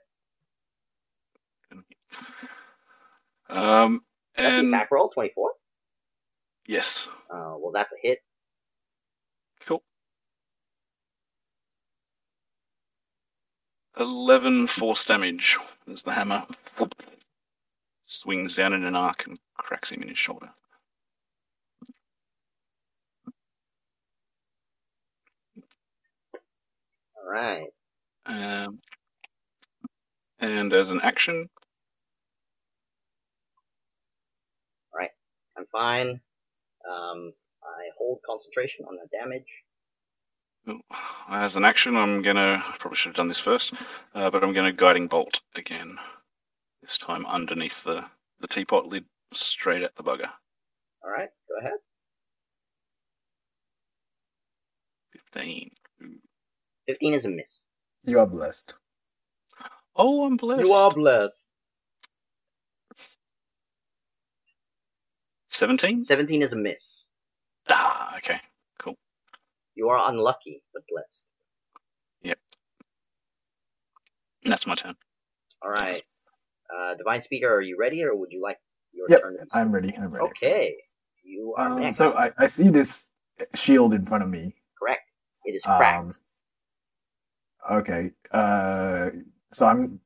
um and attack roll, 24. yes. Uh, well, that's a hit. Cool. Eleven force damage as the hammer swings down in an arc and cracks him in his shoulder. All right. Um, and as an action, All right, I'm fine. Um, I hold concentration on the damage. as an action, I'm gonna probably should have done this first, uh, but I'm gonna guiding bolt again. This time underneath the the teapot lid, straight at the bugger. All right, go ahead. Fifteen. 15 is a miss. You are blessed. Oh, I'm blessed. You are blessed. Seventeen. 17 is a miss. Ah, okay. Cool. You are unlucky, but blessed. Yep. That's my turn. All right. Uh, Divine Speaker, are you ready, or would you like your Yep, turn? to- I'm ready. I'm ready. Okay. You are Um, next. so I, I see this shield in front of me. Correct. It is cracked. Um, okay. Uh, so I'm.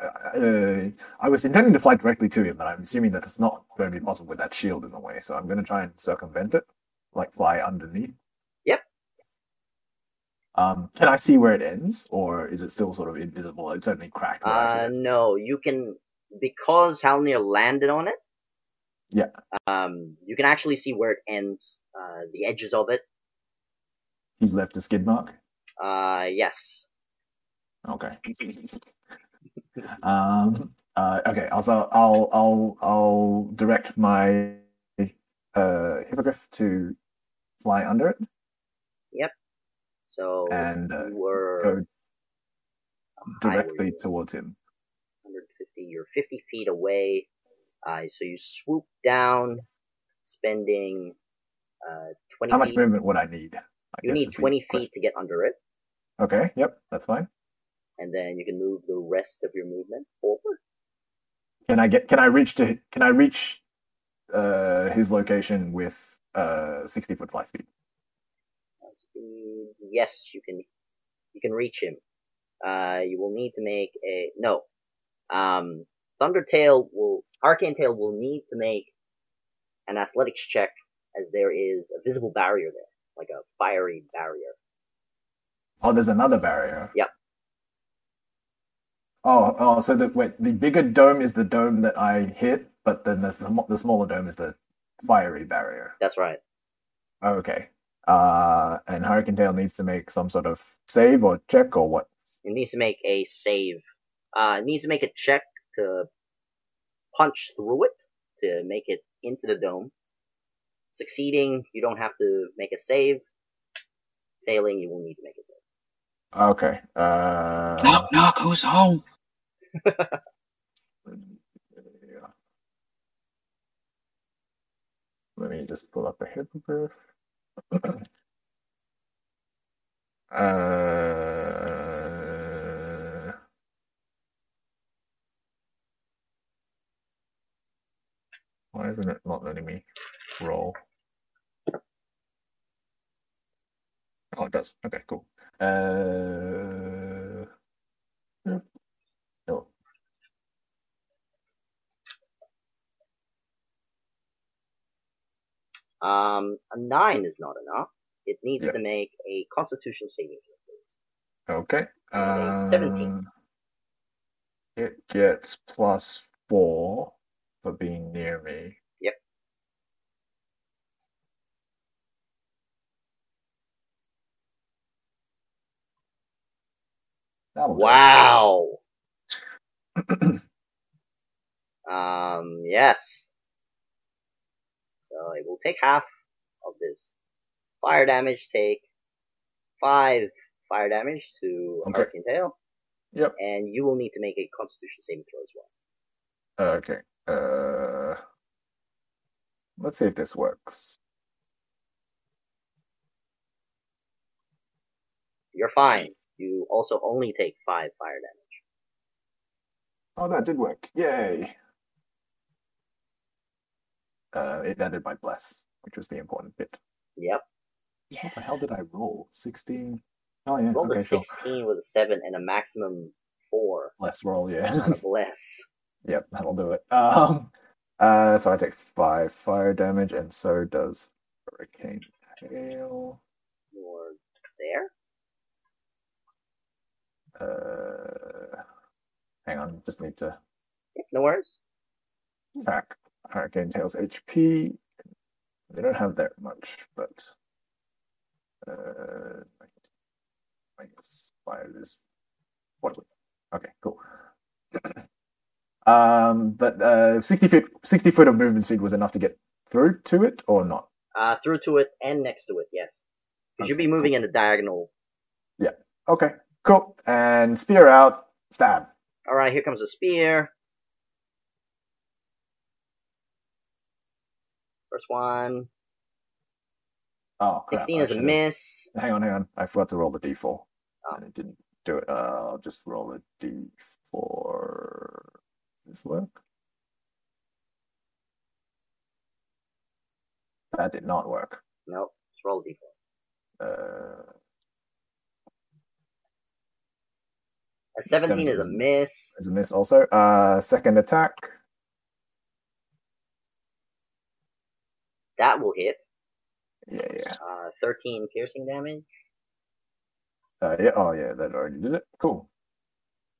Uh, I was intending to fly directly to him, but I'm assuming that it's not going to be possible with that shield in the way. So I'm going to try and circumvent it, like fly underneath. Yep. Um, can I see where it ends, or is it still sort of invisible? It's only cracked. Uh, no, you can because Halnir landed on it. Yeah. Um, you can actually see where it ends. Uh, the edges of it. He's left a skid mark. Uh, yes. Okay. Um. Uh. Okay. Also, I'll I'll I'll direct my uh hippogriff to fly under it Yep. So and uh, you were go how high were directly towards him. 150. You're 50 feet away. Uh, so you swoop down, spending uh 20 How much feet. movement would I need? I You need 20 feet question. to get under it, Okay. Yep. That's fine. And then you can move the rest of your movement forward. Can I get? Can I reach to? Can I reach uh his location with uh sixty foot fly speed? Uh, speed- Yes, you can. You can reach him. Uh, you will need to make a no. Um, Thundertail will Arcane Tail will need to make an athletics check as there is a visible barrier there, like a fiery barrier. Oh, there's another barrier. Yep. Oh, oh, so the wait, the bigger dome is the dome that I hit, but then there's the, the smaller dome is the fiery barrier. That's right. Okay. Uh, and Hurricane Tail needs to make some sort of save or check or what? It needs to make a save. Uh, it needs to make a check to punch through it to make it into the dome. Succeeding, you don't have to make a save. Failing, you will need to make a save. Okay. Uh, Knock, knock, who's home? yeah. Let me just pull up a hippogriff. uh, why isn't it not letting me roll? Oh, it does. Okay, cool. Uh, no. Um, a nine is not enough. It needs Yeah. to make a Constitution saving throw. please. Okay. Uh, 17. Um, It gets plus four for being near me. Yep. That'll. Wow. um, yes. So it will take half of this fire damage. Take five fire damage to Okay. Hurricane Tail. Yep. And you will need to make a Constitution saving throw as well. Okay. Uh, let's see if this works. You're fine. You also only take five fire damage. Oh, that did work. Yay. Uh, it ended by bless, which was the important bit. Yep. What the hell did I roll? 16? Oh, yeah. Rolled okay, a sure. 16 with a 7 and a maximum 4 Bless roll, yeah. on bless. Yep, that'll do it. Um, uh, so I take five fire damage, and so does Hurricane Tail. You're there? Uh, hang on, just need to no worries. track Hurricane Tail's HP. They don't have that much, but uh, minus five is forty. Okay, cool. um, but uh, sixty feet, sixty foot of movement speed was enough to get through to it, or not? Uh, through to it and next to it, yes. Because you'd be moving in the diagonal. Yeah. Okay, cool. And spear out, stab. Alright, here comes a spear. First one. Oh, crap, 16 is a miss. Hang on, hang on. I forgot to roll the d4. Oh. And it didn't do it. Uh, I'll just roll a d4. Does This work? That did not work. Nope. Just roll a d4. Uh, A 17 is 17 a is a- miss. is a miss also. Uh, second attack. That will hit. Yeah, yeah. Uh, 13 piercing damage. Uh, yeah. Oh, yeah. That already did it. Cool.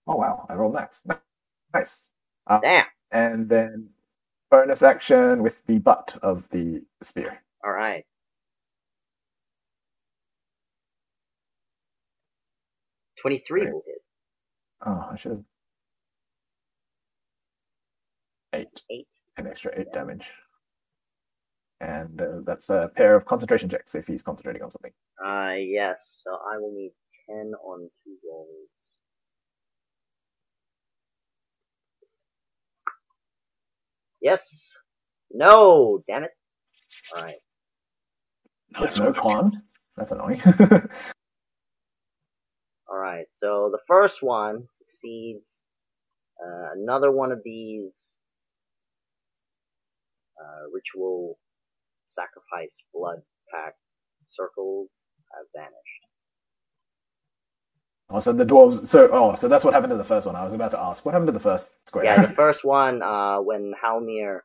Oh wow! I rolled max. Nice. Uh, Damn. and then bonus action with the butt of the spear. Twenty-three Right. will hit. Oh, I should have. Eight. Eight. An extra eight damage. And uh, that's a pair of concentration checks if he's concentrating on something. Uh, yes. So I will need ten on two rolls. Yes. No. Damn it. All right. No, There's no con. That's annoying. All right. So the first one succeeds. Uh, another one of these uh, ritual sacrifice blood pact circles have vanished. oh, so the dwarves. So, oh, so that's what happened to the first one. I was about to ask, what happened to the first square? Yeah, the first one, uh, when Halnir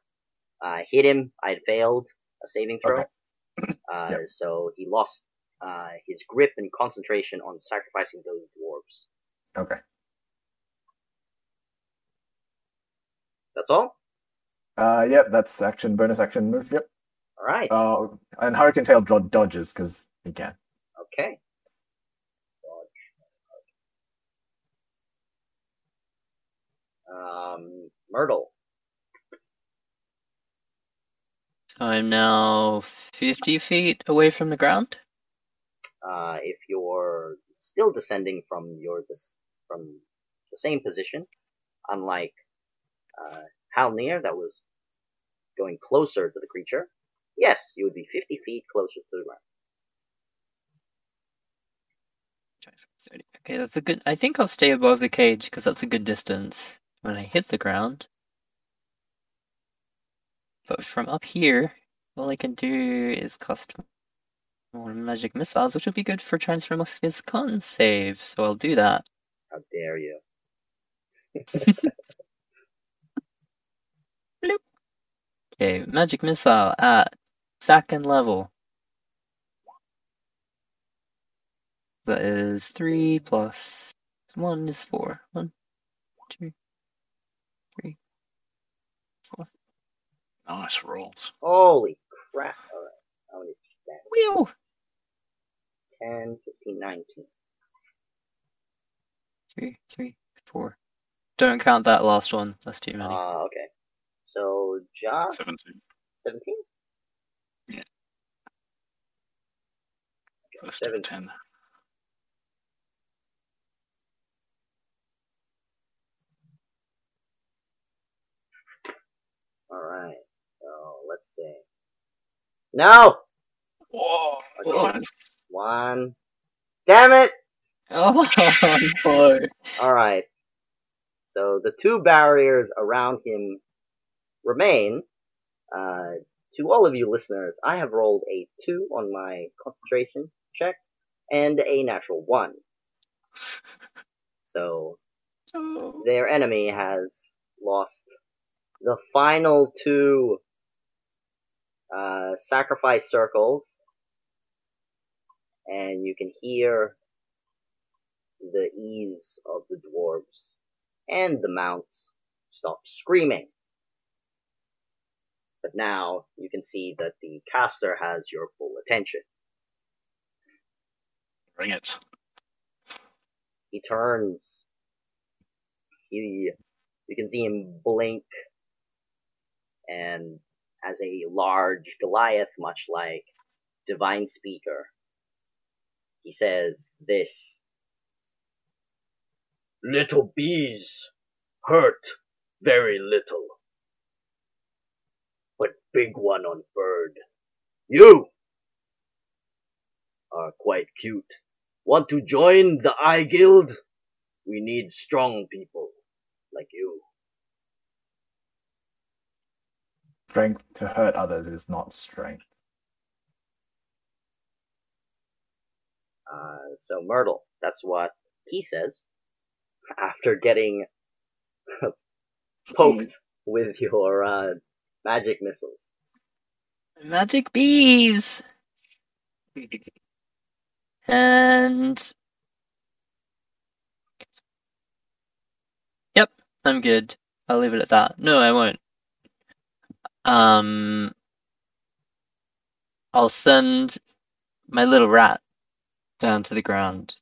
uh, hit him, I failed a saving throw. Okay. Uh, Yep. So he lost uh, his grip and concentration on sacrificing those dwarves. okay. That's all? Uh, yep, that's action, bonus action move. Yep. Alright. Oh, and Hurricane Tail dro- dodges because he can. okay. Um, Myrtle. So I'm now 50 feet away from the ground. Uh, if you're still descending from your from the same position, unlike uh, Halnir that was going closer to the creature, yes, you would be 50 feet closer to the ground. 30. Okay, that's a good. I think I'll stay above the cage because that's a good distance when I hit the ground. But from up here, all I can do is cast more magic missiles, which will be good for transform of his con save. So I'll do that. How dare you? Okay, magic missile at second level. That is three plus one is four. One, two, three, four. Nice rolls. Holy crap. Alright. How many that? Whew! 10, 15, 19. Three, three, four. Don't count that last one. That's too many. Uh, okay. So, Josh, 17. 17? First Seven. of 10. Alright. So, let's see. No! Whoa, Okay. One. Damn it! Oh no! Alright. So the two barriers around him remain. Uh, to all of you listeners, I have rolled a 2 on my concentration check and a natural 1. So their enemy has lost the final two uh, sacrifice circles, and you can hear the ease of the dwarves and the mounts stop screaming. But now you can see that the caster has your full attention. Bring it. He turns. He, you can see him blink, and as a large Goliath, much like Divine Speaker, he says this. Little bees hurt very little, but big one on bird. You are quite cute. Want to join the Eye Guild? We need strong people like you. Strength to hurt others is not strength. Uh, so Myrtle, that's what he says after getting poked with your uh, magic missiles. Magic bees! And. Yep, I'm good. I'll leave it at that. No, I won't. Um. I'll send my little rat down to the ground.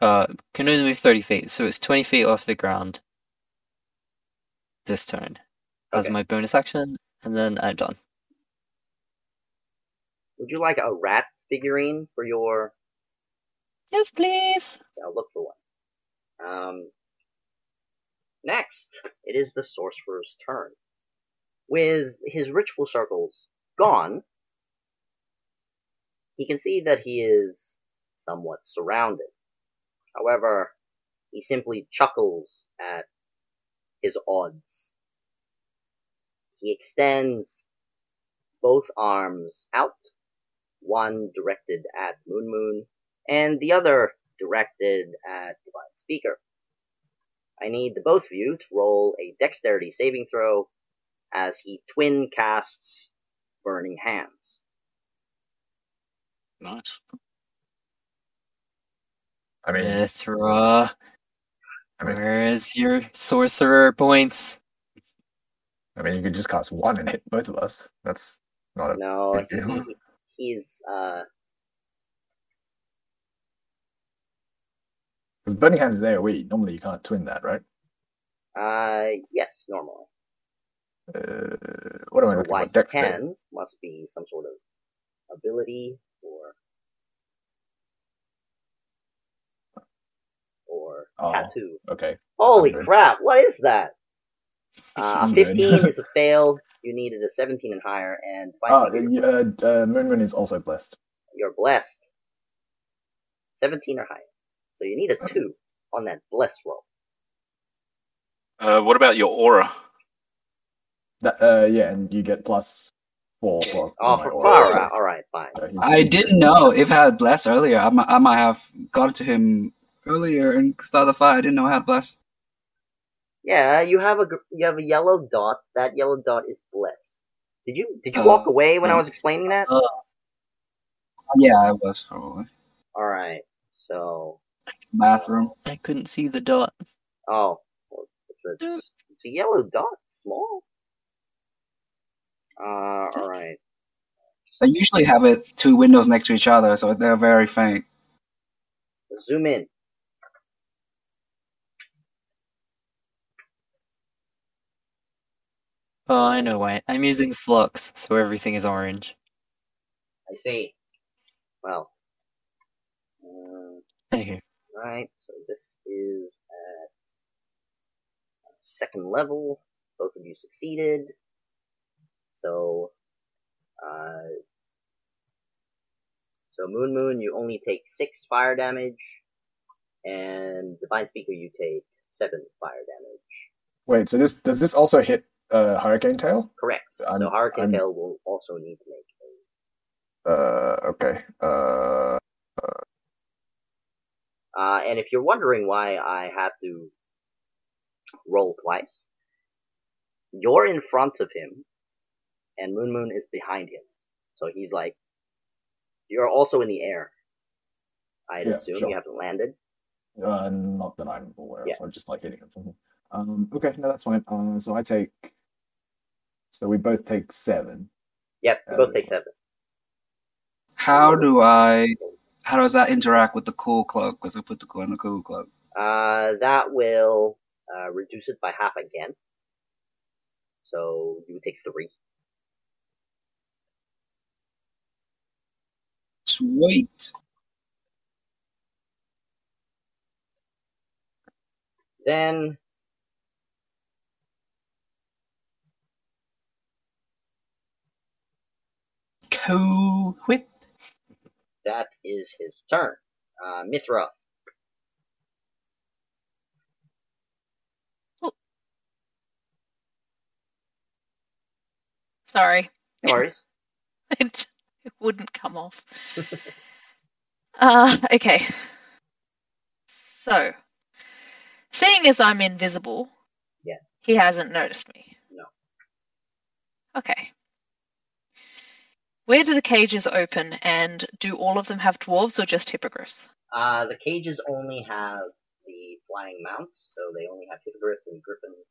Uh, can only move 30 feet, so it's 20 feet off the ground this turn as Okay. my bonus action, and then I'm done. Would you like a rat figurine for your? Yes, please! I'll look for one. Um, next, it is the sorcerer's turn. With his ritual circles gone, he can see that he is somewhat surrounded. However, he simply chuckles at his odds. He extends both arms out, one directed at Moon Moon, and the other directed at Divine Speaker. I need the both of you to roll a dexterity saving throw as he twin casts Burning Hands. Nice. I mean, Mithra, I mean, where's your sorcerer points? I mean, you could just cast one and hit both of us. That's not a No, big deal. he, he's, uh, Because burning hands is AOE. Normally, you can't twin that, right? uh, yes, normally. Uh, what am I So looking why for? Dex save. can must be some sort of ability or or Oh. tattoo. Okay. Holy Hundred. crap! What is that? Uh, 15 is a fail. You needed a 17 and higher, and Oh, finally, uh, uh, Moon Moon is also blessed. you're blessed. 17 or higher. So you need a 2 on that blessed roll. Uh, what about your aura? That, uh, yeah, and you get plus four for. Oh, my for aura. Farah. Alright, fine. So he's- I he's didn't know if I had blessed earlier. I might, I might have got to him earlier and started the fight. I didn't know I had bless. Yeah, you have a you have a yellow dot. That yellow dot is bless. Did you did you Uh, walk away when I was explaining that? Uh, Yeah, I was probably Alright, so bathroom. I couldn't see the dot. oh, well, it's a it's a yellow dot, small. Uh, alright. I usually have it two windows next to each other, so they're very faint. Zoom in. Oh, I know why. I'm using Flux, so everything is orange. I see. Well, uh, Anywho. right. So this is at second level. Both of you succeeded. So Uh, so Moon Moon, you only take six fire damage, and Divine Speaker, you take seven fire damage. Wait, so this does this also hit uh, Hurricane Tail? Correct. I'm- so Hurricane I'm- Tail will also need to make a. Uh, okay. Uh, Uh, and if you're wondering why I had to roll twice, you're in front of him, and Moon Moon is behind him. So he's like, you're also in the air. I'd Yeah, assume sure. you haven't landed. uh, not that I'm aware Yeah. of. I'm just like hitting it from. Um, okay, no, that's fine. Uh, so I take. So we both take seven. Yep, you Uh, both take seven. How do I? How does that interact with the cool cloak? Because I put the cool on the cool cloak. Uh, that will uh, reduce it by half again. So you take three. Sweet. Then Cool whip. that is his turn. Uh, Mithra. Sorry, No worries. it, it wouldn't come off. uh, okay. So, seeing as I'm invisible, Yeah. he hasn't noticed me. No. Okay. Where do the cages open, and do all of them have dwarves or just hippogriffs? Uh, the cages only have the flying mounts, so they only have Hippogriff and griffins.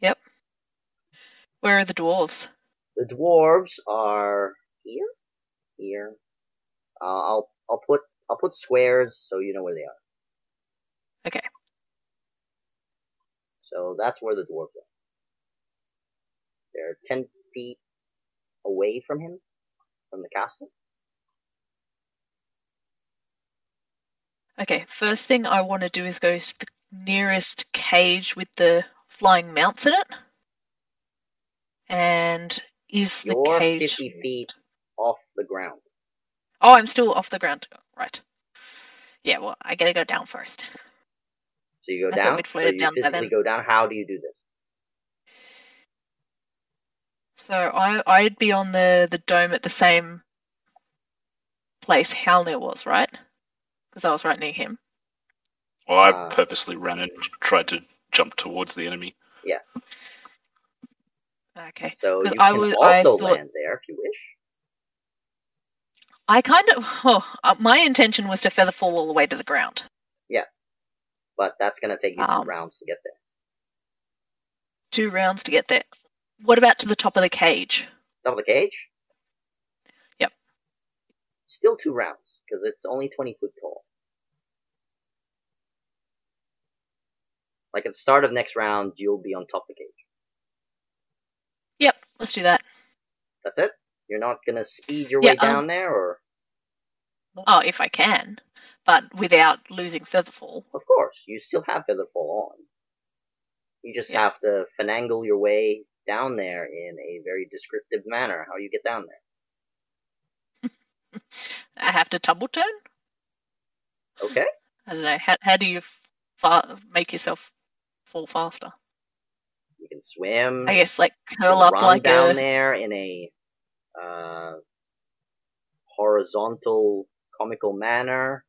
Yep. Where are the dwarves? The dwarves are here, here. Uh, I'll I'll put I'll put squares so you know where they are. Okay. So that's where the dwarves are. They're ten feet away from him, from the castle. Okay, first thing I want to do is go to the nearest cage with the flying mounts in it. And is the You're cage fifty feet off the ground. Oh, I'm still off the ground. Right. Yeah, well, I gotta go down first. So you go I down. we'd So you down physically then. go down. How do you do this? So I I'd be on the the dome at the same place Halnir was, right? Because I was right near him. Well, I Uh, purposely ran and tried to jump towards the enemy. Yeah. Okay. So you I can was- I also thought- land there if you wish. I kind of oh, uh, my intention was to feather fall all the way to the ground. Yeah, but that's going to take you two Um, rounds to get there. Two rounds to get there. What about to the top of the cage? Top of the cage? Yep. Still two rounds, because it's only 20 foot tall. Like at the start of next round, you'll be on top of the cage. Yep, let's do that. That's it? You're not gonna speed your Yeah, way um, down there, or? Oh, if I can, but without losing featherfall. Of course, you still have Featherfall on. You just Yeah. have to finagle your way down there in a very descriptive manner, how you get down there. I have to tumble turn. Okay? I don't know. How how do you fa- make yourself fall faster? You can swim. I guess like curl up like down a. there in a uh, horizontal comical manner.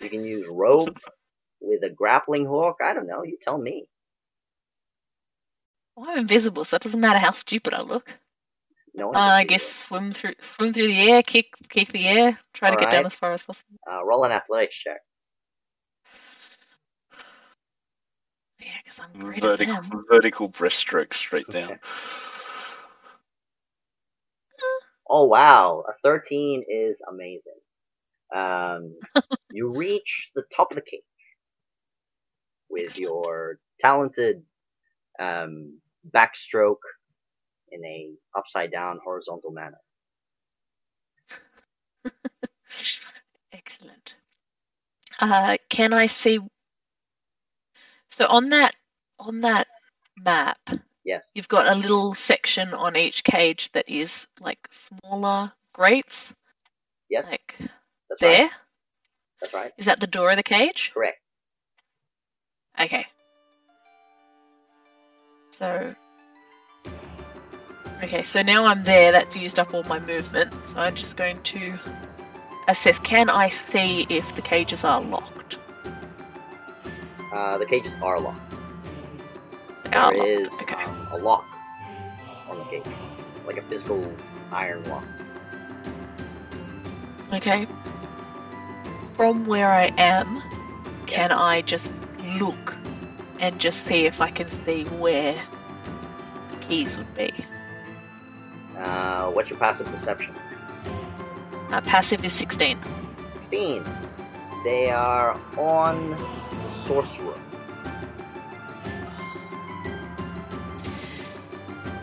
You can use rope with a grappling hook. I don't know. You tell me. Well, I'm invisible, so it doesn't matter how stupid I look. No one Uh, I guess you. swim through swim through the air, kick kick the air, try to get down as far as possible. Uh, roll an athletics check. Yeah, because I'm great Vertical, at them. vertical breaststroke straight down. Oh wow, a 13 is amazing. Um, you reach the top of the cage with your talented um, backstroke in a upside down horizontal manner. Excellent. Uh, can I see? So on that on that map, Yes. You've got a little section on each cage that is like smaller grates. Yes. Like That's there. right. That's right. Is that the door of the cage? Correct. Okay. So. Okay, so now I'm there. That's used up all my movement. So I'm just going to assess. Can I see if the cages are locked? Uh, the cages are locked. They are There locked. is Okay. um, a lock on the cage, like a physical iron lock. Okay. From where I am, can I just look and just see if I can see where the keys would be? Uh, what's your passive perception? Uh, passive is 16. 16. They are on the source room.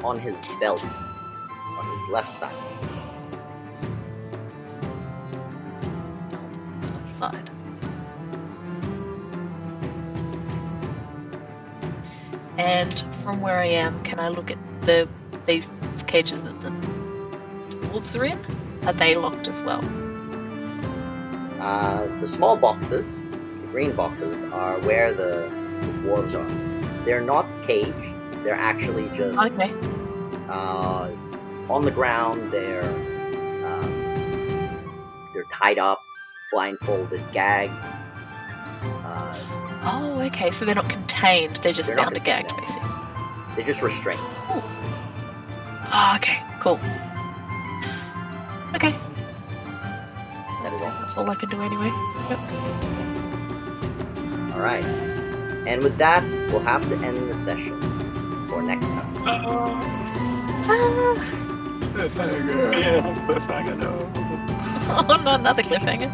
On his belt. On his left side. Left side. And from where I am, can I look at the these cages that the dwarves are in? Are they locked as well? Uh, the small boxes, the green boxes, are where the, the dwarves are. They're not caged. They're actually just Okay. uh, on the ground. They're um, they're tied up, blindfolded, gagged. Uh, Oh, okay. So they're not contained. They're just They're bound and gagged, basically. they're just restrained. Oh, okay. Cool. Okay. That is all. That's all I can do anyway. Yep. All right. And with that, we'll have to end the session for next time. Ah. Yeah, cliffhanger, no. oh no, another cliffhanger.